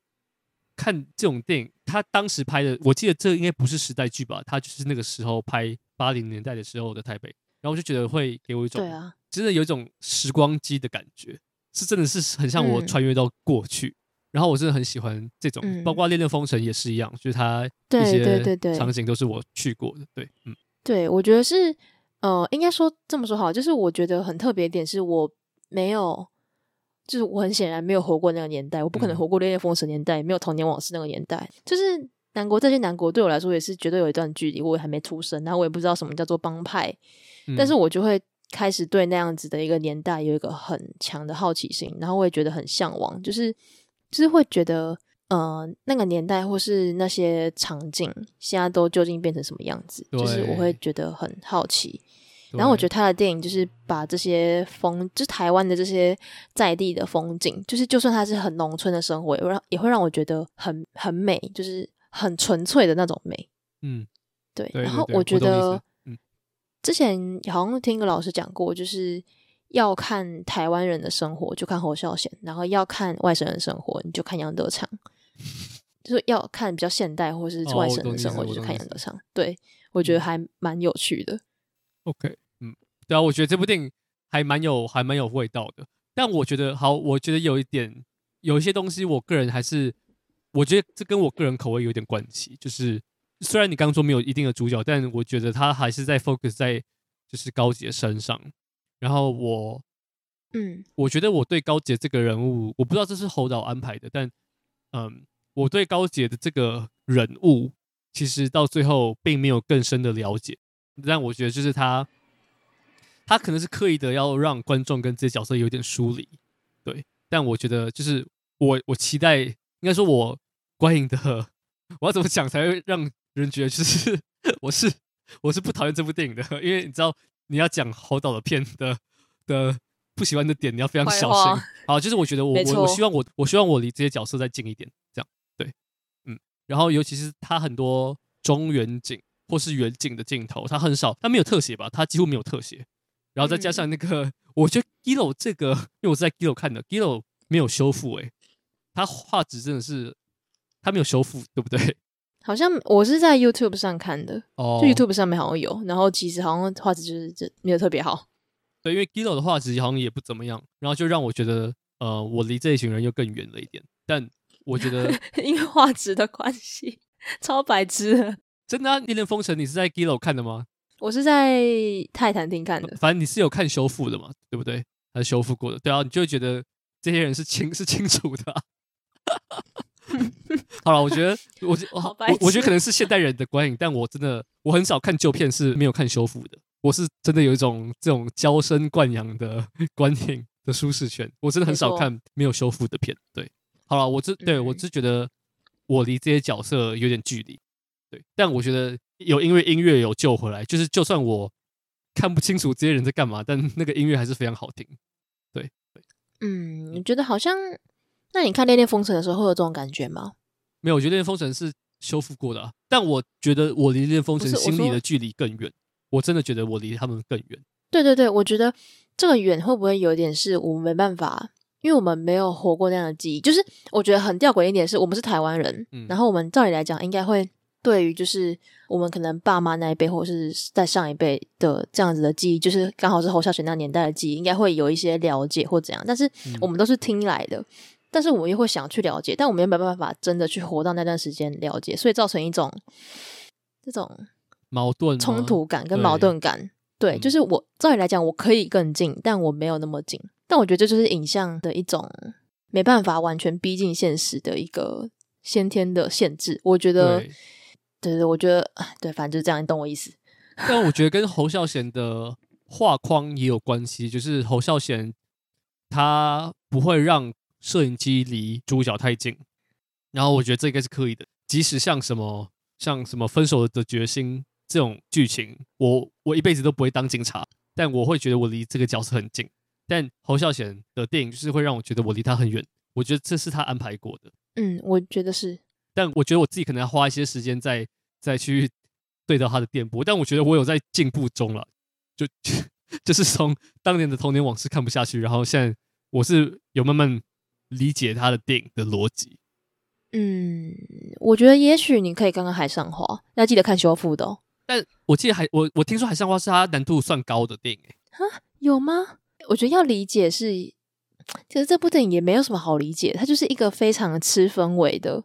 看这种电影，他当时拍的，我记得这应该不是时代剧吧，他就是那个时候拍八零年代的时候的台北，然后我就觉得会给我一种，真的有一种时光机的感觉，是真的是很像我穿越到过去。然后我真的很喜欢这种，嗯、包括《恋恋风尘》也是一样，就是它一些场景都是我去过的。对，嗯，对，我觉得是，呃，应该说这么说好，就是我觉得很特别一点是我没有，就是我很显然没有活过那个年代，我不可能活过《恋恋风尘》年代，也、没有童年往事那个年代。就是南国这些南国对我来说也是绝对有一段距离，我也还没出生，然后我也不知道什么叫做帮派，嗯、但是我就会开始对那样子的一个年代有一个很强的好奇心，然后我也觉得很向往，就是。就是会觉得，呃，那个年代或是那些场景，现在都究竟变成什么样子？就是我会觉得很好奇。然后我觉得他的电影就是把这些风，就是台湾的这些在地的风景，就是就算它是很农村的生活，也会让也会让我觉得很很美，就是很纯粹的那种美。嗯，对。然后我觉得，之前好像听一个老师讲过，就是。要看台湾人的生活，就看侯孝贤；然后要看外省人的生活，你就看杨德昌。就是要看比较现代或是外省人的生活，哦、就看杨德昌。对，我觉得还蛮有趣的。OK，嗯，对啊，我觉得这部电影还蛮有还蛮有味道的。但我觉得，好，我觉得有一点，有一些东西，我个人还是，我觉得这跟我个人口味有点关系。就是虽然你刚刚说没有一定的主角，但我觉得他还是在 focus 在就是高杰身上。然后我，嗯，我觉得我对高杰这个人物，我不知道这是侯导安排的，但，嗯，我对高杰的这个人物，其实到最后并没有更深的了解。但我觉得就是他，他可能是刻意的要让观众跟这些角色有点疏离，对。但我觉得就是我，我期待，应该说我观影的，[laughs] 我要怎么讲才会让人觉得就是 [laughs] 我是我是不讨厌这部电影的，因为你知道。你要讲侯导的片的的不喜欢的点，你要非常小心。[laughs] 好，就是我觉得我我我希望我我希望我离这些角色再近一点，这样对，嗯。然后尤其是他很多中远景或是远景的镜头，他很少，他没有特写吧？他几乎没有特写。然后再加上那个，嗯、我觉得 Gillo 这个，因为我是在 Gillo 看的，Gillo 没有修复，诶，他画质真的是他没有修复，对不对？好像我是在 YouTube 上看的，哦，就 YouTube 上面好像有，然后其实好像画质就是这没有特别好。对，因为 Gillo 的画质好像也不怎么样，然后就让我觉得，呃，我离这一群人又更远了一点。但我觉得，[laughs] 因为画质的关系，超白痴。真的，啊，《恋恋风尘》你是在 Gillo 看的吗？我是在泰坦厅看的。反正你是有看修复的嘛，对不对？还是修复过的？对啊，你就会觉得这些人是清 [laughs] 是清楚的，啊。[laughs] 好了，我觉得我我我觉得可能是现代人的观影，但我真的我很少看旧片是没有看修复的。我是真的有一种这种娇生惯养的 [laughs] 观影的舒适圈，我真的很少看没有修复的片。对，好了，我只对我只觉得我离这些角色有点距离。对，但我觉得有因为音乐有救回来，就是就算我看不清楚这些人在干嘛，但那个音乐还是非常好听。对对，嗯，我觉得好像？那你看《恋恋风尘》的时候会有这种感觉吗？没有，我觉得《恋恋风尘》是修复过的，啊，但我觉得我离《恋恋风尘》心里的距离更远。我，我真的觉得我离他们更远。对对对，我觉得这个远会不会有点是我们没办法，因为我们没有活过那样的记忆。就是我觉得很吊诡一点是我们是台湾人，嗯、然后我们照理来讲应该会对于就是我们可能爸妈那一辈或者是在上一辈的这样子的记忆，就是刚好是侯孝贤那年代的记忆，应该会有一些了解或怎样。但是我们都是听来的。嗯但是我们又会想去了解，但我们又没办法真的去活到那段时间了解，所以造成一种这种矛盾、冲突感跟矛盾感。对，就是我照理来讲，我可以更近，但我没有那么近。但我觉得这就是影像的一种没办法完全逼近现实的一个先天的限制。我觉得，对，对对，我觉得，对，反正就是这样，你懂我意思。[laughs] 但我觉得跟侯孝贤的画框也有关系，就是侯孝贤他不会让。摄影机离主角太近，然后我觉得这应该是刻意的。即使像什么像什么分手的决心这种剧情，我我一辈子都不会当警察，但我会觉得我离这个角色很近。但侯孝贤的电影就是会让我觉得我离他很远，我觉得这是他安排过的。嗯，我觉得是。但我觉得我自己可能要花一些时间再再去对到他的电波，但我觉得我有在进步中了，就 [laughs] 就是从当年的童年往事看不下去，然后现在我是有慢慢理解他的电影的逻辑。嗯，我觉得也许你可以看看《海上花》，要记得看修复的哦。但我记得海，我我听说《海上花》是他难度算高的电影，哈，有吗？我觉得要理解是，其实这部电影也没有什么好理解，它就是一个非常吃氛围的。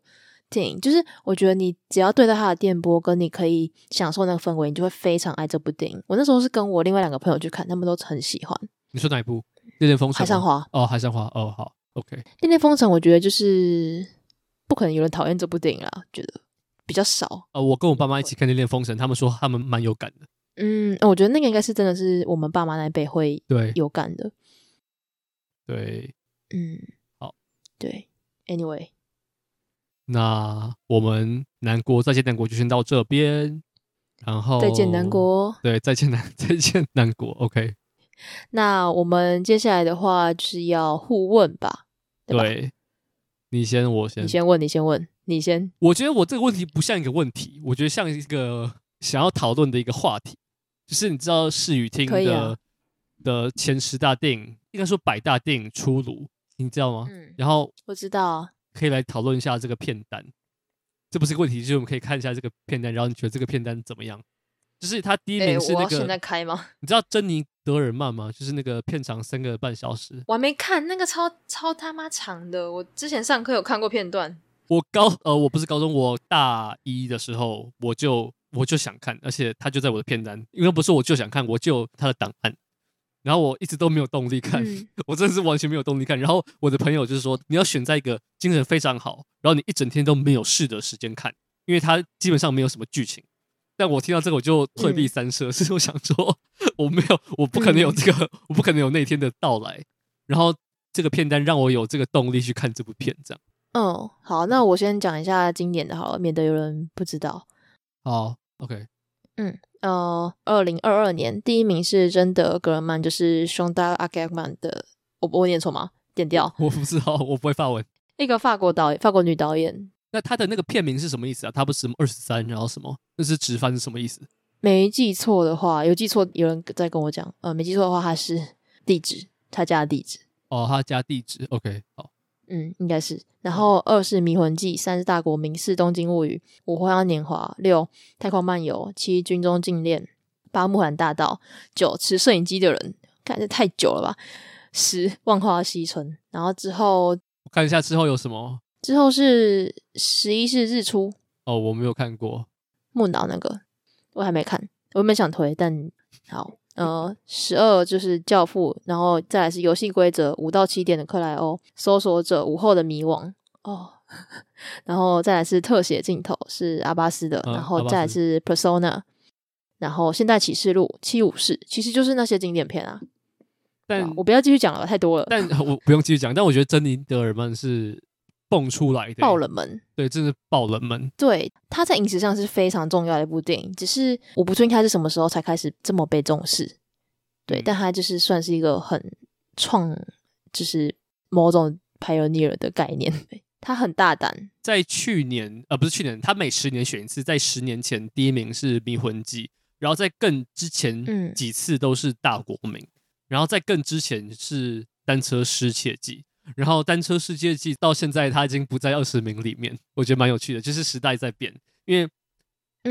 电影就是，我觉得你只要对待它的电波，跟你可以享受那个氛围，你就会非常爱这部电影。我那时候是跟我另外两个朋友去看，他们都很喜欢。你说哪一部？《恋恋风尘》？海上花？哦，海上花。哦，好，OK。《恋恋风尘》我觉得就是不可能有人讨厌这部电影啦，觉得比较少。呃，我跟我爸妈一起看《恋恋风尘》，他们说他们蛮有感的。嗯，我觉得那个应该是真的是我们爸妈那一辈会对有感的。对，嗯，好，对，Anyway。那我们南国再见南国就先到这边，然后再见南国，对，再见南 [laughs] 再见南国，OK。那我们接下来的话就是要互问吧？对，对，你先，我先，你先问，你先问，你先。我觉得我这个问题不像一个问题，我觉得像一个想要讨论的一个话题，就是你知道视语听的、啊、的前十大电影，应该说百大电影出炉，你知道吗？嗯，然后我知道。可以来讨论一下这个片单，这不是个问题，就是我们可以看一下这个片单，然后你觉得这个片单怎么样？就是他第一名是那个，欸、现在开吗？[laughs] 你知道珍妮德尔曼吗？就是那个片长三个半小时，我还没看，那个超超他妈长的。我之前上课有看过片段。我高呃，我不是高中，我大一的时候我就我就想看，而且他就在我的片单，因为不是我就想看，我就有他的档案。然后我一直都没有动力看，嗯、[laughs] 我真的是完全没有动力看。然后我的朋友就是说，你要选在一个精神非常好，然后你一整天都没有事的时间看，因为它基本上没有什么剧情。但我听到这个我就退避三舍，[laughs] 所以、嗯、我想说，我没有，我不可能有这个，嗯、我不可能有那天的到来。然后这个片单让我有这个动力去看这部片，这样。嗯，好，那我先讲一下经典的好了，免得有人不知道。好，OK。嗯。呃，二零二二年第一名是真德格尔曼，就是熊达阿盖曼的，我我念错吗？点掉，我不知道，我不会发文。一个法国导演，法国女导演。那他的那个片名是什么意思啊？他不是什么二十三，然后什么？那是直翻是什么意思？没记错的话，有记错有人在跟我讲。呃，没记错的话，他是地址，他家的地址。哦，他家地址。OK，好。嗯，应该是。然后二是《迷魂记》，三是《大国民》，四《东京物语》，五《花样年华》，六《太空漫游》，七《军中禁恋》，八《木兰大道》，九《持摄影机的人》，看这太久了吧？十《万花西村》，然后之后我看一下之后有什么？之后是十一是日出。哦，我没有看过木岛那个，我还没看，我没想推，但好。呃，十二就是教父，然后再来是游戏规则五到七点的克莱欧，搜索者午后的迷惘哦，[laughs] 然后再来是特写镜头是阿巴斯的，嗯、然后再来是 Persona，然后现代启示录七武士，其实就是那些经典片啊。但我不要继续讲了，太多了。但 [laughs] 我不用继续讲，但我觉得珍妮德尔曼是。蹦出来的爆冷门，对，真是爆冷门。对，他在影史上是非常重要的一部电影，只是我不确定他是什么时候才开始这么被重视。对，嗯、但他就是算是一个很创，就是某种 pioneer 的概念。[laughs] 他很大胆，在去年呃不是去年，他每十年选一次，在十年前第一名是《迷魂记》，然后在更之前几次都是《大国民》嗯，然后在更之前是《单车失窃记》。然后单车世界纪到现在它已经不在二十名里面，我觉得蛮有趣的，就是时代在变。因为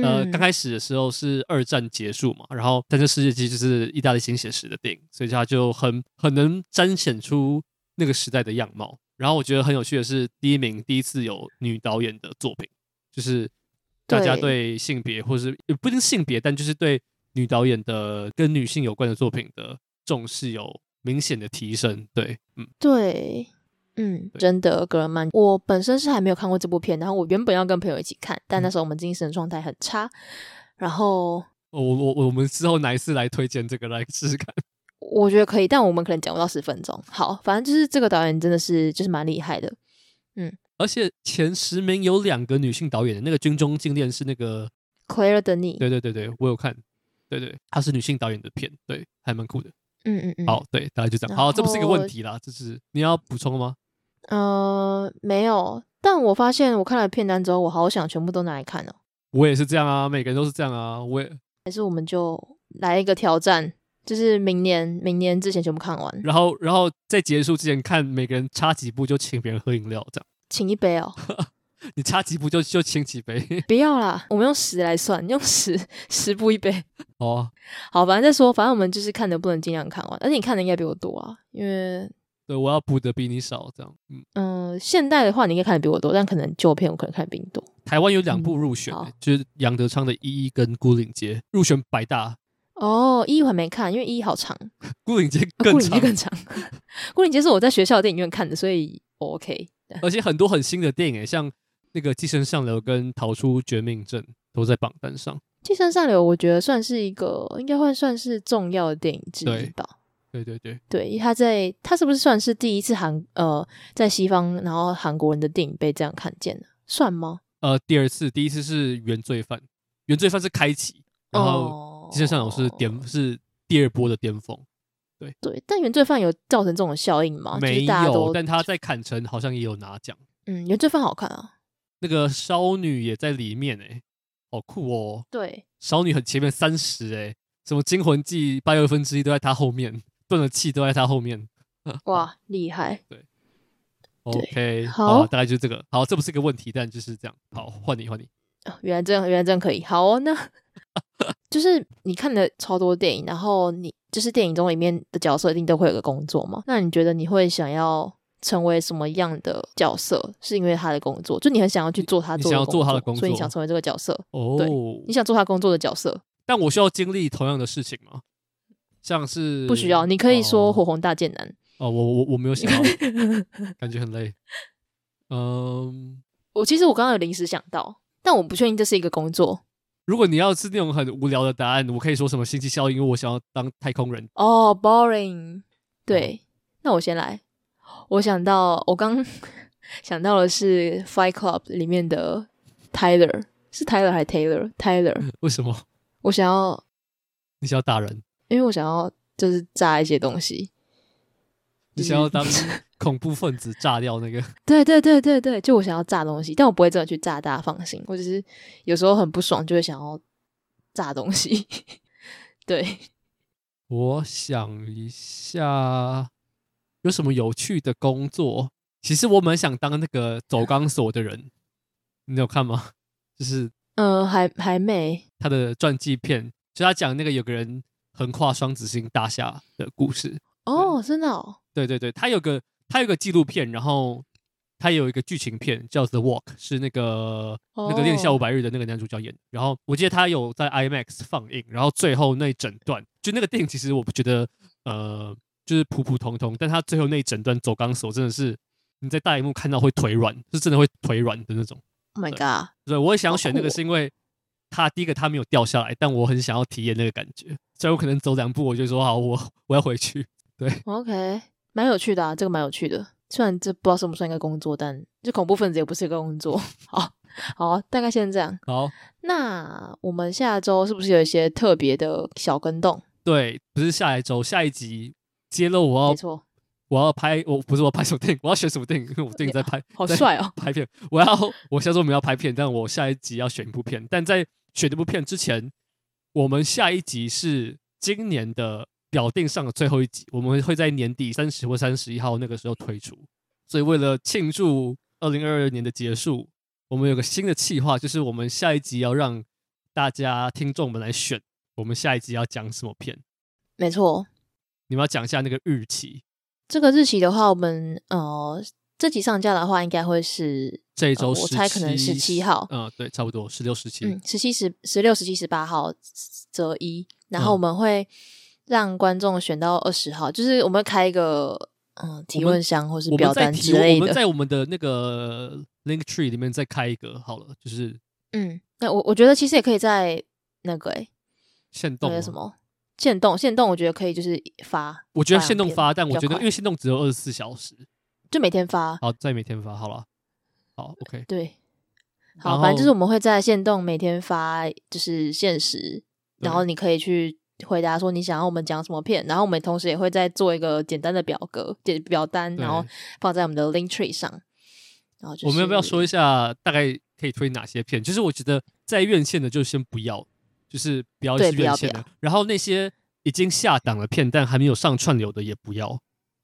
呃、嗯、刚开始的时候是二战结束嘛，然后单车世界纪就是意大利新写实的电影，所以它就很很能彰显出那个时代的样貌。然后我觉得很有趣的是，第一名第一次有女导演的作品，就是大家对性别或是也不一定性别，但就是对女导演的跟女性有关的作品的重视有明显的提升，对，嗯，对，嗯，真的格尔曼，我本身是还没有看过这部片，然后我原本要跟朋友一起看，但那时候我们精神状态很差，然后，我我我们之后哪一次来推荐这个来试试看？[laughs] 我觉得可以，但我们可能讲不到十分钟。好，反正就是这个导演真的是就是蛮厉害的，嗯，而且前十名有两个女性导演的，那个《军中禁恋》是那个奎尔德尼，对对对对，我有看，对对，她是女性导演的片，对，还蛮酷的。嗯嗯嗯，好，对，大概就这样。好，这不是一个问题啦，这是你要补充吗？呃，没有。但我发现我看了片单之后，我好想全部都拿来看哦。我也是这样啊，每个人都是这样啊。我也还是我们就来一个挑战，就是明年明年之前全部看完，然后然后在结束之前看每个人差几部就请别人喝饮料，这样请一杯哦。[laughs] 你差几步就就请几杯？[laughs] 不要啦，我们用十来算，用十十步一杯。哦，好，反正再说，反正我们就是看能不能尽量看完，而且你看的应该比我多啊，因为。对，我要补的比你少，这样。嗯嗯、呃，现代的话，你应该看的比我多，但可能旧片我可能看的比你多。台湾有两部入选、欸，嗯、就是杨德昌的《一一》跟《孤岭街》入选百大。哦，一我还没看，因为一好长。孤岭街更长，孤岭街更长。孤岭街是我在学校电影院看的，所以 OK。而且很多很新的电影、欸，像那个《寄生上流》跟《逃出绝命镇》都在榜单上。《寄生上流》我觉得算是一个，应该会算是重要的电影之一吧。对对对对，他在他是不是算是第一次韩呃在西方，然后韩国人的电影被这样看见的，算吗？呃，第二次，第一次是原罪犯，原罪犯是开启，然后寄生上流是巅、哦、是第二波的巅峰。对对，但原罪犯有造成这种效应吗？没有，但他在坎城好像也有拿奖。嗯，原罪犯好看啊，那个少女也在里面哎、欸，好酷哦。对，少女很前面三十哎，什么惊魂记八又分之一都在她后面。断了气都在她后面，[laughs] 哇，厉害！对，OK，好，大概就是这个。好，这不是个问题，但就是这样。好，换你，换你。原来这样，原来这样可以。好哦，那 [laughs] 就是你看了超多电影，然后你就是电影中里面的角色一定都会有个工作嘛？那你觉得你会想要成为什么样的角色？是因为他的工作，就你很想要去做他做的工作，想要做他的工作，所以你想成为这个角色？哦，对，你想做他工作的角色，但我需要经历同样的事情吗？像是不需要，你可以说火红大剑男哦。我我我没有想到，[laughs] 感觉很累。嗯，我其实我刚刚有临时想到，但我不确定这是一个工作。如果你要是那种很无聊的答案，我可以说什么星际效应，因为我想要当太空人。哦，boring。对，嗯、那我先来。我想到，我刚 [laughs] 想到的是《Fight Club》里面的 Tyler，是 Tyler 还是 Taylor？Tyler。[laughs] 为什么？我想要，你想要打人。因为我想要就是炸一些东西，你想要当 [laughs] 恐怖分子炸掉那个？对对对对对，就我想要炸东西，但我不会真的去炸，大家放心。我只是有时候很不爽，就会想要炸东西。对，我想一下，有什么有趣的工作？其实我蛮想当那个走钢索的人，你有看吗？[laughs] 就是，嗯、呃，还还没。他的传记片，就他讲那个有个人。横跨双子星大厦的故事哦，真的哦，对对对，他有个他有个纪录片，然后他有一个剧情片叫《The Walk》，是那个、哦、那个《恋下五百日》的那个男主角演的。然后我记得他有在 IMAX 放映，然后最后那一整段，就那个电影其实我不觉得呃就是普普通通，但他最后那一整段走钢索真的是你在大荧幕看到会腿软，是真的会腿软的那种。Oh my god！对，我也想选那个是因为。他第一个他没有掉下来，但我很想要体验那个感觉，所以我可能走两步我就说好，我我要回去。对，OK，蛮有趣的啊，这个蛮有趣的。虽然这不知道算不算一个工作，但这恐怖分子也不是一个工作。好，好，大概先这样。好，那我们下周是不是有一些特别的小跟动？对，不是下一周，下一集揭露我要，没错，我要拍，我不是我要拍什么电影，我要选什么电影？因为我电影在拍，好帅哦，拍片。我要，我下周我们要拍片，但我下一集要选一部片，但在。选这部片之前，我们下一集是今年的表定上的最后一集，我们会在年底三十或三十一号那个时候推出。所以为了庆祝二零二二年的结束，我们有个新的计划，就是我们下一集要让大家听众们来选，我们下一集要讲什么片。没错，你们要讲一下那个日期。这个日期的话，我们呃。这集上架的话，应该会是这一周、呃，我猜可能十七号。嗯，对，差不多十六、十七。嗯，十七、十、十六、十七、十八号择一，然后我们会让观众选到二十号，嗯、就是我们开一个嗯提问箱或是表单之类的。我们在我们的那个 link tree 里面再开一个好了，就是嗯，那我我觉得其实也可以在那个哎，限动什么限动限动，我觉得可以就是发。我觉得限动发，但我觉得因为限动只有二十四小时。就每天发，好，再每天发好了，好，OK，对，好，反正就是我们会在限动每天发，就是限时，然后你可以去回答说你想要我们讲什么片，然后我们同时也会再做一个简单的表格、简表单，然后放在我们的 link tree 上。然后、就是、我们要不要说一下大概可以推哪些片？就是我觉得在院线的就先不要，就是不要是院线的。然后那些已经下档的片但还没有上串流的也不要。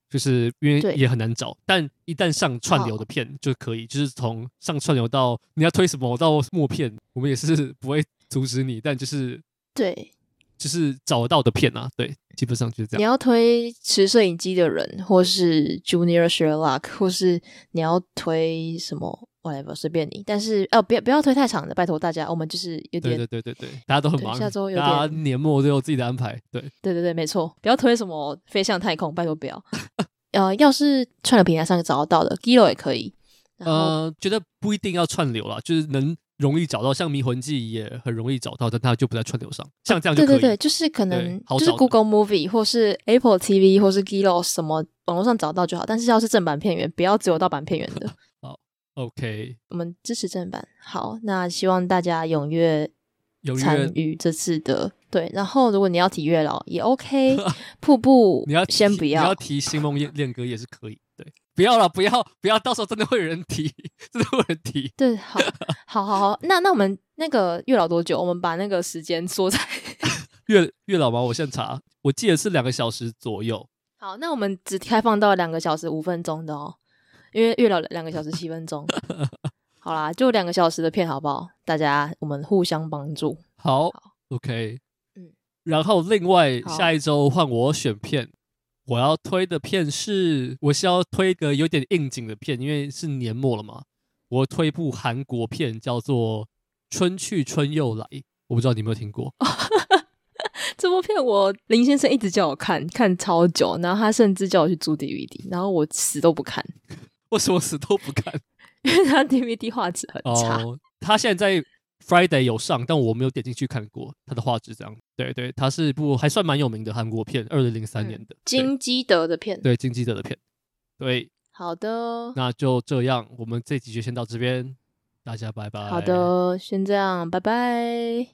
就是因为也很难找，但一旦上串流的片就可以，就是从上串流到你要推什么到默片，我们也是 [laughs] 不会阻止你，但就是对，就是找得到的片啊，对，基本上就是这样。你要推持摄影机的人，或是 Junior Sherlock，或是你要推什么？whatever，随便你，但是哦，不要不要推太长的，拜托大家，我们就是有点对对对对对，大家都很忙，下周有点大家年末都有自己的安排，对对对对，没错，不要推什么飞向太空，拜托不要。[laughs] 呃，要是串流平台上找得到的，Giloo 也可以。呃，觉得不一定要串流啦，就是能容易找到，像《迷魂记》也很容易找到，但它就不在串流上，像这样就可以。对对对，就是可能就是 Google Movie 或是 Apple TV 或是 Giloo 什么网络上找到就好，但是要是正版片源，不要只有盗版片源的。OK，我们支持正版。好，那希望大家踊跃参与这次的对。然后，如果你要提月老也 OK，[laughs] 瀑布 [laughs] 你要先不要，你要提星梦恋恋歌也是可以。对，不要了，不要不要，到时候真的会有人提，真的会有人提。对，好，[laughs] 好，好，好。那那我们那个月老多久？我们把那个时间缩在月月老吗？我现在查，我记得是两个小时左右。好，那我们只开放到两个小时五分钟的哦。因为月老两个小时七分钟，[laughs] 好啦，就两个小时的片，好不好？大家我们互相帮助。好，好，OK，嗯。然后另外下一周换我选片，我要推的片是，我是要推一个有点应景的片，因为是年末了嘛。我推一部韩国片，叫做《春去春又来》，我不知道你有没有听过。[laughs] 这部片我林先生一直叫我看，看超久，然后他甚至叫我去租 DVD，然后我死都不看。为什么死都不看？[laughs] 因为他 DVD 画质很差。哦，他现在在 Friday 有上，但我没有点进去看过他的画质。这样，对对，他是一部还算蛮有名的韩国片，二零零三年的金基德的片。对，金基德的片。对，好的，那就这样，我们这集就先到这边，大家拜拜。好的，先这样，拜拜。